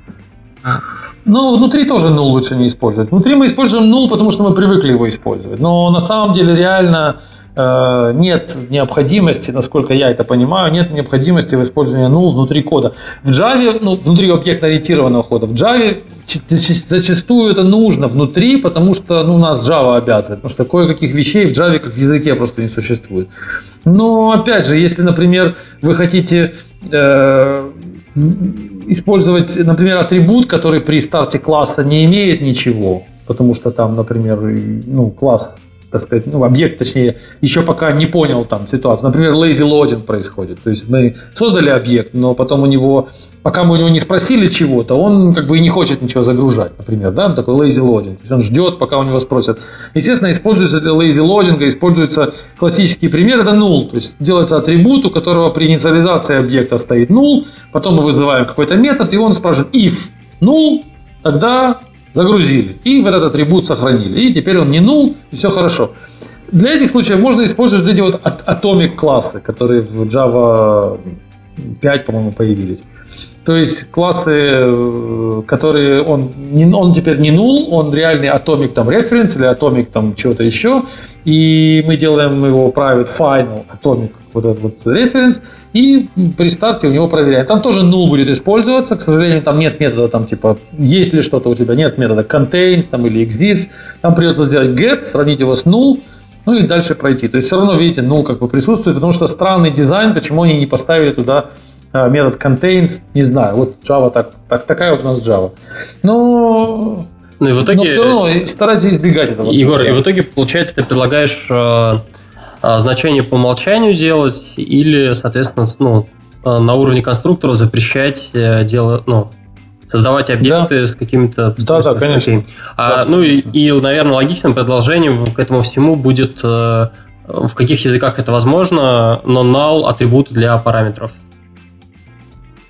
Ну, внутри тоже нул лучше не использовать. Внутри мы используем нул, потому что мы привыкли его использовать. Но на самом деле реально нет необходимости, насколько я это понимаю, нет необходимости в использовании null внутри кода. В Java, ну, внутри объектно-ориентированного кода, в Java зачастую это нужно внутри, потому что ну, нас Java обязывает, потому что кое-каких вещей в Java как в языке просто не существует. Но опять же, если, например, вы хотите э, использовать, например, атрибут, который при старте класса не имеет ничего, потому что там, например, ну, класс так сказать, ну, объект, точнее, еще пока не понял там ситуацию. Например, lazy loading происходит. То есть мы создали объект, но потом у него, пока мы у него не спросили чего-то, он как бы и не хочет ничего загружать, например, да, такой lazy loading. То есть он ждет, пока у него спросят. Естественно, используется для lazy loading, используется классический пример, это null. То есть делается атрибут, у которого при инициализации объекта стоит null, потом мы вызываем какой-то метод, и он спрашивает if null, тогда загрузили, и в этот атрибут сохранили. И теперь он не null, и все хорошо. Для этих случаев можно использовать эти вот atomic классы, которые в Java 5, по-моему, появились. То есть классы, э, которые он, он теперь не null, он реальный atomic там reference или atomic там чего-то еще. И мы делаем его private final atomic вот этот вот reference, и при старте у него проверяем. Там тоже null будет использоваться, к сожалению, там нет метода, там типа, есть ли что-то у тебя, нет метода contains там, или exists, там придется сделать get, сравнить его с null, ну и дальше пройти. То есть все равно, видите, null как бы присутствует, потому что странный дизайн, почему они не поставили туда а, метод contains, не знаю, вот Java так, так такая вот у нас Java. Но ну и в итоге... Но все равно старайтесь избегать этого. Егор, и в итоге, получается, ты предлагаешь э, э, значение по умолчанию делать или, соответственно, ну, э, на уровне конструктора запрещать э, делать, ну, создавать объекты да. с какими-то... Да, да, конечно. А, да, ну конечно. И, и, наверное, логичным продолжением к этому всему будет, э, в каких языках это возможно, но null атрибуты для параметров.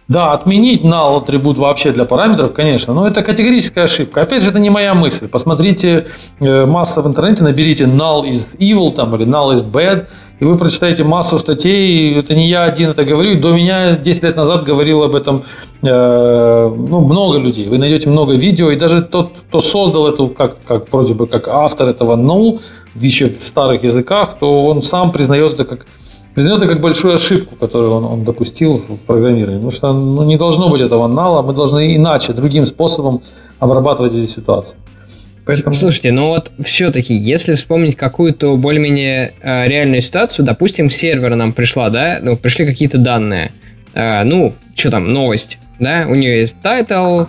Да, отменить null атрибут вообще для параметров, конечно, но это категорическая ошибка. Опять же, это не моя мысль. Посмотрите э, масса в интернете, наберите null is evil там, или null is bad, и вы прочитаете массу статей. Это не я один это говорю. До меня 10 лет назад говорил об этом э, ну, много людей. Вы найдете много видео, и даже тот, кто создал эту, как, как вроде бы как автор этого null, еще в старых языках, то он сам признает это как признает это как большую ошибку, которую он, он допустил в программировании. Потому что ну, не должно быть этого нала, мы должны иначе, другим способом обрабатывать эти ситуации. Поэтому... Слушайте, ну вот все-таки, если вспомнить какую-то более-менее э, реальную ситуацию, допустим, с сервера нам пришла, да, ну, пришли какие-то данные, э, ну, что там, новость, да, у нее есть title,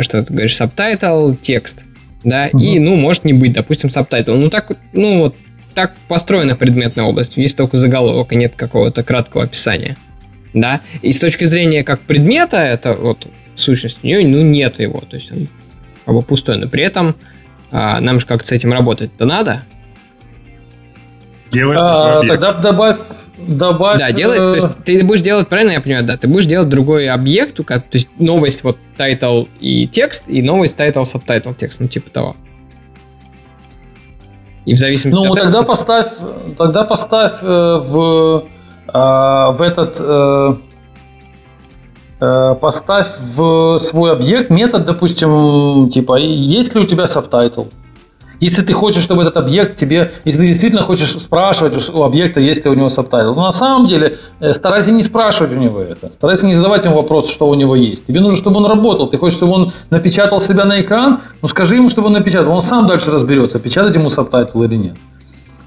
что ты говоришь, subtitle, текст, да, угу. и, ну, может не быть, допустим, subtitle. Ну, так, ну, вот так построена предметная область. Есть только заголовок, и нет какого-то краткого описания. Да? И с точки зрения как предмета, это вот сущность у нее, ну, нет его. То есть он как бы пустой. Но при этом а, нам же как-то с этим работать-то надо. Делать а, тогда добавь добавь... Да, делать, то есть ты будешь делать, правильно я понимаю, да, ты будешь делать другой объект, то есть новость вот title и текст, и новость title, subtitle текст, ну типа того. И в зависимости ну, от тогда этого... поставь, тогда поставь э, в, э, в этот э, поставь в свой объект метод, допустим, типа, есть ли у тебя subtitle? Если ты хочешь, чтобы этот объект тебе, если ты действительно хочешь спрашивать у объекта, есть ли у него subtitle, но на самом деле э, старайся не спрашивать у него это, старайся не задавать ему вопрос, что у него есть. Тебе нужно, чтобы он работал, ты хочешь, чтобы он напечатал себя на экран, ну скажи ему, чтобы он напечатал, он сам дальше разберется, печатать ему subtitle или нет.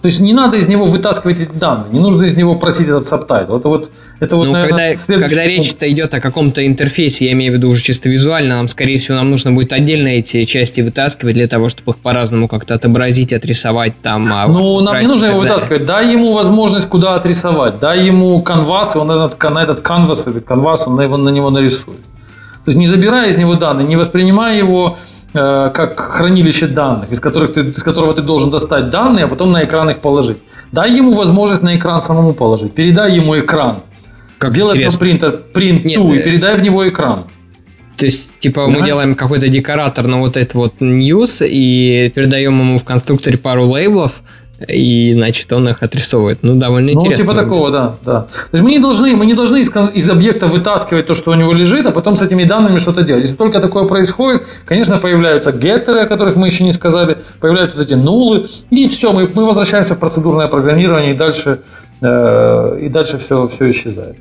То есть не надо из него вытаскивать эти данные, не нужно из него просить этот subtitle. Это вот, это вот ну, наверное, когда, когда речь-то идет о каком-то интерфейсе, я имею в виду уже чисто визуально, нам, скорее всего, нам нужно будет отдельно эти части вытаскивать для того, чтобы их по-разному как-то отобразить, отрисовать там. А ну, нам не нужно его вытаскивать. Дай ему возможность куда отрисовать. Дай ему canvas, и он этот, на этот canvas, этот canvas, он на, его, на него нарисует. То есть не забирая из него данные, не воспринимая его как хранилище данных, из, которых ты, из которого ты должен достать данные, а потом на экран их положить. Дай ему возможность на экран самому положить. Передай ему экран. Как Сделай интересно. принтер, print Нет, и э, передай в него экран. То есть, типа, Понимаешь? мы делаем какой-то декоратор на вот этот вот news и передаем ему в конструкторе пару лейблов, и, значит, он их отрисовывает. Ну, довольно ну, интересно. Ну, типа такого, да, да. То есть мы не должны, мы не должны из, из объекта вытаскивать то, что у него лежит, а потом с этими данными что-то делать. Если только такое происходит, конечно, появляются геттеры, о которых мы еще не сказали, появляются вот эти нулы, и все, мы, мы возвращаемся в процедурное программирование, и дальше, э, и дальше все, все исчезает.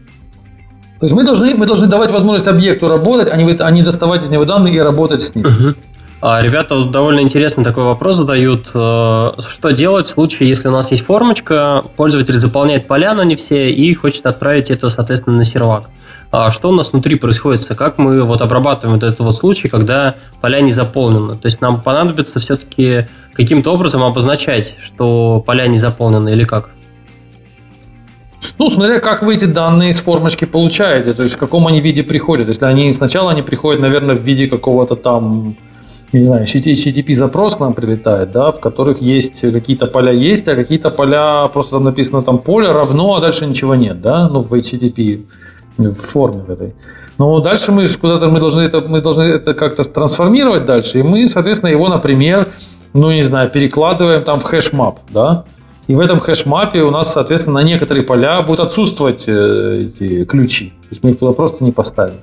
То есть мы должны, мы должны давать возможность объекту работать, а не, а не доставать из него данные и работать с ним. Uh-huh. А ребята довольно интересный такой вопрос задают. Э, что делать в случае, если у нас есть формочка, пользователь заполняет поля, но не все, и хочет отправить это, соответственно, на сервак. А что у нас внутри происходит? Как мы вот обрабатываем вот этот вот случай, когда поля не заполнены? То есть нам понадобится все-таки каким-то образом обозначать, что поля не заполнены или как? Ну, смотря как вы эти данные из формочки получаете, то есть в каком они виде приходят. Если они сначала они приходят, наверное, в виде какого-то там не знаю, HTTP запрос к нам прилетает, да, в которых есть какие-то поля есть, а какие-то поля просто там написано там поле равно, а дальше ничего нет, да, ну в HTTP в форме этой. Но дальше мы куда-то мы должны это мы должны это как-то трансформировать дальше, и мы, соответственно, его, например, ну не знаю, перекладываем там в hashmap, да, и в этом hashmap е у нас, соответственно, на некоторые поля будут отсутствовать э, эти ключи. То есть мы их туда просто не поставим.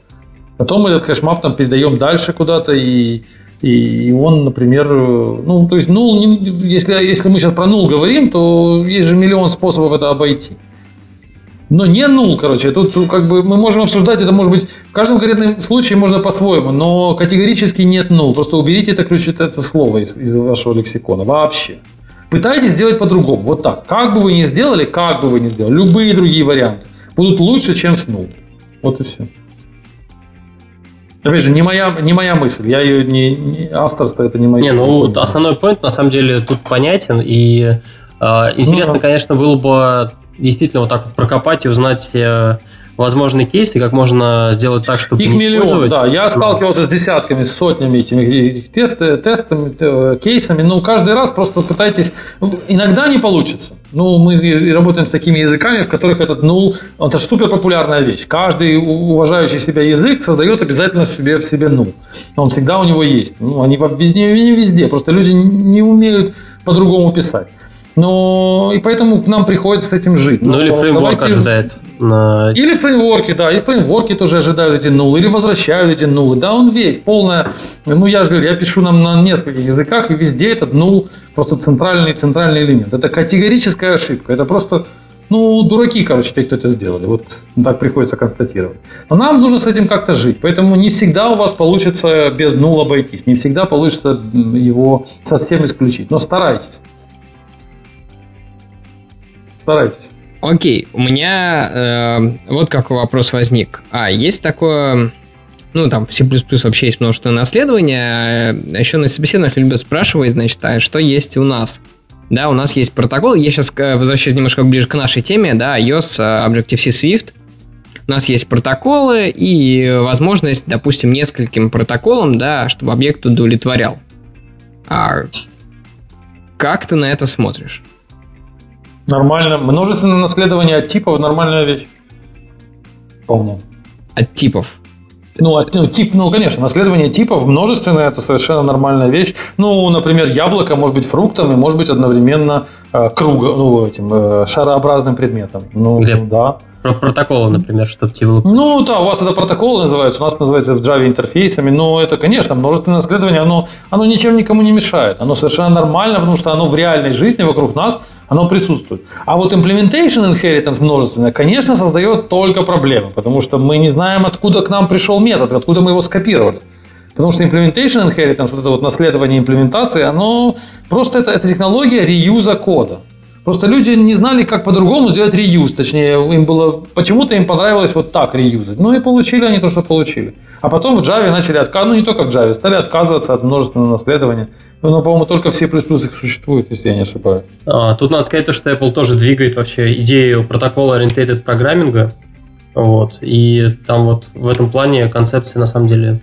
Потом мы этот hashmap там передаем дальше куда-то и и он, например, ну, то есть, ну, если, если мы сейчас про null говорим, то есть же миллион способов это обойти. Но не null, короче. Тут как бы мы можем обсуждать это, может быть, в каждом конкретном случае можно по-своему, но категорически нет null. Просто уберите это ключ, это слово из, из вашего лексикона. Вообще. Пытайтесь сделать по-другому. Вот так. Как бы вы ни сделали, как бы вы ни сделали, любые другие варианты будут лучше, чем с нул. Вот и все. Опять же, не моя, не моя мысль, я ее не, не авторство это не мое. Не, ну основной point на самом деле тут понятен. И э, интересно, ну, конечно, было бы действительно вот так вот прокопать и узнать, э, возможный кейс и как можно сделать так, чтобы Их миллион, да. Я сталкивался с десятками, сотнями этими тесты, тестами, кейсами. Ну, каждый раз просто пытайтесь... Иногда не получится. Ну, мы работаем с такими языками, в которых этот null, это супер популярная вещь. Каждый уважающий себя язык создает обязательно в себе, в себе null. Он всегда у него есть. Ну, они везде, не везде. Просто люди не умеют по-другому писать. Но и поэтому к нам приходится с этим жить. Ну, или фреймворк давайте... ожидает. На... Или фреймворки, да, и фреймворки тоже ожидают эти нулы, или возвращают эти нулы. Да, он весь, полная... Ну, я же говорю, я пишу нам на нескольких языках, и везде этот нул просто центральный, центральный элемент. Это категорическая ошибка. Это просто ну, дураки, короче, те, кто это сделали. Вот так приходится констатировать. Но нам нужно с этим как-то жить. Поэтому не всегда у вас получится без нул обойтись. Не всегда получится его совсем исключить. Но старайтесь. Старайтесь. Окей, у меня э, вот какой вопрос возник. А, есть такое... Ну, там в C++ вообще есть множество наследования. А еще на собеседованиях любят спрашивать, значит, а что есть у нас? Да, у нас есть протокол. Я сейчас э, возвращаюсь немножко ближе к нашей теме, да, iOS, э, Objective-C Swift. У нас есть протоколы и возможность, допустим, нескольким протоколам, да, чтобы объект удовлетворял. А как ты на это смотришь? Нормально. Множественное наследование от типов нормальная вещь. Вполне. От типов. Ну, от, ну, тип, ну, конечно, наследование типов множественное – это совершенно нормальная вещь. Ну, например, яблоко может быть фруктом и может быть одновременно э, круга, ну, этим э, шарообразным предметом. Ну, Глеб, да. Про протоколы, например, чтобы типа... Ну да, у вас это протоколы называются, у нас называется в Java интерфейсами, но это, конечно, множественное наследование, оно, оно ничем никому не мешает. Оно совершенно нормально, потому что оно в реальной жизни вокруг нас, оно присутствует. А вот implementation inheritance множественное, конечно, создает только проблемы, потому что мы не знаем, откуда к нам пришел метод, откуда мы его скопировали. Потому что implementation inheritance, вот это вот наследование имплементации, оно просто это, это технология реюза кода. Просто люди не знали, как по-другому сделать реюз. Точнее, им было почему-то им понравилось вот так реюзать. Ну и получили они то, что получили. А потом в Java начали отказываться, ну не только в Java, стали отказываться от множественного наследования. Ну, но, по-моему, только все C++ их существует, если я не ошибаюсь. А, тут надо сказать, что Apple тоже двигает вообще идею протокола oriented программинга. Вот. И там вот в этом плане концепция на самом деле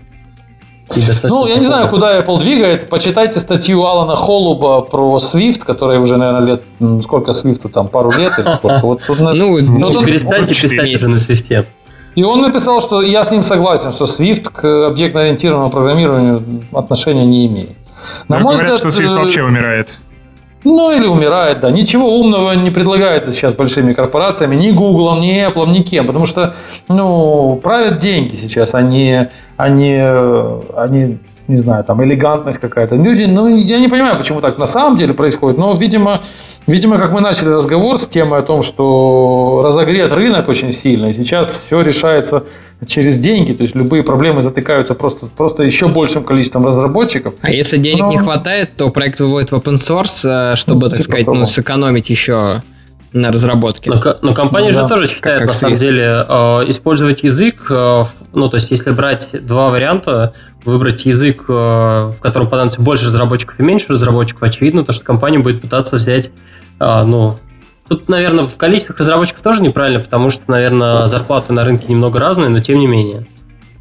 ну, я не знаю, куда Apple двигает. Почитайте статью Алана Холуба про Swift, которая уже, наверное, лет... Сколько Swift там? Пару лет или сколько? Вот, ну, ну, перестаньте писать уже на Swift. И он написал, что я с ним согласен, что Swift к объектно-ориентированному программированию отношения не имеет. На Но мой говорят, взгляд, что Swift э, вообще умирает. Ну, или умирает, да. Ничего умного не предлагается сейчас большими корпорациями, ни Google, ни Apple, ни кем, потому что, ну, правят деньги сейчас, они, они, они не знаю, там, элегантность какая-то. Люди, ну, я не понимаю, почему так на самом деле происходит, но, видимо, видимо, как мы начали разговор с темой о том, что разогрет рынок очень сильно, и сейчас все решается через деньги, то есть любые проблемы затыкаются просто, просто еще большим количеством разработчиков. А если денег но... не хватает, то проект выводит в open source, э, чтобы, ну, так типа сказать, ну, сэкономить еще на разработке. Но, но компания ну, же да. тоже считает, как, как на самом деле, э, использовать язык, э, ну, то есть, если брать два варианта, выбрать язык, э, в котором понадобится больше разработчиков и меньше разработчиков, очевидно, то, что компания будет пытаться взять, э, ну, тут, наверное, в количестве разработчиков тоже неправильно, потому что, наверное, зарплаты на рынке немного разные, но тем не менее.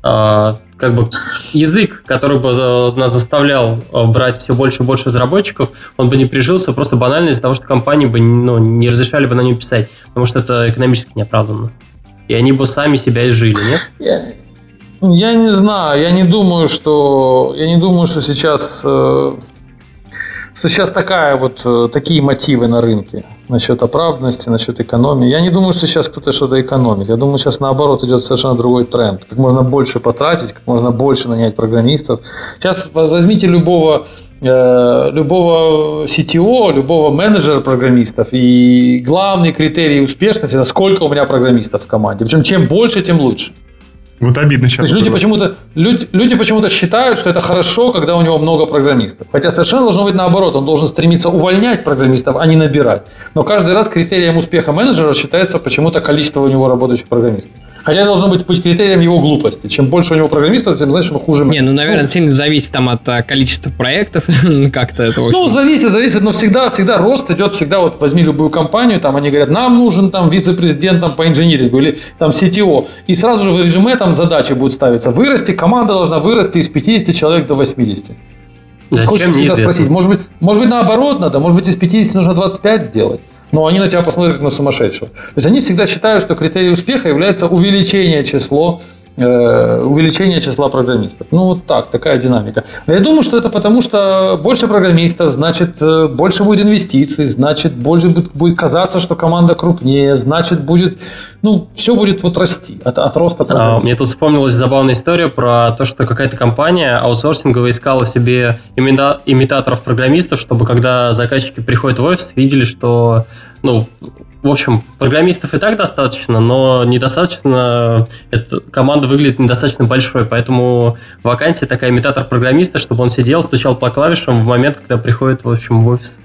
Э, как бы язык, который бы нас заставлял э, брать все больше и больше разработчиков, он бы не прижился просто банально из-за того, что компании бы ну, не разрешали бы на нем писать, потому что это экономически неоправданно. И они бы сами себя изжили, нет? Я, не знаю, я не думаю, что я не думаю, что сейчас э, что сейчас такая вот, э, такие мотивы на рынке насчет оправданности, насчет экономии. Я не думаю, что сейчас кто-то что-то экономит. Я думаю, сейчас наоборот идет совершенно другой тренд. Как можно больше потратить, как можно больше нанять программистов. Сейчас возьмите любого э, любого CTO, любого менеджера программистов, и главный критерий успешности – это сколько у меня программистов в команде. Причем чем больше, тем лучше. Вот обидно сейчас. То есть люди почему-то, люди, люди почему-то считают, что это хорошо, когда у него много программистов. Хотя совершенно должно быть наоборот. Он должен стремиться увольнять программистов, а не набирать. Но каждый раз критерием успеха менеджера считается почему-то количество у него работающих программистов. Хотя должно быть, быть критерием его глупости. Чем больше у него программистов, тем значит, он хуже. Не, ну, наверное, ну, сильно зависит там от а, количества проектов, как-то это Ну, зависит, зависит, но всегда, всегда рост идет, всегда вот возьми любую компанию, там они говорят, нам нужен там вице-президент там, по инжинирингу или там CTO, и сразу же в резюме там задачи будут ставиться. Вырасти, команда должна вырасти из 50 человек до 80. Зачем Хочется всегда спросить, может быть, может быть наоборот надо, может быть из 50 нужно 25 сделать но они на тебя посмотрят на сумасшедшего. То есть они всегда считают, что критерий успеха является увеличение числа Э, увеличение числа программистов. Ну, вот так, такая динамика. Я думаю, что это потому, что больше программистов, значит, э, больше будет инвестиций, значит, больше будет, будет казаться, что команда крупнее, значит, будет, ну, все будет вот расти от, от роста программ. А, мне тут вспомнилась забавная история про то, что какая-то компания аутсорсинговая искала себе имитаторов программистов, чтобы когда заказчики приходят в офис, видели, что ну, в общем, программистов и так достаточно, но недостаточно, эта команда выглядит недостаточно большой, поэтому вакансия такая имитатор программиста, чтобы он сидел, стучал по клавишам в момент, когда приходит, в общем, в офис.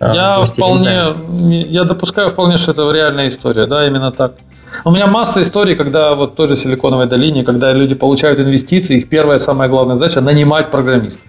А, я гости, вполне, я допускаю вполне, что это реальная история, да, именно так. У меня масса историй, когда вот в той же Силиконовой долине, когда люди получают инвестиции, их первая самая главная задача – нанимать программистов.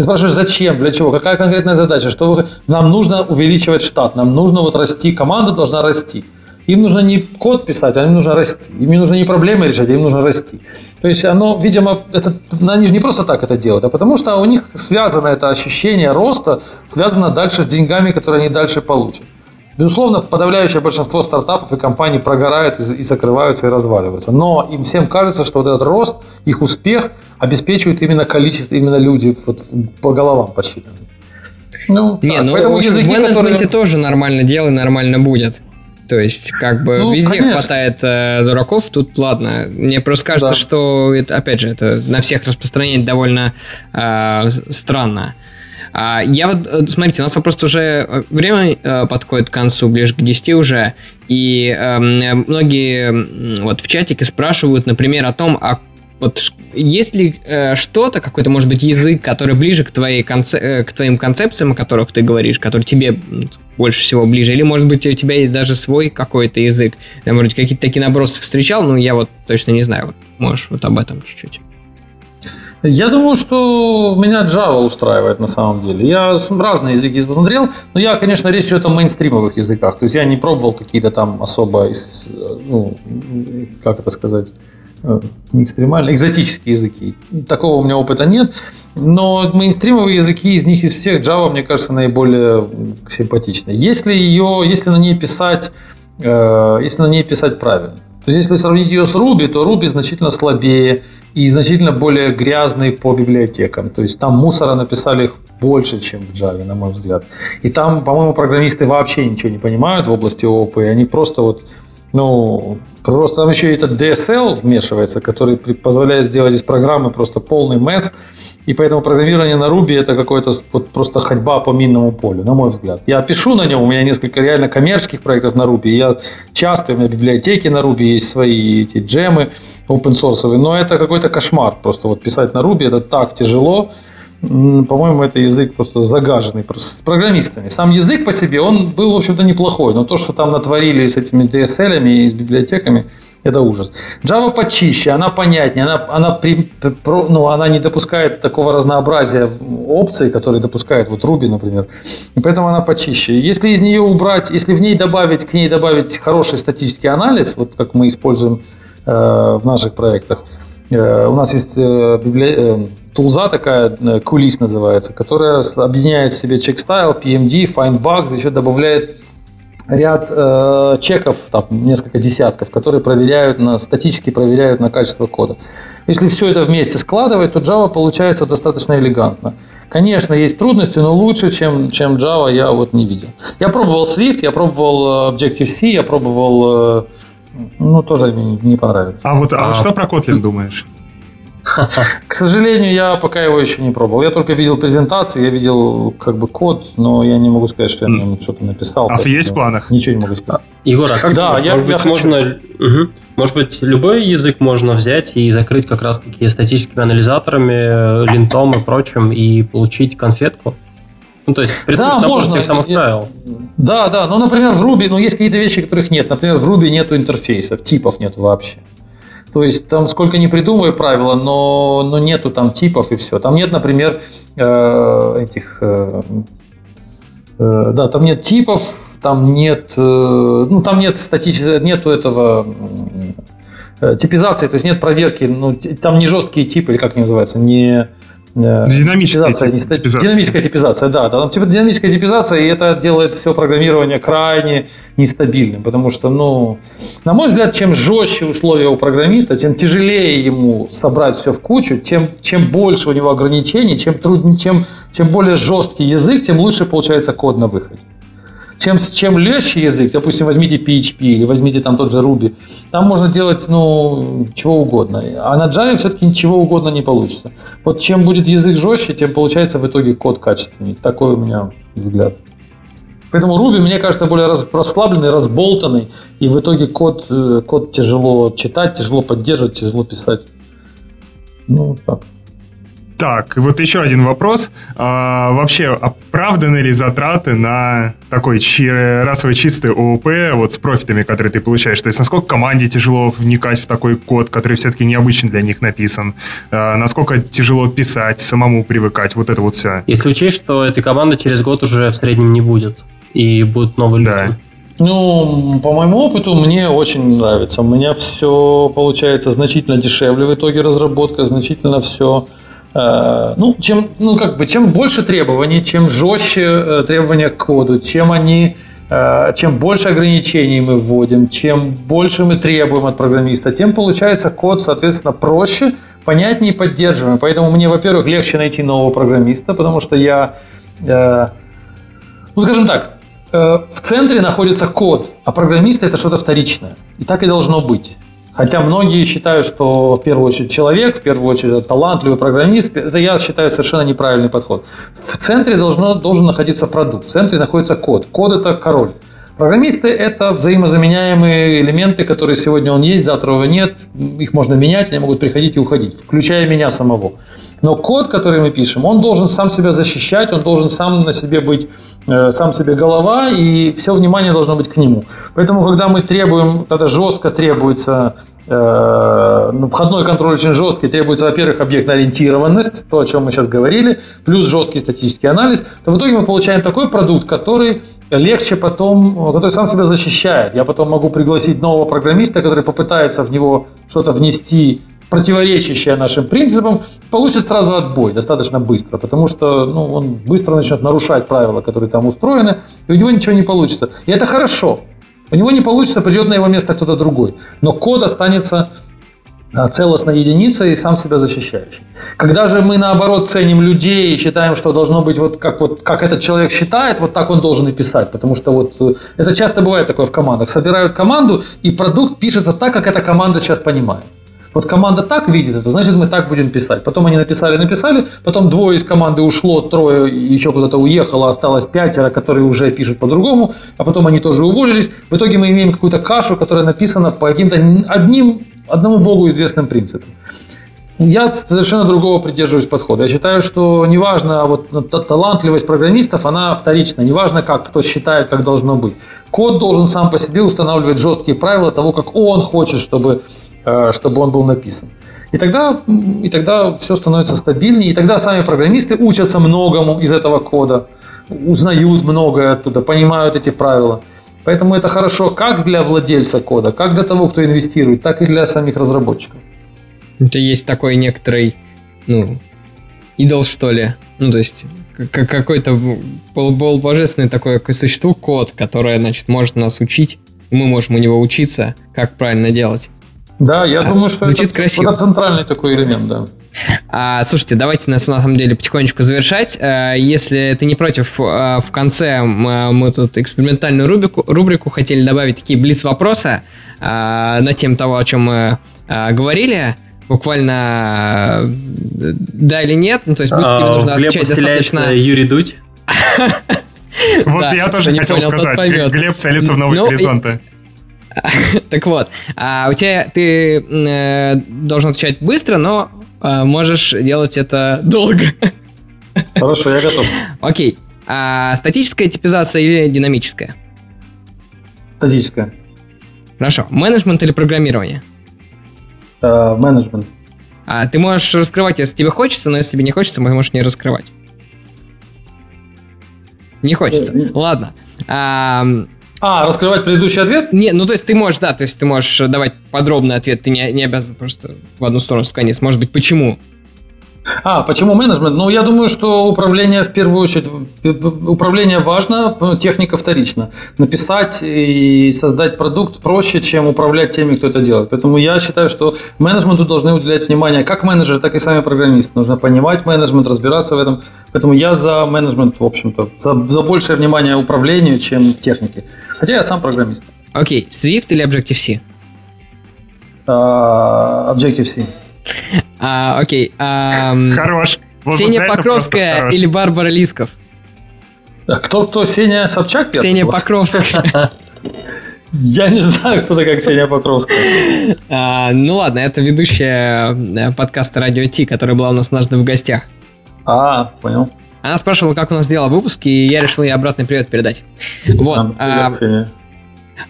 Ты спрашиваешь, зачем, для чего, какая конкретная задача, что нам нужно увеличивать штат, нам нужно вот расти, команда должна расти. Им нужно не код писать, а им нужно расти. Им не нужно не проблемы решать, а им нужно расти. То есть оно, видимо, это, они же не просто так это делают, а потому что у них связано это ощущение роста, связано дальше с деньгами, которые они дальше получат. Безусловно, подавляющее большинство стартапов и компаний прогорают и закрываются и разваливаются. Но им всем кажется, что вот этот рост, их успех обеспечивает именно количество, именно люди вот по головам посчитаны. Ну, не, так, ну поэтому языки, в менеджменте которые... тоже нормально делай, нормально будет. То есть, как бы ну, везде конечно. хватает э, дураков, тут ладно. Мне просто кажется, да. что это, опять же, это на всех распространять довольно э, странно. А, я вот, э, смотрите, у нас просто уже э, время э, подходит к концу, ближе к 10 уже, и эм, многие вот в чатике спрашивают, например, о том, а вот есть ли э, что-то, какой-то, может быть, язык, который ближе к, твоей конце- э, к твоим концепциям, о которых ты говоришь, который тебе больше всего ближе, или, может быть, у тебя есть даже свой какой-то язык, я, может быть, какие-то такие набросы встречал, но я вот точно не знаю, вот можешь вот об этом чуть-чуть. Я думаю, что меня Java устраивает на самом деле. Я разные языки смотрел, но я, конечно, речь идет о мейнстримовых языках. То есть я не пробовал какие-то там особо, ну, как это сказать, э, не экстремальные, экзотические языки. Такого у меня опыта нет. Но мейнстримовые языки, из них из всех Java, мне кажется, наиболее симпатичная. Если ее, если на ней писать, э, если на ней писать правильно. То есть, если сравнить ее с Ruby, то Ruby значительно слабее, и значительно более грязный по библиотекам. То есть там мусора написали их больше, чем в Java, на мой взгляд. И там, по-моему, программисты вообще ничего не понимают в области ООП, они просто вот ну, просто там еще этот DSL вмешивается, который позволяет сделать из программы просто полный месс, и поэтому программирование на Ruby это какое-то вот просто ходьба по минному полю, на мой взгляд. Я пишу на нем, у меня несколько реально коммерческих проектов на Ruby, я часто, у меня библиотеки на Ruby есть свои эти джемы, open source, но это какой-то кошмар. Просто вот писать на Ruby это так тяжело. По-моему, это язык просто загаженный просто программистами. Сам язык по себе, он был, в общем-то, неплохой, но то, что там натворили с этими DSL и с библиотеками, это ужас. Java почище, она понятнее, она, она, при, ну, она не допускает такого разнообразия опций, которые допускает вот Ruby, например. И поэтому она почище. Если из нее убрать, если в ней добавить, к ней добавить хороший статический анализ, вот как мы используем Э, в наших проектах. Э, у нас есть э, библи... тулза такая, кулис называется, которая объединяет в себе чек-стайл, PMD, find bugs, еще добавляет ряд э, чеков, там, несколько десятков, которые проверяют на, статически проверяют на качество кода. Если все это вместе складывать, то Java получается достаточно элегантно. Конечно, есть трудности, но лучше, чем, чем Java, я вот не видел. Я пробовал Swift, я пробовал Objective-C, я пробовал ну, тоже не, не понравилось. А вот а, а что про Kotlin думаешь? К сожалению, я пока его еще не пробовал. Я только видел презентации, я видел как бы код, но я не могу сказать, что я на нем что-то написал. А есть в планах? Ничего не могу сказать. Егор, а как да, думаешь, я, может я быть, хочу... можно... Угу. Может быть, любой язык можно взять и закрыть как раз-таки статическими анализаторами, линтом и прочим, и получить конфетку? Ну, то есть, да, можно. тех самых правил. Да, да. Ну, например, в Ruby, ну, есть какие-то вещи, которых нет. Например, в Ruby нету интерфейсов, типов нет вообще. То есть там сколько не придумывай правила, но, но нету там типов и все. Там нет, например, э, этих... Э, э, да, там нет типов, там нет... Э, ну, там нет статического... Нету этого э, типизации, то есть нет проверки, ну, там не жесткие типы, или как они называются, не Э, динамическая типизация, типизация. Динамическая типизация, да. да. Типа динамическая типизация, и это делает все программирование крайне нестабильным, потому что, ну, на мой взгляд, чем жестче условия у программиста, тем тяжелее ему собрать все в кучу, тем чем больше у него ограничений, чем труднее, чем, чем более жесткий язык, тем лучше получается код на выходе. Чем, чем легче язык, допустим, возьмите PHP или возьмите там тот же Ruby, там можно делать, ну, чего угодно. А на Java все-таки ничего угодно не получится. Вот чем будет язык жестче, тем получается в итоге код качественнее. Такой у меня взгляд. Поэтому Ruby, мне кажется, более расслабленный, разболтанный, и в итоге код, э, код тяжело читать, тяжело поддерживать, тяжело писать. Ну, так. Так, вот еще один вопрос. А, вообще, оправданы ли затраты на такой чи- расовый чистый ООП вот с профитами, которые ты получаешь? То есть, насколько команде тяжело вникать в такой код, который все-таки необычно для них написан? А, насколько тяжело писать, самому привыкать? Вот это вот все. Если учесть, что этой команды через год уже в среднем не будет, и будут новые да. люди. Ну, по моему опыту, мне очень нравится. У меня все получается значительно дешевле в итоге разработка, значительно все ну, чем, ну, как бы, чем больше требований, чем жестче э, требования к коду, чем они э, чем больше ограничений мы вводим, чем больше мы требуем от программиста, тем получается код, соответственно, проще, понятнее и поддерживаемый. Поэтому мне, во-первых, легче найти нового программиста, потому что я, ну, скажем так, в центре находится код, а программист это что-то вторичное. И так и должно быть. Хотя многие считают, что в первую очередь человек, в первую очередь талантливый программист. Это я считаю совершенно неправильный подход. В центре должно, должен находиться продукт, в центре находится код. Код – это король. Программисты – это взаимозаменяемые элементы, которые сегодня он есть, завтра его нет. Их можно менять, они могут приходить и уходить, включая меня самого. Но код, который мы пишем, он должен сам себя защищать, он должен сам на себе быть, э, сам себе голова, и все внимание должно быть к нему. Поэтому, когда мы требуем, когда жестко требуется э, ну, входной контроль очень жесткий, требуется, во-первых, объектно-ориентированность, то, о чем мы сейчас говорили, плюс жесткий статический анализ, то в итоге мы получаем такой продукт, который легче потом, который сам себя защищает. Я потом могу пригласить нового программиста, который попытается в него что-то внести противоречащее нашим принципам, получит сразу отбой достаточно быстро, потому что ну, он быстро начнет нарушать правила, которые там устроены, и у него ничего не получится. И это хорошо. У него не получится, придет на его место кто-то другой. Но код останется а, целостной единицей и сам себя защищающий. Когда же мы наоборот ценим людей и считаем, что должно быть вот как, вот как этот человек считает, вот так он должен и писать, потому что вот э, это часто бывает такое в командах. Собирают команду, и продукт пишется так, как эта команда сейчас понимает. Вот команда так видит это, значит, мы так будем писать. Потом они написали, написали, потом двое из команды ушло, трое еще куда-то уехало, осталось пятеро, которые уже пишут по-другому, а потом они тоже уволились. В итоге мы имеем какую-то кашу, которая написана по каким-то одним, одному богу известным принципам. Я совершенно другого придерживаюсь подхода. Я считаю, что неважно, а вот талантливость программистов, она вторична. Неважно, как кто считает, как должно быть. Код должен сам по себе устанавливать жесткие правила того, как он хочет, чтобы чтобы он был написан. И тогда, и тогда все становится стабильнее, и тогда сами программисты учатся многому из этого кода, узнают многое оттуда, понимают эти правила. Поэтому это хорошо как для владельца кода, как для того, кто инвестирует, так и для самих разработчиков. Это есть такой некоторый, ну, идол, что ли. Ну, то есть, какой-то полубожественный такое существо, код, которое, значит, может нас учить, мы можем у него учиться, как правильно делать. Да, я а, думаю, что звучит это, красиво. это центральный такой элемент, да. А, слушайте, давайте нас на самом деле потихонечку завершать. А, если ты не против, а, в конце мы тут экспериментальную рубрику, рубрику хотели добавить такие блиц-вопросы а, на тему того, о чем мы говорили. Буквально да или нет. Ну, то есть быстро тебе нужно отвечать достаточно... Юрий Дудь. Вот я тоже хотел сказать. Глеб целится в новые ну, горизонты. Так вот, а у тебя ты э, должен отвечать быстро, но э, можешь делать это долго. Хорошо, я готов. Окей. А статическая типизация или динамическая? Статическая. Хорошо. Менеджмент или программирование? Э, менеджмент. А, ты можешь раскрывать, если тебе хочется, но если тебе не хочется, можешь не раскрывать. Не хочется. Ладно. А, а, раскрывать предыдущий ответ? Не, ну то есть ты можешь, да, то есть ты можешь давать подробный ответ, ты не, не обязан просто в одну сторону склониться. Может быть, почему? А, почему менеджмент? Ну, я думаю, что управление в первую очередь, управление важно, техника вторична. Написать и создать продукт проще, чем управлять теми, кто это делает. Поэтому я считаю, что менеджменту должны уделять внимание как менеджеры, так и сами программисты. Нужно понимать менеджмент, разбираться в этом. Поэтому я за менеджмент, в общем-то, за, за большее внимание управлению, чем технике. Хотя я сам программист. Окей, okay. Swift или Objective-C? Uh, Objective-C. А, окей. А, Хорош. Вот Сеня вот Покровская или Барбара Лисков? кто кто? Сеня Собчак? Сеня Покровская. Я не знаю, кто такая Ксения Покровская. А, ну ладно, это ведущая э, подкаста Радио Ти, которая была у нас однажды в гостях. А, понял. Она спрашивала, как у нас дела выпуск, и я решил ей обратный привет передать. Вот. А, привет, а,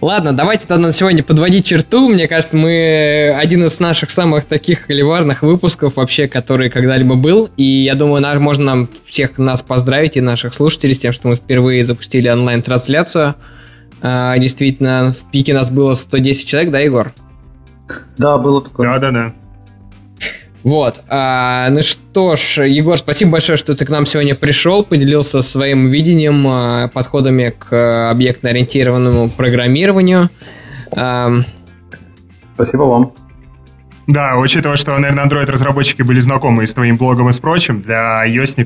Ладно, давайте тогда на сегодня подводить черту. Мне кажется, мы один из наших самых таких холиварных выпусков вообще, который когда-либо был. И я думаю, можно нам всех нас поздравить и наших слушателей с тем, что мы впервые запустили онлайн-трансляцию. А, действительно, в пике нас было 110 человек, да, Егор? Да, было такое. Да, да, да. Вот. А, ну что ж, Егор, спасибо большое, что ты к нам сегодня пришел, поделился своим видением, а, подходами к объектно-ориентированному программированию. А, спасибо вам. Да, учитывая, что, наверное, Android-разработчики были знакомы с твоим блогом и с прочим, для ios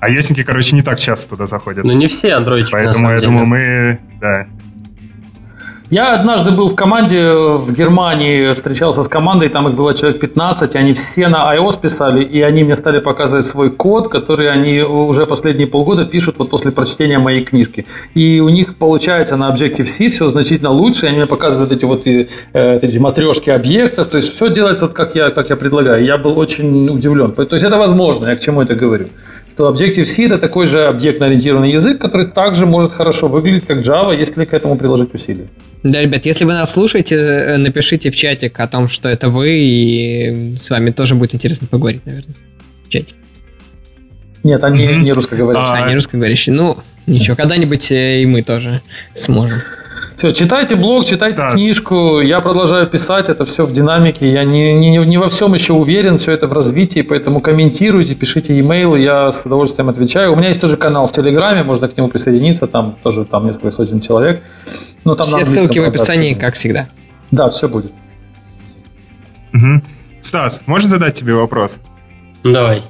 ios короче, не так часто туда заходят. Ну, не все андроидчики, Поэтому я деле. думаю, мы... Да, я однажды был в команде в Германии, встречался с командой, там их было человек 15, и они все на iOS писали, и они мне стали показывать свой код, который они уже последние полгода пишут вот после прочтения моей книжки. И у них получается на Objective-C все значительно лучше, они мне показывают эти вот э, эти матрешки объектов, то есть все делается как я, как я предлагаю. Я был очень удивлен. То есть это возможно, я к чему это говорю что Objective-C это такой же объектно-ориентированный язык, который также может хорошо выглядеть как Java, если к этому приложить усилия. Да, ребят, если вы нас слушаете, э, напишите в чатик о том, что это вы, и с вами тоже будет интересно поговорить, наверное, в чате. Нет, они mm-hmm. не русскоговорящие. А, не русскоговорящие. Ну, ничего, когда-нибудь э, и мы тоже сможем. Все, читайте блог, читайте Стас. книжку. Я продолжаю писать, это все в динамике. Я не, не, не во всем еще уверен, все это в развитии, поэтому комментируйте, пишите имейлы, я с удовольствием отвечаю. У меня есть тоже канал в Телеграме, можно к нему присоединиться, там тоже там несколько сотен человек. Ну, там все ссылки в описании, как всегда. Да, все будет. Угу. Стас, можно задать тебе вопрос? Давай.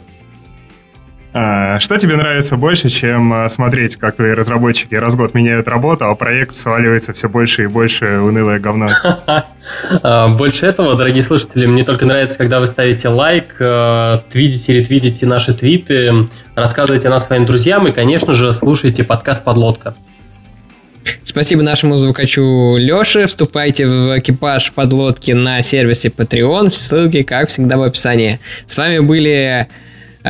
А, что тебе нравится больше, чем а, смотреть, как твои разработчики раз в год меняют работу, а проект сваливается все больше и больше унылое говно? А, больше этого, дорогие слушатели, мне только нравится, когда вы ставите лайк, твитите, ретвитите наши твиты, рассказывайте нас своим друзьям и, конечно же, слушайте подкаст «Подлодка». Спасибо нашему звукачу Леше. Вступайте в экипаж подлодки на сервисе Patreon. Ссылки, как всегда, в описании. С вами были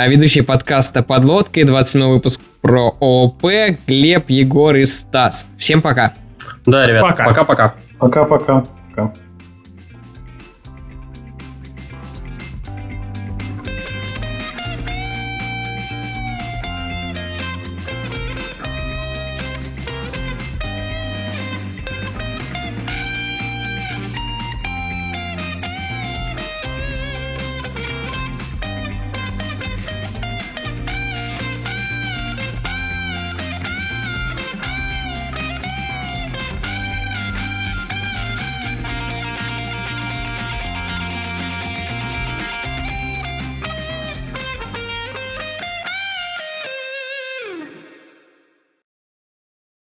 ведущие подкаста «Подлодкой», 27 выпуск про ООП, Глеб, Егор и Стас. Всем пока. Да, ребят, пока-пока. Пока-пока.